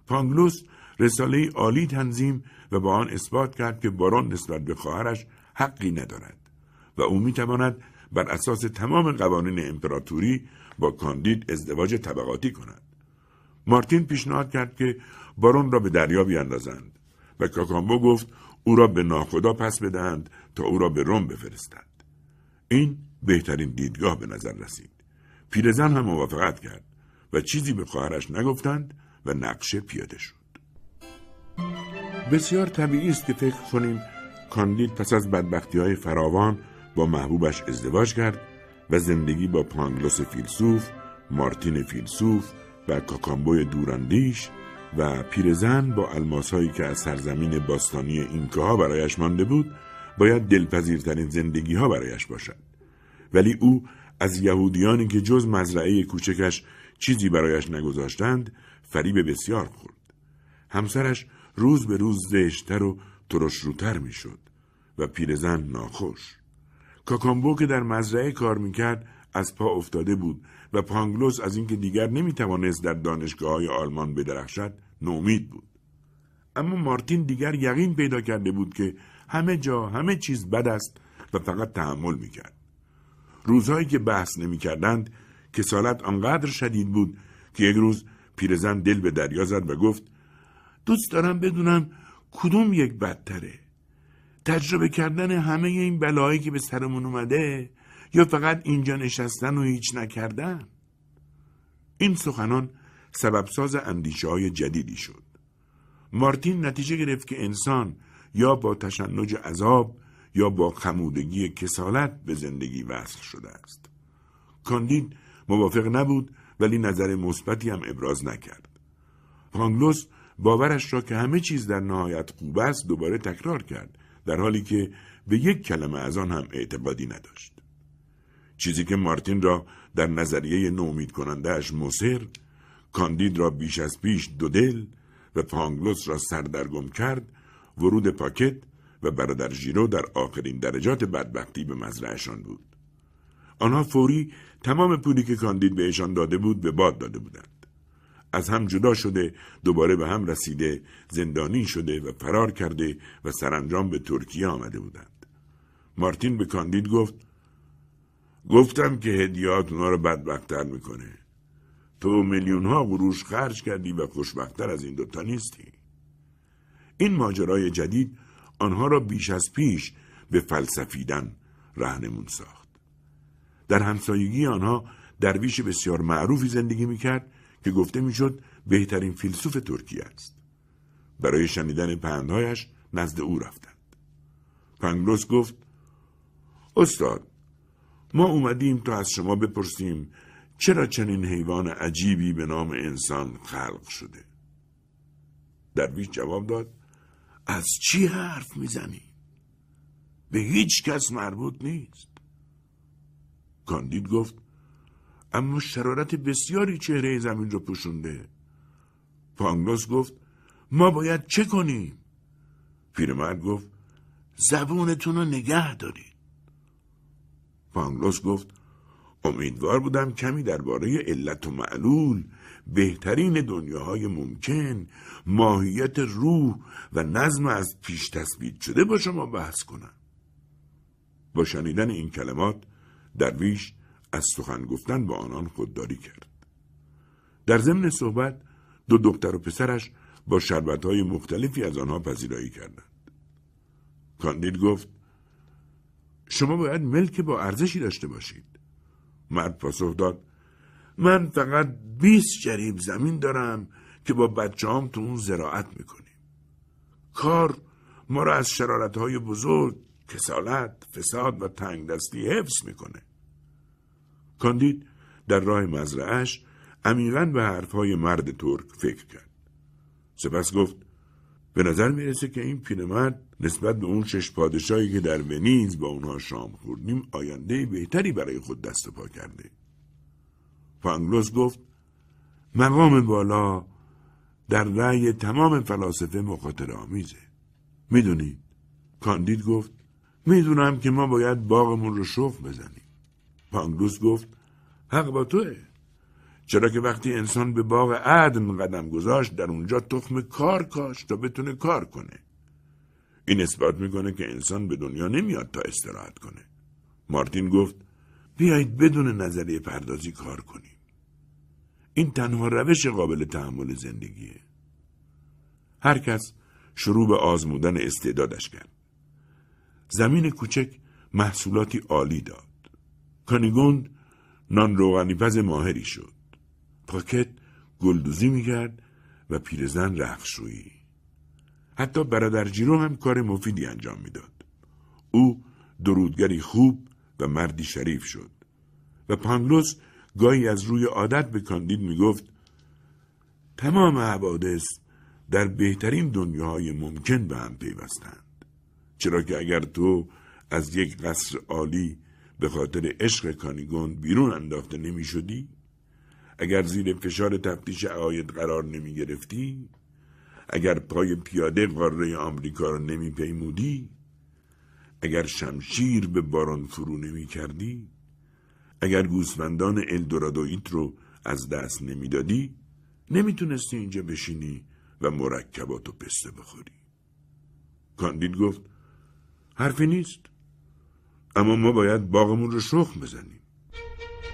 پانگلوس رساله عالی تنظیم و با آن اثبات کرد که بارون نسبت به خواهرش حقی ندارد و او می‌تواند بر اساس تمام قوانین امپراتوری با کاندید ازدواج طبقاتی کند. مارتین پیشنهاد کرد که بارون را به دریا بیاندازند و کاکامبو گفت او را به ناخدا پس بدهند تا او را به روم بفرستند. این بهترین دیدگاه به نظر رسید. پیرزن هم موافقت کرد و چیزی به خواهرش نگفتند و نقشه پیاده شد. بسیار طبیعی است که فکر کنیم کاندید پس از بدبختی های فراوان با محبوبش ازدواج کرد و زندگی با پانگلوس فیلسوف، مارتین فیلسوف و کاکامبوی دوراندیش و پیرزن با الماسهایی که از سرزمین باستانی اینکاها برایش مانده بود باید دلپذیرترین زندگی ها برایش باشد. ولی او از یهودیانی که جز مزرعه کوچکش چیزی برایش نگذاشتند فریب بسیار خورد. همسرش روز به روز زشتر و ترشروتر می‌شد و پیرزن ناخوش. کاکامبو که در مزرعه کار می‌کرد از پا افتاده بود و پانگلوس از اینکه دیگر نمی‌توانست در دانشگاه های آلمان بدرخشد نومید بود. اما مارتین دیگر یقین پیدا کرده بود که همه جا همه چیز بد است و فقط تحمل می‌کرد. روزهایی که بحث نمی‌کردند کسالت آنقدر شدید بود که یک روز پیرزن دل به دریا زد و گفت دوست دارم بدونم کدوم یک بدتره. تجربه کردن همه این بلایی که به سرمون اومده یا فقط اینجا نشستن و هیچ نکردن؟ این سخنان سببساز اندیشه های جدیدی شد. مارتین نتیجه گرفت که انسان یا با تشنج عذاب یا با خمودگی کسالت به زندگی وصل شده است. کاندید موافق نبود ولی نظر مثبتی هم ابراز نکرد. پانگلوس باورش را که همه چیز در نهایت خوب است دوباره تکرار کرد در حالی که به یک کلمه از آن هم اعتقادی نداشت. چیزی که مارتین را در نظریه نومید کنندهش مصر کاندید را بیش از پیش دو دل و پانگلوس را سردرگم کرد ورود پاکت و برادر ژیرو در آخرین درجات بدبختی به مزرعهشان بود. آنها فوری تمام پولی که کاندید بهشان داده بود به باد داده بودند. از هم جدا شده دوباره به هم رسیده زندانی شده و فرار کرده و سرانجام به ترکیه آمده بودند. مارتین به کاندید گفت گفتم که هدیات اونا رو بدبختتر می‌کنه. تو میلیون ها قروش خرج کردی و خوشبختتر از این دوتا نیستی. این ماجرای جدید آنها را بیش از پیش به فلسفیدن رهنمون ساخت. در همسایگی آنها درویش بسیار معروفی زندگی می‌کرد که گفته می‌شد بهترین فیلسوف ترکیه است. برای شنیدن پندهایش نزد او رفتند. پنگلوس گفت استاد ما اومدیم تا از شما بپرسیم چرا چنین حیوان عجیبی به نام انسان خلق شده درویش جواب داد از چی حرف می‌زنی؟ به هیچ کس مربوط نیست کاندید گفت اما شرارت بسیاری چهره زمین رو پوشونده پانگلوس گفت ما باید چه کنیم؟ پیرمرد گفت زبونتون رو نگه دارید پانگلوس گفت امیدوار بودم کمی درباره علت و معلول بهترین دنیاهای ممکن ماهیت روح و نظم از پیش تثبیت شده با شما بحث کنم. با شنیدن این کلمات درویش از سخن گفتن با آنان خودداری کرد. در ضمن صحبت دو دختر و پسرش با شربتهای مختلفی از آنها پذیرایی کردند. کاندید گفت شما باید ملک با ارزشی داشته باشید. مرد پاسخ داد من فقط 20 جریب زمین دارم که با بچه هم تو اون زراعت می‌کنیم. کار ما را از شرارت های بزرگ کسالت، فساد و تنگ دستی حفظ می‌کنه. کاندید در راه مزرعش عمیقا به حرفهای مرد ترک فکر کرد. سپس گفت به نظر می‌رسه که این پیرمرد نسبت به اون شش پادشاهی که در ونیز با اونها شام خوردیم آینده بهتری برای خود دست پا کرده. پانگلوس گفت مقام بالا در رأی تمام فلاسفه مخاطر آمیزه. می‌دونید کاندید گفت می‌دونم که ما باید باغمون رو شخ بزنیم. پانگلوس گفت حق با توه. چرا که وقتی انسان به باغ عدن قدم گذاشت در اونجا تخم کار کاش تا بتونه کار کنه. این اثبات می‌کنه که انسان به دنیا نمیاد تا استراحت کنه. مارتین گفت بیایید بدون نظریه پردازی کار کنیم. این تنها روش قابل تحمل زندگیه. هر کس شروع به آزمودن استعدادش کرد. زمین کوچک محصولاتی عالی داد. کانیگوند نان روغنی پز ماهری شد. پاکت گلدوزی می‌کرد و پیرزن رخشویی حتی برادر جیرو هم کار مفیدی انجام می‌داد او درودگری خوب و مردی شریف شد و پانگلوس گاهی از روی عادت به کاندید می‌گفت تمام حوادث در بهترین دنیاهای ممکن به هم پیوستند چرا که اگر تو از یک قصر عالی به خاطر عشق کانیگون بیرون انداخته نمی شدی؟ اگر زیر فشار تفتیش عقاید قرار نمی گرفتی؟ اگر پای پیاده قاره آمریکا را نمی پیمودی؟ اگر شمشیر به باران فرو نمی کردی؟ اگر گوسفندان الدورادویت رو از دست نمی‌دادی نمی‌تونستی اینجا بشینی و مرکبات و پسته بخوری کاندید گفت حرفی نیست اما ما باید باغمون رو شخم بزنیم